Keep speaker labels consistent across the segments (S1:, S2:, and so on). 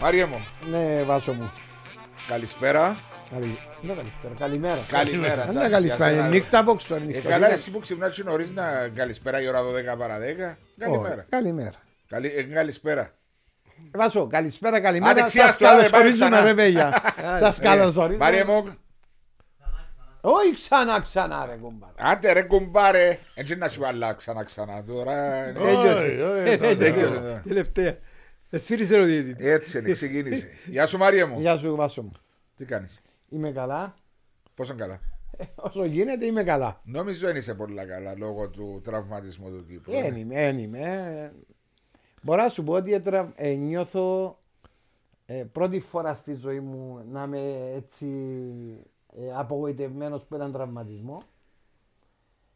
S1: Μάρια μου,
S2: Ναι, βάσο μου.
S1: καλησπέρα.
S2: Καλη... Ναι, καλησπέρα. Καλημέρα.
S1: Καλημέρα.
S2: Δεν είναι
S1: εντάξει,
S2: καλησπέρα.
S1: για σένα.
S2: Νύχτα από το
S1: Ε,
S2: νύχτα.
S1: καλά, εσύ που ξυπνάς νωρίς να καλησπέρα η ώρα 12 παρά 10. Καλημέρα.
S2: Καλημέρα.
S1: Καλη... ε, καλησπέρα.
S2: Βάσο, καλησπέρα,
S1: Άντε,
S2: καλημέρα.
S1: ξιά,
S2: Σας
S1: τώρα, πάμε
S2: καλωσορίζουμε
S1: ξανά.
S2: ρε παιδιά. Σας καλωσορίζουμε.
S1: Μάρια μου,
S2: Όχι ξανά ξανά ρε κουμπάρα.
S1: άντε ρε κουμπάρε. Έτσι να σου βάλω ξανά ξανά τώρα.
S2: Ε,
S1: είναι-
S3: Τέλειωσε.
S1: Τέλειωσε.
S3: Τέλειωσε. Τελευταία. Εσφύρισε ο διαιτητής.
S1: Έτσι είναι, ξεκίνησε. Γεια σου Μάρια μου.
S2: Γεια σου Βάσο μου.
S1: Τι κάνεις;
S2: Είμαι καλά.
S1: Πόσο καλά;
S2: Ε, Όσο γίνεται είμαι καλά.
S1: Νόμιζω δεν είσαι πολύ καλά λόγω του τραυματισμού του Κύπρου.
S2: Δεν είμαι, δεν είμαι. Μπορώ να σου πω ότι έτρα- ε, νιώθω ε, πρώτη φορά στη ζωή μου να είμαι έτσι ε, απογοητευμένος που έναν τραυματισμό.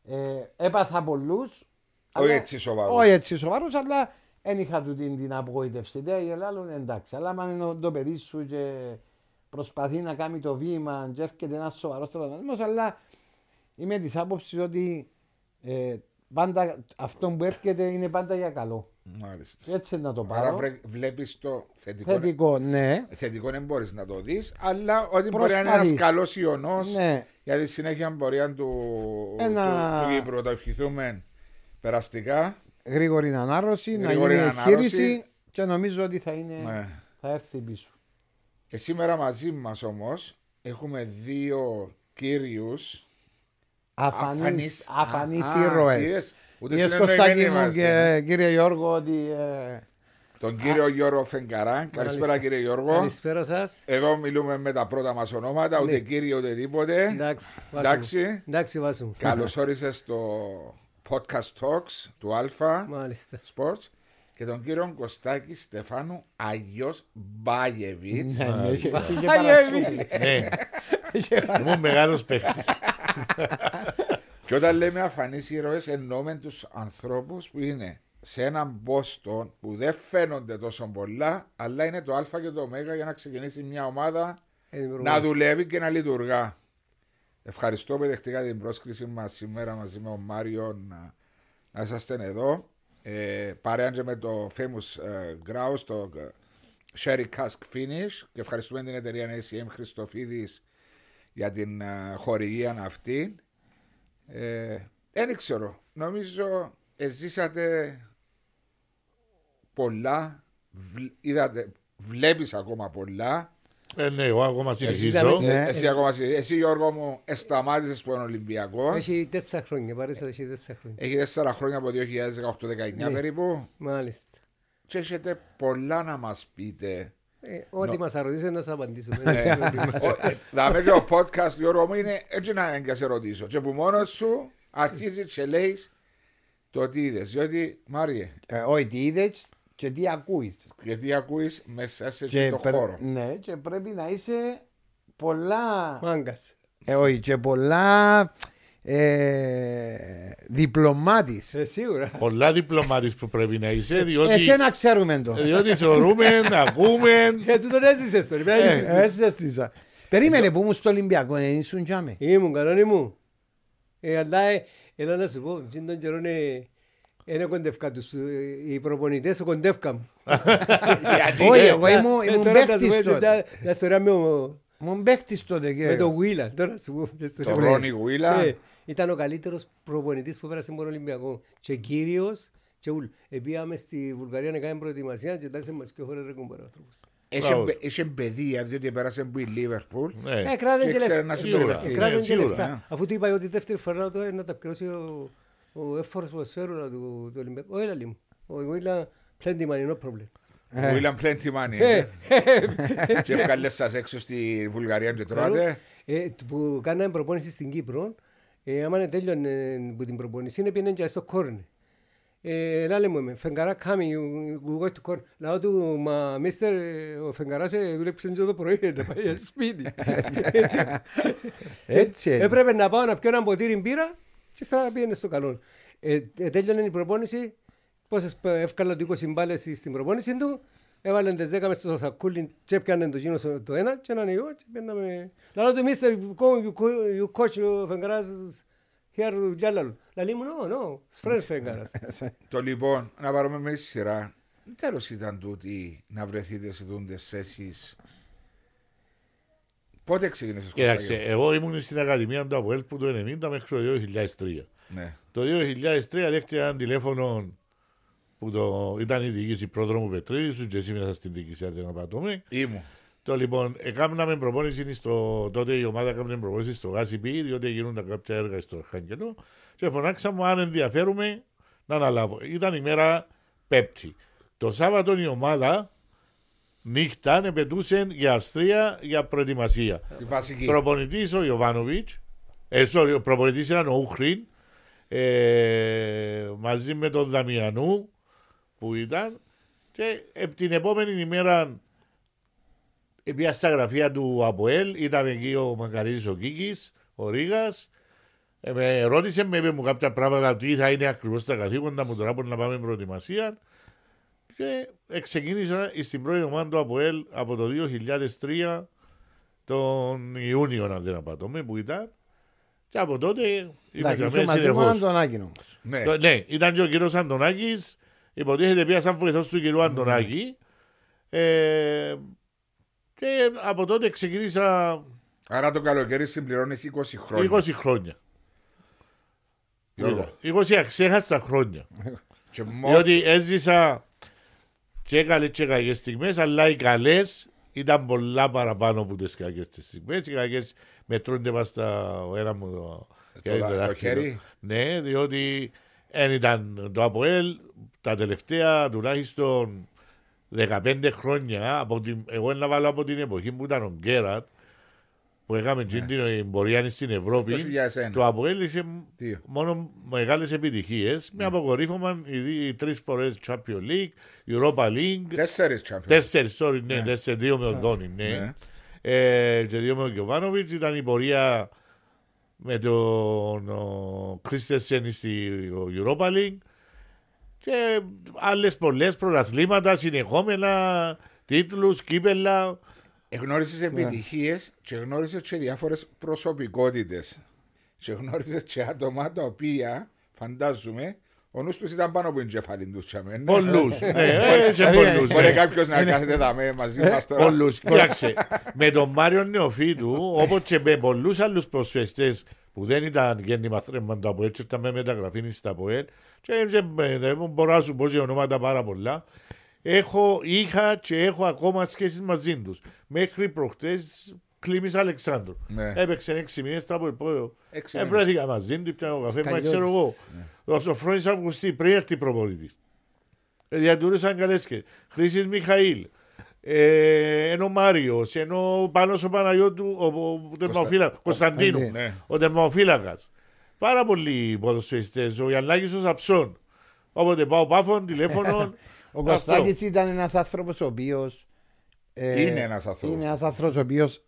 S2: Ε, έπαθα πολλούς.
S1: Όχι
S2: αλλά-
S1: έτσι σοβαρό.
S2: Όχι έτσι σοβαρός, αλλά δεν είχα του την, την απογοήτευση. Δεν για άλλο εντάξει. Αλλά αν είναι το παιδί σου και προσπαθεί να κάνει το βήμα και έρχεται ένας σοβαρός τραυματισμός, αλλά είμαι της άποψης ότι ε, πάντα αυτό που έρχεται είναι πάντα για καλό.
S1: Μάλιστα.
S2: Και έτσι να το
S1: Άρα
S2: πάρω.
S1: βρε- βλέπεις το θετικό.
S2: Θετικό, ναι.
S1: Θετικό δεν μπορείς να το δεις, αλλά ότι μπορεί να είναι ένας
S2: Προσπαθείς.
S1: καλός ιονός
S2: ναι.
S1: για τη συνέχεια πορεία του,
S2: Ένα-
S1: του, του Κύπρου. Το ευχηθούμε περαστικά.
S2: Γρήγορη ανάρρωση,
S1: Γρήγορη
S2: να γίνει
S1: ανάρρωση.
S2: εγχείρηση και νομίζω ότι θα, είναι,
S1: Ναι.
S2: θα έρθει πίσω.
S1: Και σήμερα μαζί μας όμως έχουμε δύο κύριους.
S2: Αφανείς, αφανείς ήρωες.
S1: Ούτε
S2: Κύριε
S1: συνεννοημένοι
S2: Κωστάκη μου
S1: είμαστε.
S2: και κύριε Γιώργο ότι ε,
S1: Τον κύριο Γιώργο Φεγγαρά. Καλησπέρα κύριε Γιώργο.
S3: Καλησπέρα σας.
S1: Εδώ μιλούμε με τα πρώτα μας ονόματα, ούτε
S3: Ναι.
S1: κύριο ούτε τίποτε.
S3: Εντάξει. Βάσο μου.
S1: Εντάξει.
S3: Εντάξει, Βάσο μου.
S1: Καλώς όρισες στο podcast talks του Αλφα.
S3: Μάλιστα.
S1: Sports και τον κύριο Κωστάκη Στεφάνου Αγιο Μπάγεβιτς.
S2: ναι, ναι, είχε- είχε
S3: Αγιεύει.
S2: παρατσούκλι.
S4: Ναι, ήμουν μεγάλος παίχτη.
S1: Και όταν λέμε αφανείς ήρωες, εννοούμε τους ανθρώπους που είναι σε έναν πόστο που δεν φαίνονται τόσο πολλά, αλλά είναι το Α και το Ω για να ξεκινήσει μια ομάδα να δουλεύει και να λειτουργά. Ευχαριστώ που δεχτήκα την πρόσκληση μας σήμερα μαζί με τον Μάριο να, να είσαστε εδώ. Ε, παρέα και με το famous ε, Grouse, το ε, Sherry Cask Finish και ευχαριστούμε την εταιρεία ACM Χριστοφίδης για την ε, χορηγία αυτή. Ε, δεν ξέρω, νομίζω ζήσατε πολλά, βλ- είδατε, βλέπεις ακόμα πολλά.
S4: Ε, ναι, εγώ ακόμα
S3: ήταν
S4: συνεχίζω.
S3: εκεί.
S2: Ναι.
S1: Εσύ, ακόμα, εσύ, εσύ Γιώργο μου σταμάτησες που είναι Ολυμπιακός.
S3: Έχει τέσσερα χρόνια. Παρέσα έχει τέσσερα χρόνια.
S1: Έχει τέσσερα χρόνια από 2018-19
S3: Ναι.
S1: περίπου.
S3: Μάλιστα.
S1: Και έχετε πολλά να μας πείτε.
S3: Ε, Ό,τι μας ρωτήσετε να σας απαντήσουμε.
S1: Ε, ο- ε, Δάμε και ο podcast Γιώργο μου είναι έτσι να είναι και σε ρωτήσω. Και που μόνος σου αρχίζει και λέει το τι είδες. Διότι Μάριε,
S2: Ε, Όχι, τι είδες και τι ακούεις.
S1: γιατί ακούεις μέσα σε
S2: Και
S1: το
S2: πρέ-
S1: χώρο.
S2: Ναι, και πρέπει να είσαι πολλά.
S3: Μάγκας.
S2: Ε, όχι, και πολλά ε, διπλωμάτης.
S3: Ε, Σίγουρα.
S4: Πολλά διπλωμάτης που πρέπει να είσαι, διότι,
S2: Εσένα ξέρουμε το.
S4: διότι θεωρούμε, ακούμε.
S3: Ε, του τον έζησες τώρα. πρέπει να
S2: Ε,
S3: έζησες.
S2: Έτσι, έτσι. είσαι. Περίμενε που ήμουν στο Ολυμπιακό, δεν ήσουν τζάμε.
S3: Ήμουν κανόνι μου. Ε, αλλά ε, έλα να σου πω, στην τον καιρό είναι ένα κοντεύκα τους. ε, Οι προπονητές κοντεύκα μου.
S2: Όχι, εγώ ήμουν
S3: Ε,
S2: ήμουν
S3: τώρα θα σου
S2: παίχτης
S3: πω
S2: τότε.
S3: μια- μια ιστορία με ο-
S2: Ήμουν παίχτης τότε και...
S3: με τον Βίλα. Τώρα σου πω μια ιστορία.
S1: Το Ρόνι Γουίλα.
S3: Ε, Ήταν ο καλύτερος προπονητής που πέρασε από τον Ολυμπιακός. Και κύριος και ούλ. Επίαμε στη Βουλγαρία να κάνουμε προετοιμασία και τάσε μας και χώρες ρε κουμπάρα άνθρωπος.
S1: Έχει
S4: Μπράβο.
S1: μπε- Έχει παιδεία διότι πέρασε από η Λίβερπουλ.
S4: Ναι.
S3: Ε, κράτην
S1: Και
S3: και
S1: ξέρει
S3: λεφτά.
S1: να
S4: Σίγουρα.
S1: συμπεριφερθεί.
S3: Ε, κράτην
S4: Ναι,
S3: και
S4: σίγουρα,
S3: λεφτά.
S1: ναι.
S3: Αφού του είπα ότι δεύτερη φορά το να τα πληρώσει ο, ο εύφορος ποδοσφαίρου του, του Ολυμπιακού. Όχι, λαλή μου. Ο Βίλα plenty money, no problem.
S1: Ο Βίλαν plenty money.
S3: Ε,
S1: ε. Και ευκάλες σας έξω στη Βουλγαρία και τρώτε.
S3: ε, που κάναμε προπόνηση στην Κύπρο, ε, άμα τέλειωνε που την προπόνηση, πήγαινε και στο κόρνε. Ε, λάλε μου, με, Φεγγαρά coming, you you go to corner. Λάω του, μα μίστερ, ε, ο Φεγγαράς ε, δούλεψε και το πρωί, να πάει στο σπίτι.
S2: Έτσι. έτσι.
S3: Έπρεπε να πάω να πιω ένα ποτήρι μπύρα και στρα πήγαινε στο καλό. Ε, ε, τέλειωνε η προπόνηση, πόσες π- εύκολα του 20 μπάλες στην προπόνηση του, έβαλαν τις 10 μες στο σακούλι και έπιανε το γίνο στο- το ένα και έναν εγώ και πήγαμε... Λαλό του μίστερ, you you coach ο Φεγγαράς here Γιάλαλου. Λαλή μου, no, no, it's friend Φεγγαράς.
S1: Το λοιπόν, να πάρουμε με τη σειρά. τέλο ήταν τούτη να βρεθείτε σε τούντες θέσεις. Πότε ξεκίνησε το
S4: Κοίταξε, εγώ ήμουν στην Ακαδημία του Αποέλ που το 90 μέχρι το 2003.
S1: Ναι.
S4: Το 2003 δέχτηκε ένα τηλέφωνο που το, ήταν η διοίκηση πρόδρομου Πετρίδη, σου και εσύ μέσα στην διοίκηση, αν δεν απατώμε.
S1: Ήμου.
S4: Το λοιπόν, έκαναμε προπόνηση στο, τότε η ομάδα έκανε προπόνηση στο ΓΑΣΙΠΗ, διότι γίνονταν κάποια έργα στο Χάγγελο και φωνάξαμε αν ενδιαφέρουμε να αναλάβω. Ήταν η μέρα Πέπτη. Το Σάββατο η ομάδα νύχτα επαιτούσε για Αυστρία για προετοιμασία.
S1: Τη βασική.
S4: Προπονητής ο Ιωβάνοβιτς, ε, sorry, ο προπονητής ήταν ο Ούχριν, ε, μαζί με τον Δαμιανού που ήταν. Και ε, την επόμενη ημέρα ε, πήγα στα γραφεία του Αποέλ, ήταν εκεί ο Μακαρίδης ο Κίκης, ο Ρήγας. Ε, με ρώτησε, με είπε μου κάποια πράγματα, τι θα είναι ακριβώς τα καθήκοντα μου τώρα που να πάμε προετοιμασία. Και ε, ξεκίνησα στην πρώτη ομάδα του Αποέλ από το 2003 τον Ιούνιο, αν δεν απατώμε, που ήταν. Και από τότε είμαι
S2: Εντάξει,
S4: και
S2: ήσουν μαζί μου
S4: συνεχώς.
S2: Αντωνάκη όμως.
S1: Ναι.
S4: Το- Ναι, ήταν και ο κύριος Αντωνάκης. Υποτίθεται πια σαν βοηθός του κυρίου Αντωνάκη. Ε, και από τότε ξεκίνησα
S1: Άρα το καλοκαίρι συμπληρώνεις 20 χρόνια.
S4: 20 χρόνια.
S1: Γιώργο.
S4: 20 αξέχαστα χρόνια.
S1: Και μό-
S4: Διότι έζησα και καλέ και κακές στιγμές, αλλά οι καλές ήταν πολλά παραπάνω από τις κακές στιγμές. Οι κακές μετρούνται μας στα ο ένας μου το,
S1: το, το,
S4: δάχτυλο.
S1: χέρι.
S4: Ναι, διότι δεν ήταν το ΑΠΟΕΛ τα τελευταία τουλάχιστον 15 χρόνια. Από την, εγώ να βάλω από την εποχή που ήταν ο Γκέρατ που έκαμε ναι. την πορεία στην Ευρώπη.
S1: 2001.
S4: Το ΑΠΟΕΛ είχε
S1: Τι;
S4: μόνο μεγάλες επιτυχίες με αποκορύφωμα οι, οι τρεις φορές Champions League, Europa League.
S1: Τέσσερις champions.
S4: Τέσσερις, sorry, ναι, τέσσερι, δύο με ο Δόνι, ναι.
S1: Ναι.
S4: Ε, και δύο με ο Γιωβάνοβιτς. Ήταν η πορεία με τον Κρίστεσεν στη Europa League και άλλες πολλές πρωταθλήματα συνεχόμενα, τίτλους, κύπελα.
S1: Εγνώρισες επιτυχίες και γνώρισες και διάφορες προσωπικότητες. Και γνώρισες και άτομα τα οποία, φαντάζομαι, ο νους τους ήταν πάνω από την κεφαλή τους. τσάμε, ναι.
S4: Πολλούς. ναι, ε, σε πολλούς,
S1: Μπορεί
S4: ναι.
S1: κάποιος να κάθεται δαμέ μαζί μας τώρα.
S4: Πολλούς. Κοίταξε, με τον Μάριο Νεοφίτου, όπως και με πολλούς άλλους προσφεστές που δεν ήταν γέννημα θρέμματα από έτσι, ήταν με μεταγραφή στα ΠΟΕΛ και δεν δεν μπορώ να σου πω σε ονόματα πάρα πολλά. Έχω, είχα και έχω ακόμα σχέσεις μαζί τους. Μέχρι προχτές Κλήμης Αλεξάνδρου.
S1: Ναι.
S4: Έπαιξε έξι μήνες στα ΠΟΕΛ.
S1: Έξι
S4: Ε,
S1: μήνες.
S4: βρέθηκα μαζί του, πιάνω καφέ, μα
S2: Σκαλιώτης.
S4: ξέρω εγώ. Ο Σοφρόνης Αυγουστή, πριν έρθει προπονητής. Ε, Διατηρούσαν καλές σχέσεις. Χρήσης Μιχαήλ. Ε, ενώ Μάριος, ενώ πάνω στο Παναγιώτου ο, ο, ο, τερμοφύλακα, Κωνσταντίνου,
S2: Κωνσταντίνου.
S1: Ναι.
S4: ο τερμοφύλακα. Πάρα πολλοί ποδοσφαιριστές. Ο Γιαννάκη ο Σαψόν. Όποτε πάω πάφων, τηλέφωνο.
S2: Ο Κωστάκης ήταν ένας άνθρωπος ο οποίος ε,
S1: Είναι ένας άνθρωπος.
S2: Είναι ένας άνθρωπος ο οποίος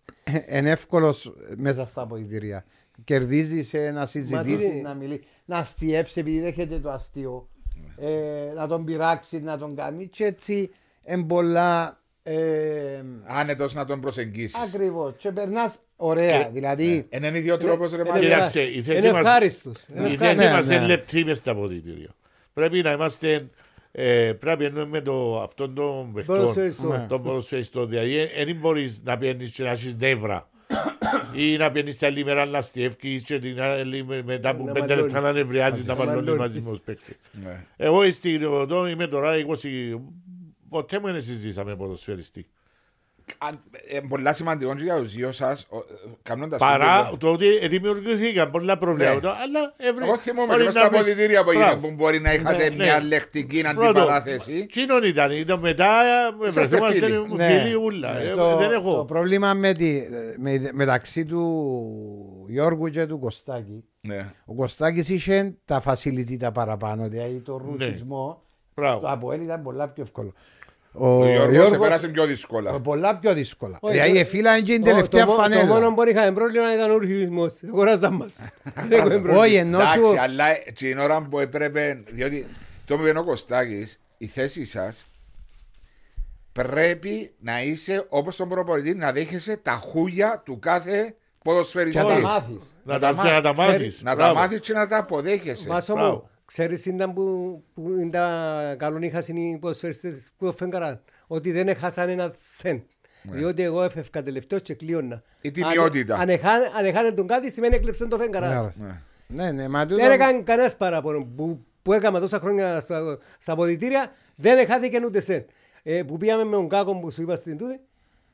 S2: είναι εύκολος μέσα στα αποδητήρια. Κερδίζει σε να συζητήσει,
S3: τι-
S2: να μιλήσει, να αστιέψει επειδή δέχεται το αστείο, ε, να τον πειράξει, να τον κάνει και έτσι εμπολά ε,
S1: Άνετος να τον προσεγγίσεις.
S2: ακριβώς και περνάς ωραία,
S4: Και-
S2: δηλαδή
S1: Εν είναι δύο τρόπος ρε
S2: είναι
S1: μάλλον.
S4: Κοίταξε, η θέση
S3: Είναι
S4: μας-
S3: ευχάριστος. Είναι
S4: Η
S3: ευχάριστος.
S4: θέση
S2: Ναι,
S4: μας
S2: ναι.
S4: είναι λεπτή μες στα αποδητήρια. Πρέπει να είμαστε. Ε, πρέπει να εννοούμε το, αυτόν τον παιχτόν,
S3: Ποδοσφαιριστό.
S2: Ναι.
S4: τον ποδοσφαιριστό. Δηλαδή, δεν μπορείς να πιένεις και να έχεις νεύρα. ή να πιένεις την άλλη μέρα να στιεύκεις και την άλλη με- μετά από
S3: Να
S4: πέντε
S3: μαλώνεις.
S4: λεπτά να νευριάζεις να
S3: Να
S4: μαλώνεις
S3: μαλώνεις.
S4: μαζί με τους παίκτες.
S1: Ναι.
S4: Εγώ στην οδό είμαι τώρα 20... Ποτέ μου δεν συζήσαμε ποδοσφαιριστή.
S1: Αν- ε, πολλά σημαντικό και για τους δύο σας, ο- ε, κάνοντας
S4: Παρά
S1: το-
S4: το ότι δημιουργήθηκαν πολλά προβλήματα,
S1: Ναι.
S4: αλλά εύρε-
S1: Εγώ θυμόμαι
S4: μπορεί
S1: και μες
S4: να
S1: στα
S4: βρεις-
S1: αποδητήρια που έγινε
S4: Μπράβο.
S1: που μπορεί να είχατε
S4: Ναι,
S1: μια
S4: ναι.
S1: λεκτική
S4: Πρώτο,
S1: αντιπαράθεση.
S4: Κοινών ήταν, ήταν μετά ε,
S1: Είσαστε
S4: βρεθούμαστε
S1: φίλοι.
S4: φίλοι,
S2: Ναι.
S4: φίλοι ούλα. Ε,
S2: το,
S4: Δεν
S2: το
S4: έχω.
S2: πρόβλημα με τη, με, μεταξύ του Γιώργου και του Κωστάκη
S1: Ναι.
S2: ο Κωστάκης είχε τα facility τα παραπάνω, δηλαδή το
S4: Ναι.
S2: ρουτισμό
S4: Μπράβο.
S2: το Αποέλ ήταν πολλά πιο εύκολο. Ο,
S1: Ο Γιώργος
S2: Γιώργος
S1: επέρασε πιο δύσκολα.
S2: πολλά πιο δύσκολα.
S3: Όχι,
S2: Δηλαδή
S3: το-
S2: εφήλαν και την
S3: Το-
S2: τελευταία
S3: το μο- Το μόνο
S2: φανέλα.
S3: που είχαμε πρόβλημα ήταν ο ρουχισμός. Αγοράζαν μας. Δεν έχουμε πρόβλημα.
S2: Όχι, ενώ
S1: Εντάξει,
S2: σου...
S1: αλλά την ώρα που έπρεπε, διότι το είπε ο Κωστάκης, η θέση σας πρέπει να είσαι όπως τον προπονητή να δέχεσαι τα χούλια του κάθε
S2: Και
S1: ποδοσφαιριστή.
S2: να τα μάθεις.
S4: Να
S1: να
S4: τα
S1: τα
S4: να τα
S1: μάθεις.
S4: μάθεις.
S1: Να τα
S4: Μπράβο.
S1: μάθεις και να τα αποδέχεσαι.
S3: Βάσο
S4: Μπράβο.
S3: μου, Ξέρεις ήταν που, που είναι τα καλόν είχαν οι ποδοσφαιριστές που το φέγγαραν. Ότι δεν έχασαν ένα σεν. Διότι εγώ έφευκα τελευταίος και κλείωνα.
S1: Η τιμιότητα.
S3: Αν, αν, έχα- αν έχανε τον κάτι σημαίνει έκλεψαν το φέγγαρα.
S1: Ναι.
S2: Ναι, ναι, μα
S3: Δεν
S2: τούτο...
S3: έκανε κανένας παράπονο που, που έκανα τόσα χρόνια στα, στα αποδητήρια. Δεν έχαθηκε ούτε σεν. Ε, που πήγαμε με τον Κάκο που σου είπα στην τούτη.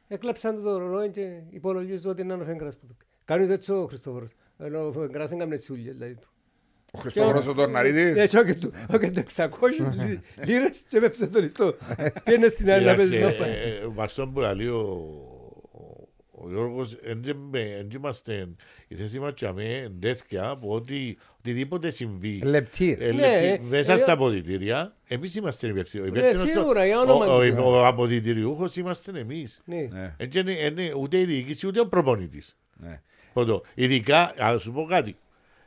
S3: Έκλαψαν το ρολόι και υπολογίζω ότι είναι ο φέγγαρας που του. Κάνεις το έτσι ο Χριστόφορος. Ενώ ο φέγγαρας έκαμε τσούλια δηλαδή του.
S1: Ο Χριστόφορος ο Τορναρίδης.
S3: Έτσι, όχι του, όχι του 600 λι- λίρες και με το λιστό. Πήγαινε στην άλλη να παίζει
S4: Κοίταξε,
S3: νόπα.
S4: ε, ε, ο Μαρσόν που λέει ο, ο- ο Γιώργος, δεν είμαστε, η θέση μας και αμέ, τέτοια, που ότι οτιδήποτε συμβεί
S2: Λεπτή.
S4: ε,
S3: Ναι,
S4: λεπτή,
S3: ε,
S4: μέσα
S3: ε,
S4: στα αποδητήρια, εμείς είμαστε υπεύθυνοι. Ο
S3: Ναι,
S4: υπεύθυνος το-
S3: σίγουρα, για
S4: ο-
S3: όνομα
S4: ο-
S3: του.
S4: Ο αποδητηριούχος είμαστε εμείς.
S3: Ναι.
S1: Ναι,
S4: Έτσι είναι, είναι ούτε η διοίκηση ούτε ο προπονητής.
S1: ναι.
S4: Πρώτο, ειδικά, α σου πω κάτι.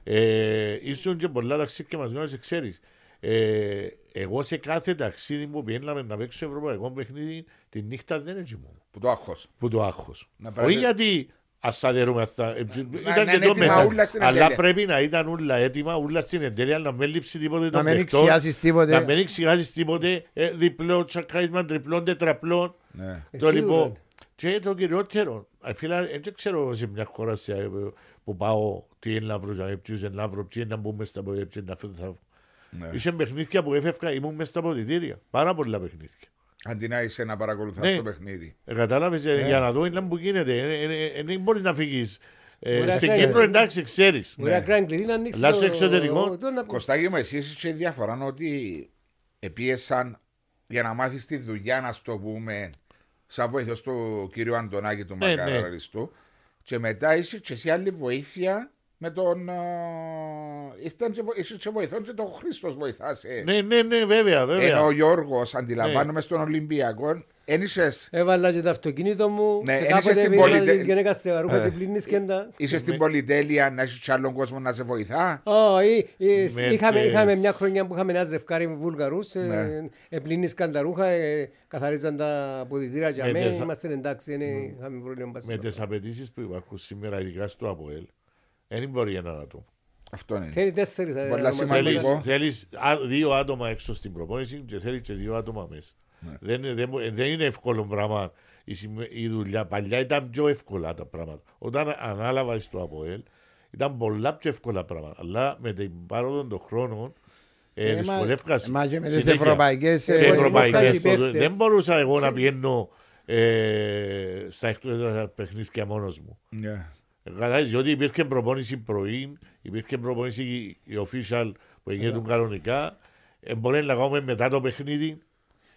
S4: Ε, ήσουν και πολλά ταξίδια μας γνώρισε, ξέρεις. Ε, εγώ σε κάθε ταξίδι που πήγαμε να παίξω ευρωπαϊκό παιχνίδι, τη νύχτα δεν έτσι μου.
S1: Που το άγχος.
S4: Που το άγχος.
S1: Να
S4: Όχι
S1: περάσει-
S4: γιατί ασταθερούμε αυτά. ε,
S1: να
S4: Ήταν και
S1: είναι
S4: το
S1: έτοιμα ούλα
S4: μέσα.
S1: στην
S4: Αλλά
S1: εντέλεια.
S4: πρέπει να ήταν όλα έτοιμα, όλα στην εντέλεια, να μην λείψει τίποτε
S2: Να
S4: των
S2: μην
S4: παιχτών,
S2: εξιάσεις τίποτε.
S4: Να μην εξηγάσεις τίποτε, ε, διπλό τσακάρισμα, τριπλό, τετραπλό.
S1: Ναι.
S3: Ε,
S4: Το
S3: σίγουρα.
S4: λοιπόν, και το κυριότερο, ε, φίλα, δεν ξέρω σε μια χώρα σε, ε, που πάω τι είναι να βρω, για ποιους είναι να βρω, ποιοι είναι να μπούμε στα πόδια, ποιοι είναι να φεύγουν.
S1: ναι.
S4: Είχε παιχνίδια που έφευκα, ήμουν μέσα στα ποδητήρια. Πάρα πολλά παιχνίδια.
S1: Αντί να είσαι να παρακολουθάς
S4: Ναι.
S1: το παιχνίδι.
S4: Ε, κατάλαβες, ε, για να δω είναι που γίνεται. Ε, ε, ε, Δεν μπορείς να φύγεις. Ε,
S3: Μπορεί να
S4: Στην
S3: φύγει.
S4: Κύπρο εντάξει, ξέρεις.
S3: Μπορεί να κάνει κλειδί να ανοίξεις
S4: Αλλά στο
S3: το-
S4: εξωτερικό-
S3: το να-
S1: Κωστάκη μου, εσύ είσαι και διαφορά ότι επίεσαν για να μάθεις τη δουλειά, να στο πούμε, σαν βοηθός του κυρίου Αντωνάκη του
S4: Ναι, ναι.
S1: Μακαραριστού. Και μετά είσαι και εσύ άλλη βοήθεια με τον. α, Ήρθαν και, βο- είσαι και βοηθόν και τον Χρήστος βοηθάς. ε.
S4: Ναι, ναι, ναι, βέβαια, βέβαια.
S1: Ενώ ο Γιώργος, αντιλαμβάνομαι στον Ολυμπιακό, εν είσες,
S3: Έβαλα και το αυτοκίνητο μου
S1: Ναι,
S3: και
S1: εν
S3: κάποτε
S1: είσαι στην
S3: πήγα
S1: πολυτε-
S3: της γυναίκας τρεβαρούχα
S1: Ε.
S3: και πλύνεις και τα...
S1: είσαι στην πολυτέλεια να έχεις κι άλλον κόσμο να σε βοηθά;
S3: Όχι, ε,
S4: Με
S3: είχαμε,
S4: τις-
S3: είχαμε μια χρονιά που είχαμε ένα ζευκάρι με Βουλγαρούς,
S1: Ναι.
S3: ε, επλύνισκαν τα ρούχα, ε, καθαρίζαν τα αποδητήρια για
S4: Με
S3: μένα,
S4: τις-
S3: είμαστε εντάξει, δεν είχαμε πρόβλημα.
S4: Με τις απαιτήσεις που υπάρχουν σήμερα, ειδικά στο ΑΠΟΕΛ, δεν μπορεί ένα άτομο.
S1: Αυτό είναι.
S3: Θέλει τέσσερις. ε,
S1: Πολλά
S3: να μας
S1: σημαντικό.
S3: βοηθήσει.
S4: Θέλεις, θέλεις α- δύο άτομα έξω στην προπόνηση και θέλεις και δύο άτομα μέσα.
S1: Ναι.
S4: Δεν, δεν, μπο- δεν είναι εύκολο πράγμα η, συμμε- η δουλειά. Παλιά ήταν πιο εύκολα τα πράγματα. Όταν ανάλαβα στο ΑΠΟΕΛ ήταν πολλά πιο εύκολα πράγματα. Αλλά με την πάροδο των χρόνων ε,
S2: Ε, μα-
S4: δυσκολεύκας
S2: μα και με τις
S4: συνέχεια.
S2: ευρωπαϊκές,
S4: Σε
S2: ε,
S4: ευρωπαϊκές
S3: είμαστε
S4: ποδο-
S3: παίκτες.
S4: Δεν μπορούσα εγώ να πηγαίνω ε, στα εκτός παιχνίδια μόνος μου.
S1: Ναι.
S4: Κατάλαβες, διότι υπήρχε προπόνηση πρωί, υπήρχε προπόνηση η official που έγινε κανονικά. Ε, μπορεί να κάνουμε μετά το παιχνίδι.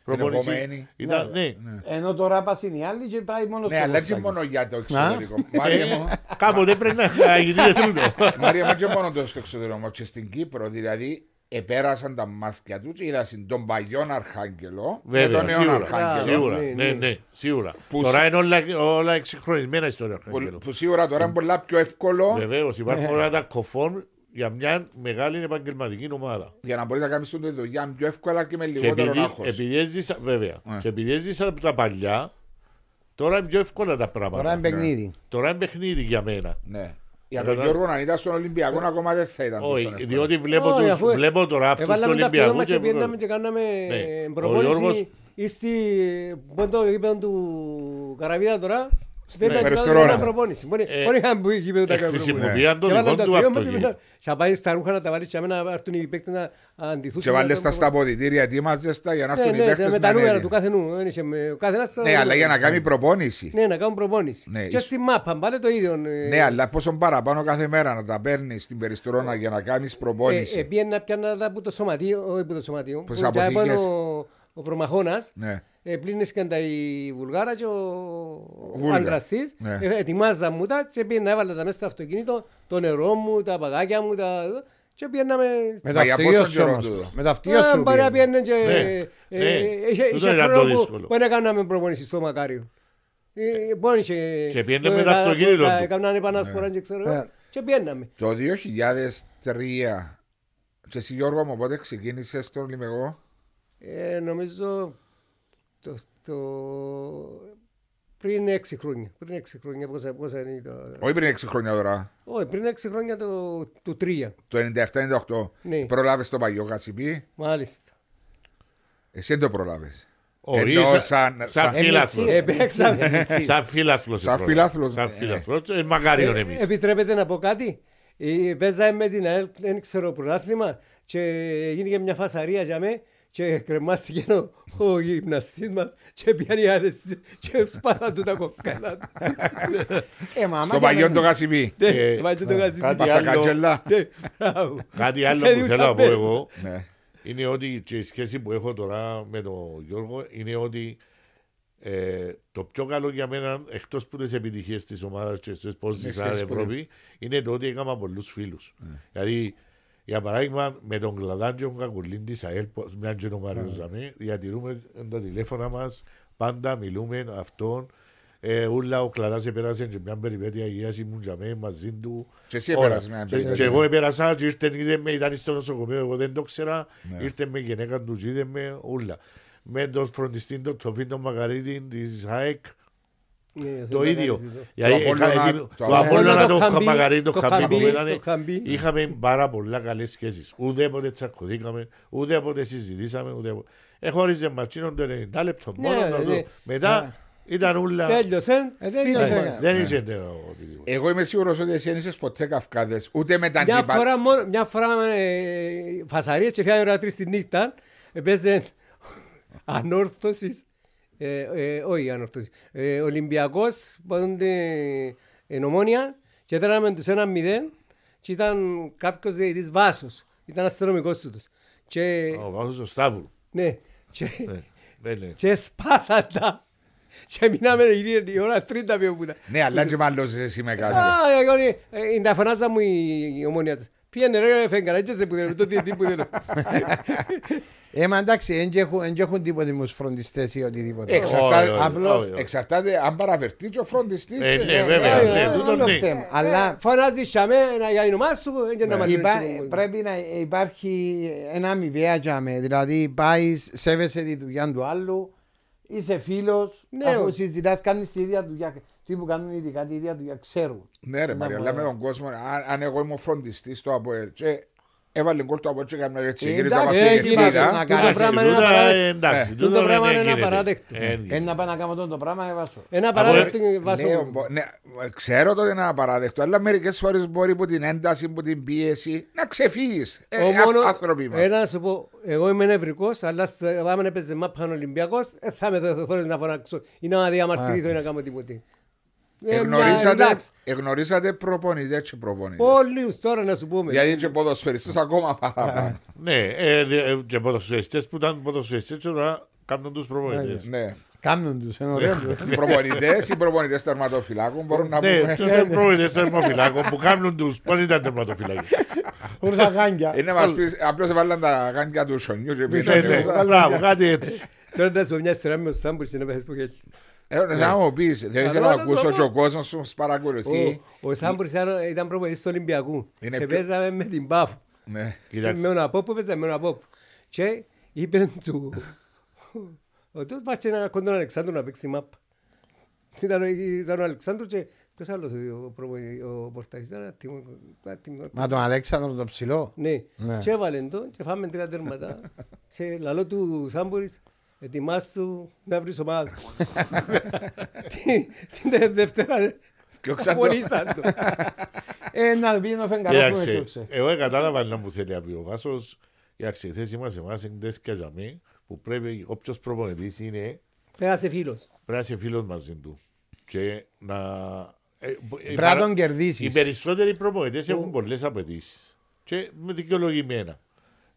S4: Προπόνηση.
S1: επόμενη.
S4: Ήταν, ναι.
S2: Ενώ τώρα πας είναι η άλλη και πάει μόνος
S1: Ναι,
S2: στο
S1: αλλά και
S2: Κωστάκης.
S1: μόνο για το εξωτερικό. Μάρια μου,
S4: Ε, Κάποτε πρέπει να γίνει τούτο.
S1: Μάρια μου και μόνο το στο εξωτερικό, και στην Κύπρο. Δηλαδή, επέρασαν τα μάτια τους και είδαν τον παλιόν Αρχάγγελο με
S4: Βέβαια,
S1: τον νέο
S4: σίγουρα.
S1: Αρχάγγελο.
S4: Σίγουρα,
S3: Ναι,
S4: ναι,
S3: ναι.
S4: ναι, σίγουρα.
S1: Που
S4: Τώρα
S1: σ-
S4: είναι όλα, όλα εξυγχρονισμένα ιστορία.
S1: Που, που σίγουρα τώρα είναι πολλά πιο εύκολο
S4: Βεβαίως, υπάρχουν όλα τα κοφών για μια μεγάλη επαγγελματική ομάδα.
S1: για να μπορείς να κάνεις τη δουλειά πιο εύκολα και με
S4: Και
S1: λιγότερο
S4: επειδή,
S1: άγχος.
S4: επειδή έζησα, βέβαια,
S1: Ναι.
S4: και επειδή έζησα από τα παλιά, τώρα είναι πιο εύκολα τα πράγματα.
S2: Τώρα είναι παιχνίδι.
S4: Τώρα είναι παιχνίδι για μένα.
S1: Ναι. Για τον
S4: Κατάλαβες.
S1: Γιώργο αν ήταν στον Ολυμπιακό ακόμα δεν θα ήταν τόσο
S4: Όχι,
S1: εύκολο.
S4: διότι βλέπω,
S3: Όχι,
S4: τους,
S3: αφού
S4: βλέπω τώρα αυτούς του
S3: Έβαλαμε τα αυτοκίνητα
S4: Ολυμπιακού
S3: μας και
S4: και
S3: πήγαμε και κάναμε
S4: Ναι.
S3: ε,
S4: Ο
S3: προπόνηση
S4: Γιώργος-
S3: ή στη πού το γήπεδο του Καραβίδα τώρα. Δεν
S1: Ναι,
S3: ήταν
S1: Περιστερώνα.
S3: ένα προπόνηση. Μπορεί
S4: Ε,
S3: μπορεί να μπει γήπεδο τα
S4: ε,
S3: κάνουμε προπόνηση.
S4: χρησιμοποιάν το
S3: Και βάλαν
S4: δικό
S3: τα
S4: του
S3: τρία μας
S4: αυτοκίνητο.
S3: και μετά- Θα πάει στα ρούχα να τα βάλεις και αμένα να έρθουν οι παίκτες να αντιθούσουν.
S1: Και βάλες τα στα αποδητήρια, ετοίμαζες τα για να
S3: Ναι,
S1: έρθουν οι
S3: ναι,
S1: παίχτες
S3: με
S1: να
S3: τα νούμερα
S1: είναι
S3: του κάθε νου. Δεν είχε με- ο καθένας-
S1: Ναι, αλλά για να κάνει προπόνηση.
S3: Ναι, να κάνουν προπόνηση.
S1: Ναι,
S3: Και
S1: ίσ-
S3: στη μάπα, πάλι το ίδιο. ε,
S1: Ναι, αλλά πόσο παραπάνω κάθε μέρα να τα παίρνεις στην περιστρώνα για να κάνεις
S3: Ε,
S1: προπόνηση.
S3: ε, πήγαινα πιάνα τα από το σωματείο, όχι από το σωματείο.
S1: Που
S3: που
S1: στις
S3: και από
S1: αποθήκες.
S3: ο, ο προμαχώνας.
S1: Ναι.
S3: Ε, πλήνισκαν τα η Βουλγάρα και ο, ο
S1: Βούλγα.
S3: άντρας της.
S1: Ναι.
S3: Ε, ετοιμάζα μου τα και πήγαινα έβαλα τα μέσα στο αυτοκίνητο, το νερό μου, τα παγάκια μου, τα... και πήγαιναμε...
S2: Με
S1: Μα
S2: τα
S1: για
S2: αυτοκίνητα
S1: πόσο
S2: σου
S1: καιρό
S2: όμως.
S1: τούτο;
S2: Με τα αυτοκίνητα
S3: Α,
S2: σου
S3: Μπορεί να
S2: πήγαινε.
S3: πήγαινε και...
S4: Ναι,
S3: ε,
S4: ναι.
S3: είχε-
S4: Τούτο
S3: Είχε
S4: ήταν το
S3: χρόνο που
S4: δύσκολο.
S3: που δεν έκαναμε προπονήσεις στο Μακάριο. Ε, Μπορεί και...
S4: Και πήγαινε
S3: που
S4: με το
S3: τα-
S4: αυτοκίνητο
S3: που τα
S4: του.
S3: Έκαναν επανασπορά και ξέρω εγώ.
S2: Ναι.
S3: Και πήγαιναμε.
S1: Το 2003 και εσύ Γιώργο μου πότε ξεκίνησες στον Ολυμπιακό.
S3: Ε, νομίζω το, το Πριν έξι χρόνια. Πριν έξι χρόνια. Πόσα, πόσα είναι το...
S1: Όχι πριν 6 χρόνια τώρα.
S3: Όχι, πριν έξι χρόνια το, του τρία.
S1: Το 97-98.
S3: Ναι.
S1: Προλάβες το παγιό Γασιπί.
S3: Μάλιστα.
S1: Εσύ δεν το προλάβες.
S4: Όχι,
S1: Ενώ
S4: σαν-
S1: σαν-
S4: σαν
S1: σαν-
S4: φίλαθλος.
S3: Ε, παίξαμε.
S4: Σαν φίλαθλος.
S1: Σαν
S4: ε,
S1: φίλαθλος,
S4: Σαν
S1: ε,
S4: φίλαθλος. Ε, Μακάριον
S3: Ε,
S4: εμείς.
S3: Επιτρέπετε να πω κάτι; Ε, Παίζαμε με την ΑΕΛ, δεν ξέρω, πρωτάθλημα και γίνηκε μια φασαρία για με και κρεμάστηκε ο, ο γυμναστής μας και πιάνει οι άλλες και σπάσαν του τα κοκκαλά του.
S2: Ε, μα,
S1: Στο
S2: άμα
S1: παγιό
S2: και-
S1: το Γασιπί.
S3: Ναι,
S4: Ε,
S3: σε βάζει το γαζί.
S4: κάτι
S1: Πας στα
S4: άλλο.
S1: καντζελά.
S3: Ναι, μπράβο.
S4: Κάτι άλλο
S3: Ε,
S4: που θέλω να πω
S3: διούσαν
S4: εγώ
S1: Ναι.
S4: είναι ότι και η σχέση που έχω τώρα με τον Γιώργο είναι ότι ε, το πιο καλό για μένα, εκτός που τις επιτυχίες της ομάδας και στι πώς
S1: Ναι,
S4: στην
S1: σχέση που
S4: Ευρώπη, είναι το ότι έκανα πολλούς φίλους.
S1: Ναι.
S4: Δηλαδή, για παράδειγμα, με τον Κλαδάν και τον Κακουλίν τη ΑΕΛ, που- μια και τον
S1: Ναι.
S4: Μάριο Ζαμέ, διατηρούμε τα τηλέφωνα μας, πάντα μιλούμε αυτόν. Ε, ούλα ο Κλαδάς επέρασε και μια περιπέτεια υγείας ήμουν για μέ μαζί του.
S1: Και εσύ
S4: Όλα.
S1: επέρασες μια
S4: Και-
S1: περιπέτεια.
S4: Και εγώ επέρασα και ήρθε, είδε με, ήταν στο νοσοκομείο, εγώ δεν το ξέρα.
S1: Ναι.
S4: Ήρθε με γυναίκα του, και είδε με ούλα. Με τον φροντιστή τον Τοφίντο Μαγαρίτη της ΑΕΚ,
S3: Ναι,
S4: το
S3: σε
S4: ίδιο.
S3: παράζει το.
S4: Γιατί
S1: Απόλλωνα-
S4: είχα-
S1: το
S4: Το
S1: Απόλλωνα
S4: Απόλλωνα,
S3: το
S4: το
S3: Χαμπί,
S4: Μαγαρίτη, το
S3: το
S4: Χαμπί που
S3: Χαμπί,
S4: ήταν.
S3: το Χαμπί.
S4: Είχαμε πάρα πολλά καλές σχέσεις. Ουδέποτε τσακωθήκαμε, ουδέποτε συζητήσαμε. ουδέποτε- Εχώριζε ματσίνον το 90 λεπτό.
S3: Ναι,
S4: Μόνος το-
S3: ναι.
S4: Μετά ήταν ούλα.
S3: Τέλειωσε.
S2: Ε,
S3: σπίτι
S2: τέλειωσε.
S3: μας.
S4: Δεν είχε το οτιδήποτε.
S1: Εγώ είμαι σίγουρος ότι εσύ δεν είσαι ποτέ καυκάδες, ούτε με τα
S3: Μια
S1: αντίπα.
S3: φορά, μόνο, μια φορά ε, φασαρίες και φιάνε ώρα τρεις τη νύχτα έπαιζε ανόρθωσης ε, ε, όχι ανόρθωσης ε, Ολυμπιακός πόντε εν Ομόνια και τρώναμε τους ένα μηδέν και ήταν κάποιος διαιτητής Βάσος ήταν αστυνομικός τούτος και
S4: Ο Βάσος ο Σταύρου.
S3: ναι και,
S4: Ναι, ναι, ναι.
S3: και σπάσαν τα και μείναμε η- η ώρα τρίτα πιο πούτα
S1: Ναι, αλλά και μάλλον εσύ με κάτι.
S3: Α, εγώ, ε, ε, τα φωνάζα μου η η ομόνια της. Πήγαινε ρε φέγγαρα, έτσι σε που δεν το τι που δεν
S2: Ε, μα εντάξει, δεν και έχουν- δεν και έχουν τίποτε με τους φροντιστές ή οτιδήποτε.
S1: Εξαρτάται,
S4: Όχι, όχι,
S1: απλώς,
S4: όχι, όχι.
S1: εξαρτάται αν παραβερτεί και ο φροντιστής.
S4: Ε,
S1: και-
S4: ναι, βέβαια,
S3: ε,
S4: ναι,
S3: ε,
S4: τούτο
S2: άλλο
S4: ναι.
S2: θέμα. Αλλά
S3: Φωνάζει σαμέ για την ομάδα σου, έτσι να μας
S2: Υπά-
S3: ρίξει.
S2: πρέπει να υπάρχει ένα αμοιβαία τζάμε. Δηλαδή, πάει, σέβεσαι τη δουλειά του άλλου, είσαι φίλο,
S3: Ναι,
S2: αφού
S3: ο-
S2: συζητά, κάνει τη ίδια δουλειά. Τι που κάνουν ειδικά τη ίδια δουλειά, ξέρουν.
S1: Ναι, ρε
S2: Να
S1: Μαρία,
S2: μου-
S1: αλλά με τον κόσμο, αν, αν εγώ ήμουν φροντιστής στο ΑΠΟΕΛ και έβαλε γκολ το ΑΠΟΕΛ και έκαμε έτσι,
S2: Ε,
S1: γύριζα
S2: εντάξει,
S1: μας
S3: ε,
S1: στην
S3: κύριε,
S1: κεφίδα.
S2: να
S3: Τούτο
S2: κάνεις
S3: πράγμα
S4: Εντάξει,
S3: είναι
S4: τούτα,
S3: απαράδεκτο.
S4: ε, εντάξει,
S3: Ε,
S4: τούτο
S3: τούτο πράγμα
S4: δεν
S3: είναι
S4: γίνεται.
S3: απαράδεκτο.
S4: Ε,
S2: Ε, να πάει να κάνω αυτό το πράγμα, έβασο.
S3: Ένα
S4: Από-
S3: παράδεκτο
S1: Ναι,
S3: βάσο.
S1: ομπο- ναι, ξέρω ότι είναι απαράδεκτο, αλλά μερικές φορές μπορεί που την ένταση, που την πίεση να ξεφύγεις. Ε,
S3: Ο
S1: α-
S3: μόνο-
S1: άνθρωποι είμαστε.
S3: Ένα να σου πω, εγώ είμαι νευρικός, αλλά στο πάμε να παίζει μάπαν Ολυμπιακός, ε, θα με δεθωρείς να φωνάξω ή να διαμαρτυρηθώ ή να κάνω τίποτε. Ε,
S1: Εγνωρίσατε,
S3: μια- εντάξει.
S1: εγνωρίσατε προπονητές και προπονητές.
S3: Όλους τώρα να σου πούμε.
S1: Γιατί και ποδοσφαιριστές ακόμα παραπάνω.
S4: Ναι, ε, δε- ε, και ποδοσφαιριστές που ήταν ποδοσφαιριστές και τώρα κάνουν τους προπονητές.
S1: ναι.
S2: Κάνουν τους, είναι ωραίο. τους.
S1: Οι προπονητές, οι προπονητές τερματοφυλάκων μπορούν να
S4: Ναι,
S1: πούμε.
S4: και δεν προπονητές θερμοφυλάκων που κάνουν τους, πότε ήταν τερματοφυλάκοι.
S2: Χωρίς αγάνια.
S1: Είναι να μας πεις, απλώς έβαλαν τα γάντια του σονιού και
S4: Ναι,
S1: πήγαν.
S4: ναι, μπράβο, κάτι έτσι.
S3: Τώρα να σου πω μια ιστορία με ο Σάμπουρς είναι πες που έχει.
S1: Ε, Θα μου πεις, δεν
S3: Αλλά
S1: ήθελα να
S3: να σου
S1: ακούσω
S3: πω.
S1: και ο κόσμος σου μας παρακολουθεί.
S3: Ο- Ο Σάμπουρς ήταν- ήταν προπονητής του Ολυμπιακού
S1: Είναι
S3: και
S1: πιο-
S3: παίζαμε με την Πάφο.
S1: Ναι.
S4: Κοιτάξτε.
S3: Με τον Απόπου παίζαμε με τον Απόπου. Και είπε του... Ο τούτος πάει και να κοντώ τον Αλεξάνδρου να παίξει μάπα. Ήταν ο- ήταν ο Αλεξάνδρου και ποιος άλλος ο προπονητής, ο πορτάρης ήταν ένα τίμο- ένα τίμο-
S2: Μα τον Αλέξανδρο το ψηλό.
S3: Ναι,
S2: Ναι.
S3: και έβαλε το και φάμε τρία τέρματα. Και λαλό του Σάμπορης, ετοιμάσου να βρεις ομάδα. Τι- Την Δευτέρα
S1: Πιο ξανά.
S3: απολύσαν το.
S2: Ε, να πει ο Φεγγαρός που με
S4: Κοίταξε,
S2: έκλωξε.
S4: εγώ κατάλαβα να μου θέλει να πει ο Βάσος, η θέση μας εμάς είναι τέτοια για μí, που πρέπει όποιος προπονητής είναι,
S3: Πέρασε φίλος.
S4: πρέπει να είσαι φίλος μαζί του. Και να... ε, ε,
S2: Πρέπει να τον
S4: Οι
S2: κερδίσεις.
S4: περισσότεροι προπονητές έχουν πολλές απαιτήσεις. Και με δικαιολογημένα.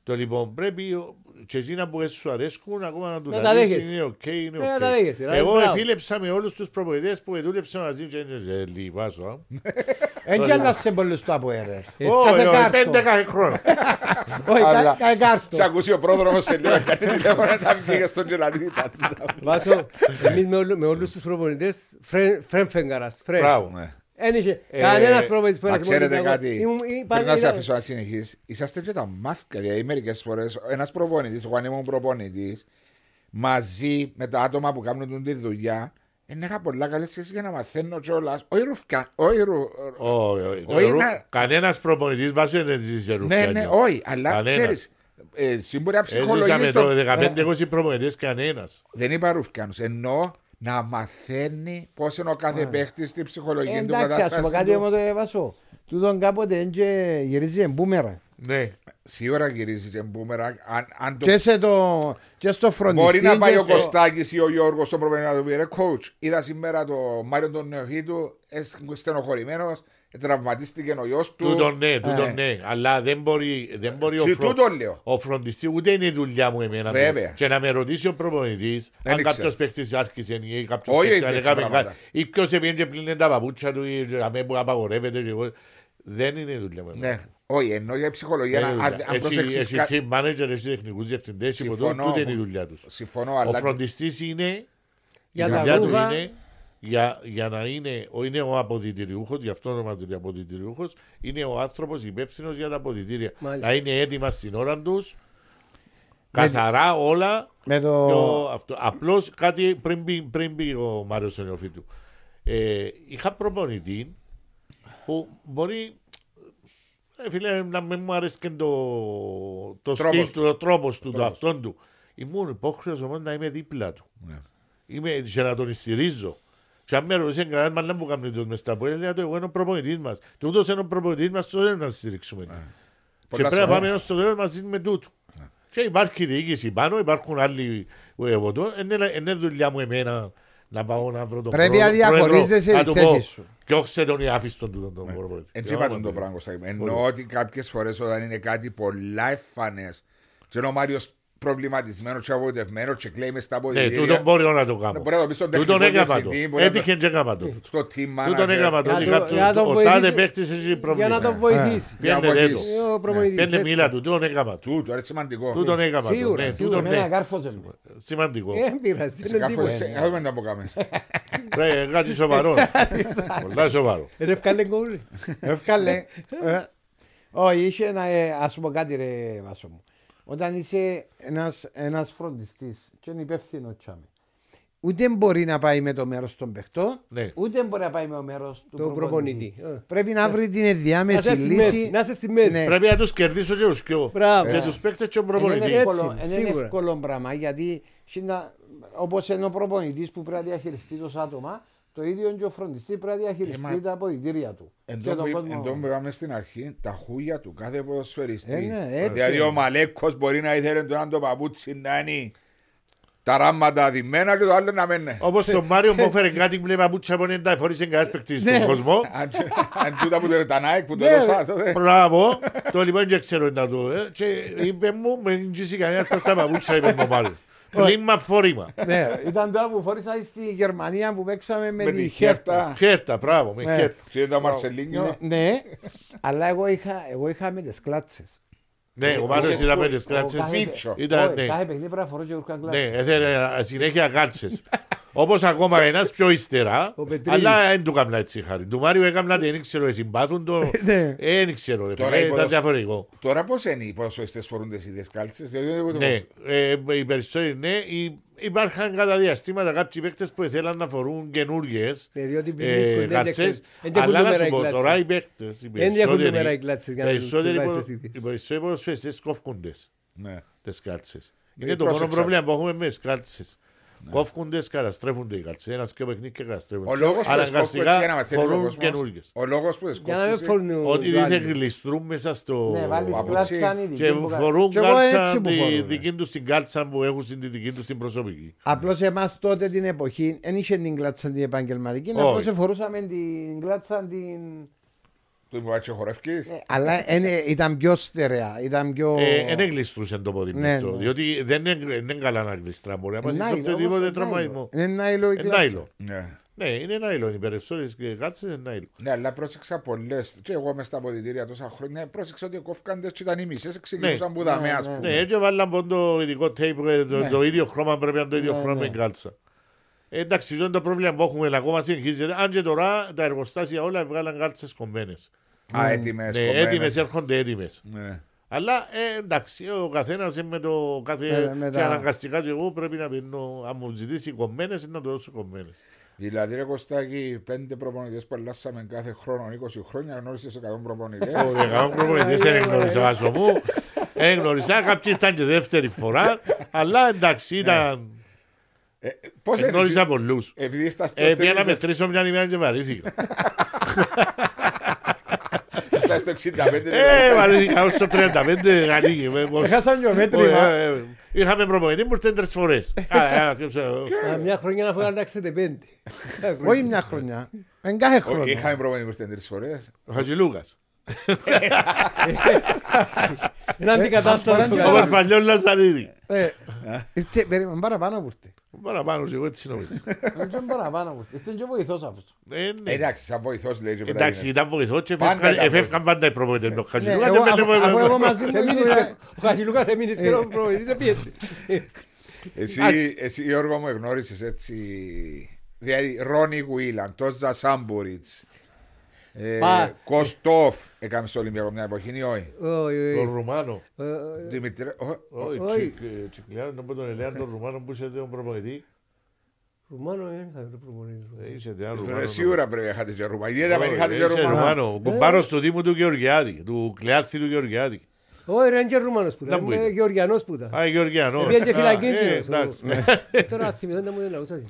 S4: Το λοιπόν πρέπει ο- και εκείνα που σου αρέσκουν ακόμα να του
S3: Να τα
S4: λαλείς,
S3: δέχεσαι.
S4: είναι οκ, είναι
S3: Ε, να τα
S4: οκ.
S3: δέχεσαι, δηλαδή,
S4: Εγώ
S3: μπράβο.
S4: εφίλεψα με όλους τους προπονητές που δούλεψαν μαζί και είναι λιβάζω. α.
S2: Εν και να σε πολλούς το από έρε.
S4: Όχι,
S2: κάθε
S4: όχι,
S2: κάρτο.
S4: πέντε κάθε χρόνος.
S2: Όχι,
S1: Αλλά-
S2: κα- κάθε κάρτο.
S1: Σε ακούσει ο πρόδρομος σε λίγο κάτι τηλέφωνο όταν πήγε στον Τζελανίδη.
S3: Βάσο, εμείς με όλου- με όλους τους προπονητές, φρεν φρεν φεγγαράς, φρεν.
S4: Μπράβο.
S3: Εν είχε
S4: Ε,
S3: κανένας προπονητής που
S1: Μα
S3: έρασε με
S1: ξέρετε
S3: Ολυμπιακό.
S1: κάτι,
S3: Ήμουν- είπα-
S1: πριν να σε
S3: ήταν-
S1: αφήσω να συνεχίσεις, είσαστε και τα μάθηκα, δηλαδή μερικές φορές ένας προπονητής, εγώ αν ήμουν προπονητής, μαζί με τα άτομα που κάνουν τη δουλειά, Είναι είχα πολλά καλές σχέσεις για να μαθαίνω κιόλας. Όχι ρουφκιά, όχι ρου...
S4: Όχι, όχι.
S1: Όχι,
S4: Ρου-
S1: να-
S4: Κανένας προπονητής βάσου δεν έζησε
S1: Ναι,
S4: ρουφιάνιο.
S1: ναι, όχι, αλλά
S4: Κανένας.
S1: ξέρεις, ε, εσύ μπορεί να
S4: Έζησαμε
S1: ψυχολογείς
S4: το
S1: το...
S4: 15-20 προπονητές κανένας.
S1: Δεν είπα ρουφκιάνους, ενώ να μαθαίνει πώς είναι ο κάθε παίχτης στη ψυχολογία του
S2: Εντάξει, ας πω
S1: κατάσταση
S2: κάτι
S1: του.
S2: όμως το Βάσο. Τούτον κάποτε έντια γυρίζει εμπούμερα.
S4: Ναι.
S1: Σίγουρα γυρίζει και μπούμεραγκ. Αν, αν το...
S2: Και, σε το, και στο φροντιστή.
S1: Μπορεί να πάει
S2: και
S1: ο
S2: στο-
S1: Κωστάκης ή ο Γιώργος στον προπονητή να του πει ρε coach, είδα σήμερα το Μάριο τον Νεοχήτου, στενοχωρημένος, τραυματίστηκε ο γιος του.
S4: Τούτο ναι, τούτο
S1: Ε.
S4: ναι. Αλλά δεν μπορεί, δεν μπορεί ο,
S1: Και
S4: φρο...
S1: τούτο λέω.
S4: ο φροντιστής ούτε είναι η δουλειά μου εμένα.
S1: Βέβαια.
S4: Και να με ρωτήσει ο προπονητής
S1: Δεν
S4: αν
S1: ήξερα.
S4: κάποιος παίχτη άρχισε ή κάποιος
S1: Όχι,
S4: παίχτη
S1: τέτοια
S4: έκαμε
S1: πράγματα.
S4: κάτι. Ή ποιος έπαιρνε και πλύνε τα παπούτσια του ή αμέ που απαγορεύεται. και εγώ. Δεν είναι η δουλειά μου. εμένα.
S1: Ναι. Όχι, ενώ για ψυχολογία,
S4: Δεν είναι
S1: αν,
S4: δουλειά.
S1: αν
S4: Έχει-
S1: προσέξεις
S4: Έχει
S1: κα-
S4: team manager, έχει τεχνικούς διευθυντές,
S1: Συμφωνώ.
S4: τούτη είναι η δουλειά τους.
S1: Συμφωνώ,
S4: Ο
S1: αλλά
S4: φροντιστής είναι
S3: Για
S4: η
S3: τα
S4: δουλειά του
S3: ρούχα.
S4: είναι για, για να είναι, ο, είναι ο αποδητηριούχος, γι' αυτό ονομάζεται αποδητηριούχος, είναι ο άνθρωπος υπεύθυνος για τα αποδητήρια.
S3: Μάλιστα.
S4: Να είναι έτοιμα στην ώρα τους, καθαρά όλα.
S2: Με το...
S4: Το... Αυτό. Απλώς κάτι πριν πει, πριν πει ο Μάριος ο Νεοφίτου. Ε, είχα προπονητή που μπορεί ε, φίλε, να μην μου αρέσει και το, το
S1: Τρόπος
S4: στυλ του, το τρόπος του, το αυτόν του. Ήμουν υπόχρεος όμως να είμαι δίπλα του.
S1: Ναι.
S4: Είμαι και να τον στηρίζω. Και αν με ρωτήσει κανένας μα να μου κάνει το μες στα πόδια, λέει το εγώ είναι ο προπονητής μας. Και ούτως είναι ο προπονητής μας, τότε να στηρίξουμε. Και
S1: Πολλά
S4: πρέπει να
S1: σοβαρά.
S4: πάμε έως το τέλος μαζί με τούτο. Και υπάρχει διοίκηση πάνω, υπάρχουν άλλοι ε, εγώ εδώ. Είναι, είναι δουλειά μου εμένα να πάω να βρω τον
S2: Πρέπει
S4: πρόεδρο-
S2: να διαχωρίζεσαι
S4: πρόεδρο,
S2: η
S4: να του
S2: θέση
S4: πω,
S2: σου.
S4: Διώξε τον ή άφηστον τούτον τον προπονητή.
S1: Έτσι
S4: Και
S1: είπα
S4: άμα
S1: τον το
S4: το-
S1: πράγμα Κωστάκη. Εννοώ ότι κάποιες φορές όταν είναι κάτι πολλά εμφανές και είναι ο Μάριος προβληματισμένος και απογοητευμένο και κλαίει μες στα
S4: Ναι,
S1: αποδητήρια.
S4: τούτον μπορεί να το κάνω.
S1: Μπορεί να το πεις στον
S4: Τούτον
S1: τεχνικό
S4: έκαμα το.
S1: διευθυντή, μπορεί να το-
S4: Έτυχε και έκαμα το.
S1: στο team
S4: Τούτον
S1: manager.
S4: έκαμα το.
S3: Για
S4: ότι
S3: το-
S4: κάποιος-
S3: για να το
S4: Ο τάδε
S3: βοηθήσει-
S4: παίκτης έχει
S3: Για
S4: πρόβλημα.
S3: να τον βοηθήσει.
S1: Για να
S4: Πιέντε το.
S1: βοηθήσει.
S3: Ο προπονητής,
S4: Πιέντε
S3: έτσι.
S4: μίλα του. Τούτον έκαμα το.
S1: Τούτο, είναι σημαντικό.
S4: Τούτον έκαμα το.
S3: Σίγουρα,
S4: Ναι,
S3: σίγουρα.
S4: τούτον
S2: Εμένα
S4: ναι.
S2: κάρφωσε με.
S4: Σημαντικό.
S3: Ε, Δεν πειράζει,
S1: Σε
S3: είναι
S1: κάπου
S3: τίποτα.
S1: εσύ, έχουμε να το κάνουμε.
S4: Ρε, κάτι σοβαρό. Πολλά σοβαρό.
S3: Ρε, ευκάλε γκολ.
S2: Εύκαλε. Ε, Όχι, είχε να ε, ας σου πω κάτι ρε Βάσο μου. Όταν είσαι ένας, ένας φροντιστής και είναι υπεύθυνο τσάμε. Ούτε μπορεί να πάει με το μέρος των παιχτών,
S4: Ναι.
S2: ούτε μπορεί να πάει με το μέρος του
S3: Τον προπονητή. Ε.
S2: Πρέπει να βρει την
S3: Να
S2: ενδιάμεση
S3: είσαι στη μέση,
S2: λύση.
S3: Να είσαι στη μέση.
S2: Ναι.
S4: Πρέπει να τους κερδίσω και τους κοιό.
S3: Μπράβο.
S4: Και τους παίκτες και τον
S2: Είναι
S4: προπονητής.
S2: εύκολο,
S3: Έτσι,
S2: είναι
S3: σίγουρα.
S2: εύκολο πράγμα γιατί όπως είναι ο προπονητής που πρέπει να διαχειριστεί το άτομα, το ίδιο και ο φροντιστή πρέπει να διαχειριστεί
S1: Ε, μα-
S2: τα αποδητήρια του.
S1: Εν
S2: Και
S1: τω
S2: τον
S1: που-
S2: κόσμο-
S1: εν τω που είπαμε στην αρχή, τα χούλια του κάθε ποδοσφαιριστή.
S2: Ε, ναι, έτσι
S1: δηλαδή
S2: είναι.
S1: ο Μαλέκος μπορεί να ήθελε το έναν το παπούτσι να είναι τα ράματα αδειμένα και το άλλο να μένει.
S4: Όπως τον Μάριο που έφερε κάτι που λέει παπούτσια που είναι τα φορείς κανένας παίκτης στον κόσμο.
S1: Αν αν τούτα που το τα Nike που το
S2: Ναι,
S1: έδωσα. τότε.
S4: Μπράβο, το λοιπόν δεν ξέρω να το. ε, Και είπε μου, με εγγύσει κανένας πως τα παπούτσια είπε μου ο Μάριος. Πλήμα φορήμα.
S2: ναι, ήταν το που φορήσα στη Γερμανία που παίξαμε με,
S1: Με
S2: τη
S1: τη
S2: Χέρτα.
S1: χέρτα.
S4: Χέρτα, μπράβο, με
S2: Ναι.
S4: χέρτα.
S1: Και το Μαρσελίνιο.
S2: Ναι, ναι, αλλά εγώ είχα, εγώ είχα με τις κλάτσες.
S4: Ναι, ο Μάριος
S1: Είσαι
S4: ήταν με
S1: σκου-
S4: τις κλάτσες.
S2: κάθε-
S1: Βίτσο.
S4: Ήταν,
S2: Όχι,
S4: ναι.
S2: Κάθε παιχνίδι πρέπει να φορώ και ουρκαν
S4: Ναι,
S2: κλάτσες.
S4: έθελε συνέχεια κάλτσες. Όπως ακόμα ένας πιο ύστερα,
S3: Ο Πετρίδης.
S4: αλλά δεν του κάμνα έτσι χάρη. Του Μάριου έκαμνα δεν ξέρω, συμπάθουν το,
S2: Ναι.
S4: Ε, δεν ξέρω, ρε
S1: Τώρα
S4: φίλε,
S1: η
S4: ήταν
S1: ποδοσ-
S4: διαφορετικό.
S1: Τώρα πώς είναι οι ποδοσφαιριστές φορούν τις ίδιες κάλτσες. διότι εγώ το-
S4: Ναι, ε, οι περισσότεροι ναι. Υ- Υπάρχουν κατά διαστήματα κάποιοι παίκτες που ήθελαν να φορούν καινούργιες
S3: Ναι, διότι
S4: ε,
S3: πληθύσκονται, δεν
S4: κάλτσες.
S3: ξέρεις. Δεν έχουν
S4: Αλλά να
S3: νούμερα
S4: σου
S3: οι
S4: πω,
S3: κλάτσες.
S4: τώρα οι παίκτες, οι
S3: Δεν έχουν
S4: περισσότεροι-
S3: νούμερα οι κλάτσες για να τους
S4: περισσότεροι
S3: βάζεις
S4: ποδο-
S3: τις ίδιες.
S4: οι περισσότεροι ποδοσφαιριστές κόφκονται
S1: Ναι.
S4: τις κάλτσες.
S1: Ναι,
S4: Είναι το μόνο
S1: πρόσεξα.
S4: πρόβλημα που έχουμε με τις κάλτσες. Κόφκονται, καταστρέφονται οι κάλτσες. Ένας και παιχνίδι και καταστρέφονται.
S1: Ο λόγος που τις κόφουν έτσι για να
S4: Αναγκαστικά
S1: μαθαίνει ο
S4: φορούν
S1: κόσμος.
S4: καινούργιες.
S1: Ο λόγος που τις
S3: Για να μην
S1: κόφουν
S3: φορούν ο-
S4: Ότι
S3: το
S4: δεν
S3: άλλο.
S4: γλιστρούν μέσα στο...
S2: Ναι, βάλεις
S1: παπούτσι
S2: κλάτσα είναι
S4: και
S2: δική μου κα-
S4: φορούν
S2: Και εγώ έτσι
S4: κάλτσα
S2: που
S4: τη
S2: φορώ, ναι.
S4: δική τους την κάλτσα που έχουν στην δική τους την προσωπική.
S2: Απλώς εμάς τότε την εποχή δεν είχε την κλάτσα την επαγγελματική,
S4: Όχι.
S2: απλώ φορούσαμε την κλάτσα την.
S1: Του Μουάτσο χορεύκεις.
S2: Ε, Αλλά είναι- ήταν πιο στερεά. Ήταν πιο.
S4: Ε, Δεν γλιστρούσε το πόδι
S2: Ναι,
S4: μες το,
S2: ναι.
S4: διότι δεν είναι δεν είναι καλά να γλιστρά. Μπορεί να πάθεις
S2: Νάιλο,
S4: οποιοδήποτε
S2: όμως,
S4: τραυματισμό.
S2: Είναι νάιλο η
S4: Ε,
S2: κλάτσα.
S4: νάιλο.
S1: Ναι.
S4: Ναι, είναι νάιλο. Οι περισσότερες κάλτσες είναι νάιλο.
S1: Ναι, αλλά πρόσεξα πολλές. Και εγώ μες στα αποδητήρια τόσα χρόνια πρόσεξα ότι κόφκαντες και ήταν οι μισές ξεκινούσαν που δαμέ, ας
S2: ναι,
S1: πούμε.
S4: Ναι, έτσι βάλαν πόν το ειδικό tape, ε, το,
S1: Ναι.
S4: το ίδιο χρώμα πρέπει να είναι το ίδιο
S2: Ναι,
S4: χρώμα
S2: ναι.
S4: με την κάλτσα. Ε, εντάξει, αυτό είναι το πρόβλημα που έχουμε, αλλά ακόμα συνεχίζεται. Αν και τώρα τα εργοστάσια όλα βγάλαν κάλτσες κομμένες.
S1: Α, έτοιμες.
S4: Ναι, έτοιμες, έρχονται έτοιμες.
S1: Ναι.
S4: Αλλά ε, εντάξει, ο καθένας με το κάθε.
S2: Με- με
S4: και
S2: τα-
S4: αναγκαστικά και εγώ πρέπει να πίνω. Αν μου ζητήσει κομμένες, να το δώσω κομμένες.
S1: Δηλαδή, ρε Κωστάκη, πέντε προπονητές που αλλάσαμε κάθε χρόνο 20 χρόνια, γνώρισες 100 προπονητές;
S4: Ο δεκαόν προπονητές δεν γνώρισα βάσο μου. Δεν γνώρισα, κάποιοι ήταν και δεύτερη φορά. Αλλά εντάξει, ήταν...
S1: Ε, Πώς
S4: Γνώρισα
S1: είναι,
S4: πολλούς.
S1: επειδή ήρθα στο
S4: Ε, πήγα να
S1: τέλος,
S4: μετρήσω μια ημέρα και βαρύθηκα.
S1: ήρθα στο 65.
S4: Ε, βαρύθηκα ως το 35, γανίγη. με, πώς-
S2: Έχασαν και
S4: Ε,
S2: μέτρημα.
S4: ε, ε, Είχαμε προπονητή που ήρθε τρεις φορές. Α, α, και ξέρω.
S3: Α, Μια χρονιά να φύγει αλλάξετε πέντε.
S2: Όχι μια χρονιά. Εν κάθε χρόνο.
S1: Είχαμε προπονητή που ήρθε τρεις φορές.
S4: Ο Χατζηλούκας.
S3: Είναι αντικατάστατος ο
S2: Παρά-
S4: Όπως
S3: Καράς.
S4: παλιό Λαζαρίδη.
S2: Ε, Είστε, περίμενε, παραπάνω που ήρθε.
S4: Παραπάνω εγώ έτσι νομίζω.
S2: Δεν παραπάνω που ήρθε. Είστε και βοηθός αυτός.
S4: Ε, ναι.
S1: Ε, Εντάξει, σαν βοηθός λέει και μετά
S4: Εντάξει,
S1: γίνεται.
S4: ήταν βοηθός και
S1: Πάντα
S4: εφεύκαν-
S1: ήταν
S4: εφεύκαν πάντα οι προπονητές. Ο
S2: Ναι,
S4: Χατζηλούκας
S2: εγώ-
S4: δεν
S2: αφού-
S4: πέντε
S2: Αφού εγώ
S4: που-
S2: μαζί μου
S3: Εμείνεις
S2: ήμουν-
S3: και- Ο Χατζηλούκας εμείνεις και ο προπονητής έπιεται.
S1: Εσύ,
S4: Εντάξει.
S1: εσύ Γιώργο μου γνώρισες έτσι Δηλαδή Ρόνι Γουίλαν, Τόζα Σάμποριτς ε,
S3: Πα.
S1: Κοστόφ έκαμε στο Ολυμπιακό μια εποχή ή όχι;
S3: Όχι,
S4: Τον
S3: όχι.
S4: Ρουμάνο.
S3: Ε, ε,
S1: Δημητρέ, ω,
S4: Όχι,
S3: Όχι.
S4: Τσικ- ε, Τσικλιάνο, τον τον Ελέαν τον Ρουμάνο που είσαι τον προπονητή.
S3: Ρουμάνο δεν είχα το προπονητή.
S4: Ε, Είσαι έναν
S1: ε,
S4: Ρουμάνο.
S1: Σίγουρα πρέπει να είχατε και Ρουμάνο Γιατί δεν είχατε και
S4: Είσαι
S1: Ρουμάνο;
S4: Ρουμάνο. Ο κουμπάρος του Δήμου του Γεωργιάδη. Του Κλεάθη του Γεωργιάδη.
S3: Όχι, ρε, είναι και Ρουμάνος που
S4: Να
S3: ήταν.
S4: που
S3: είναι
S4: ήταν.
S3: Γεωργιανός που ήταν.
S4: Α, Γεωργιανός.
S3: Πήγαινε και
S4: Α,
S3: φυλακή
S4: ε,
S3: εκείνος, ο-
S4: εντάξει.
S3: Τώρα θυμηθώ να μου δεν λαούσα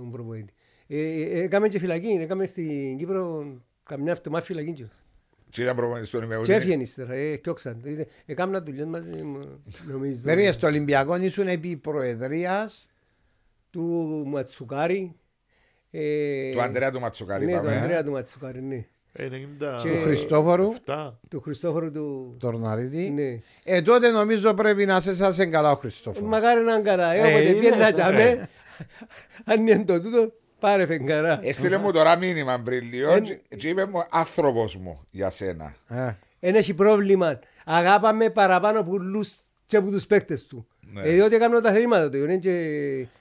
S3: τον προπονητή. Ε, ε, Έκαμε και φυλακή, έκαμε στην Κύπρο καμιά εβδομάδα φυλακή εκείνος.
S1: Και ήταν προπονητής του Ολυμπιακού
S3: Και έφυγε ύστερα, ε, κιόξαν. Ε, Έκανα δουλειές μαζί, μου, νομίζω.
S2: Περίμενε, στο Ολυμπιακό ήσουν επί προεδρίας
S3: Του Ματσουκάρη. ε,
S1: Του Αντρέα του Ματσοκάρη
S3: Ναι, του
S1: είπαμε, ε.
S3: Ανδρέα του Ματσουκάρη, ναι.
S4: 90.
S3: Και-
S2: του Χριστόφορου
S3: Του Χριστόφορου του...
S2: Τορναρίδη.
S3: Ναι.
S2: Ε, τότε νομίζω πρέπει να σε σας καλά ο Χριστόφορος.
S3: Μακάρι να είναι καλά.
S2: Ε,
S3: Ε, όποτε
S2: είναι,
S3: πιένα
S2: ε.
S3: τζαμέ, αν είναι το τούτο, πάρε φεγγαρά.
S1: Έστειλε μου τώρα μήνυμα πριν λίγο
S3: Ε,
S1: και- και είπε μου άνθρωπος μου για σένα
S2: Ε,
S3: Δεν έχει πρόβλημα. Αγάπαμε παραπάνω από όλους και από τους παίκτες του.
S1: Ναι.
S3: Ε, διότι έκανα τα θερήματα του. Είναι και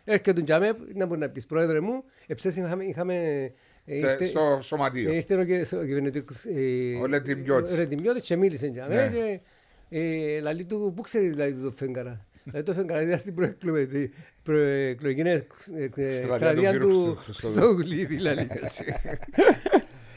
S3: έρχεται τον τζαμέ, να μπορεί να πεις πρόεδρε μου, εψές είχαμε... είχαμε ε,
S1: Τε-
S3: ήρθε-
S1: στο σωματείο.
S3: ε, Ήρθε ο κυ- ο κυβερνητικός... ε,
S1: Ο Ρετιμιώτης.
S3: ο Ρετιμιώτης και μίλησε τζαμέ
S1: Ναι.
S3: και ε, λαλή του, πού ξέρεις λαλή του το φέγγαρα. Δηλαδή το φέγγαρα ήταν στην προεκλογική προεκλογική εκστρατεία
S1: κύριου
S3: του
S1: Χριστοδούλου.
S3: Χριστοδουλίδη. λαλή.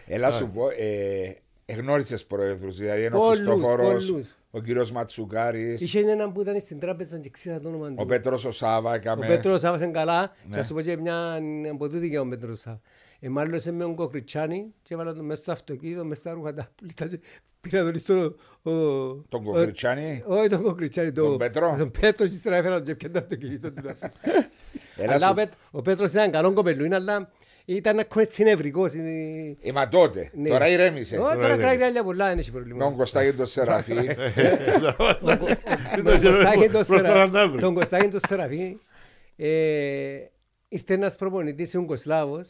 S1: Έλα σου πω, ε, εγνώρισες πρόεδρους, δηλαδή είναι ο
S3: Πολλούς,
S1: Χριστόφορος,
S3: πολλούς.
S1: ο κύριος Ματσουκάρης,
S3: Είχε έναν που ήταν στην τράπεζα και ξύχα το όνομα του.
S1: ο Πέτρος ο Σάβα,
S3: Ο
S1: έκαμε...
S3: Πέτρος Σάβας είναι καλά και
S1: Ναι.
S3: να σου πω και μια από τούτη και ο Πέτρος Σάβα. Εμάλλωσε με τον Κοκριτσάνη και έβαλα τον μέσα στο αυτοκίνητο, μέσα στα ρούχα τα πουλίτα και πήρα τον στο... ο-
S1: Τον
S3: ο-
S1: Κοκριτσάνη,
S3: Όχι τον Κοκριτσάνη,
S1: Τον Πέτρο;
S3: Τον Πέτρο και ύστερα έφερα τον και πιάνε το αυτοκίνητο του.
S1: έλα
S3: Αλλά ο
S1: σου...
S3: Πέτ- ο Πέτρος ήταν καλό κοπελούιν, αλλά ήταν ακόμα έτσι νευρικός. είναι-
S1: Ε, μα τότε,
S3: Ναι.
S1: τώρα ηρέμησε.
S3: Όχι, Τώρα κράει άλλα πολλά, δεν έχει
S1: Με τον
S3: πρόβλημα.
S1: Κωστάκη τον Σεραφή,
S3: Τον Κωστάκη τον
S4: Προς τον
S3: Σερα-
S4: Ανάβρη.
S3: τον Κωστάκη τον Σεραφή. ε, Ήρθε ένας προπονητής, ο Κοσλάβος.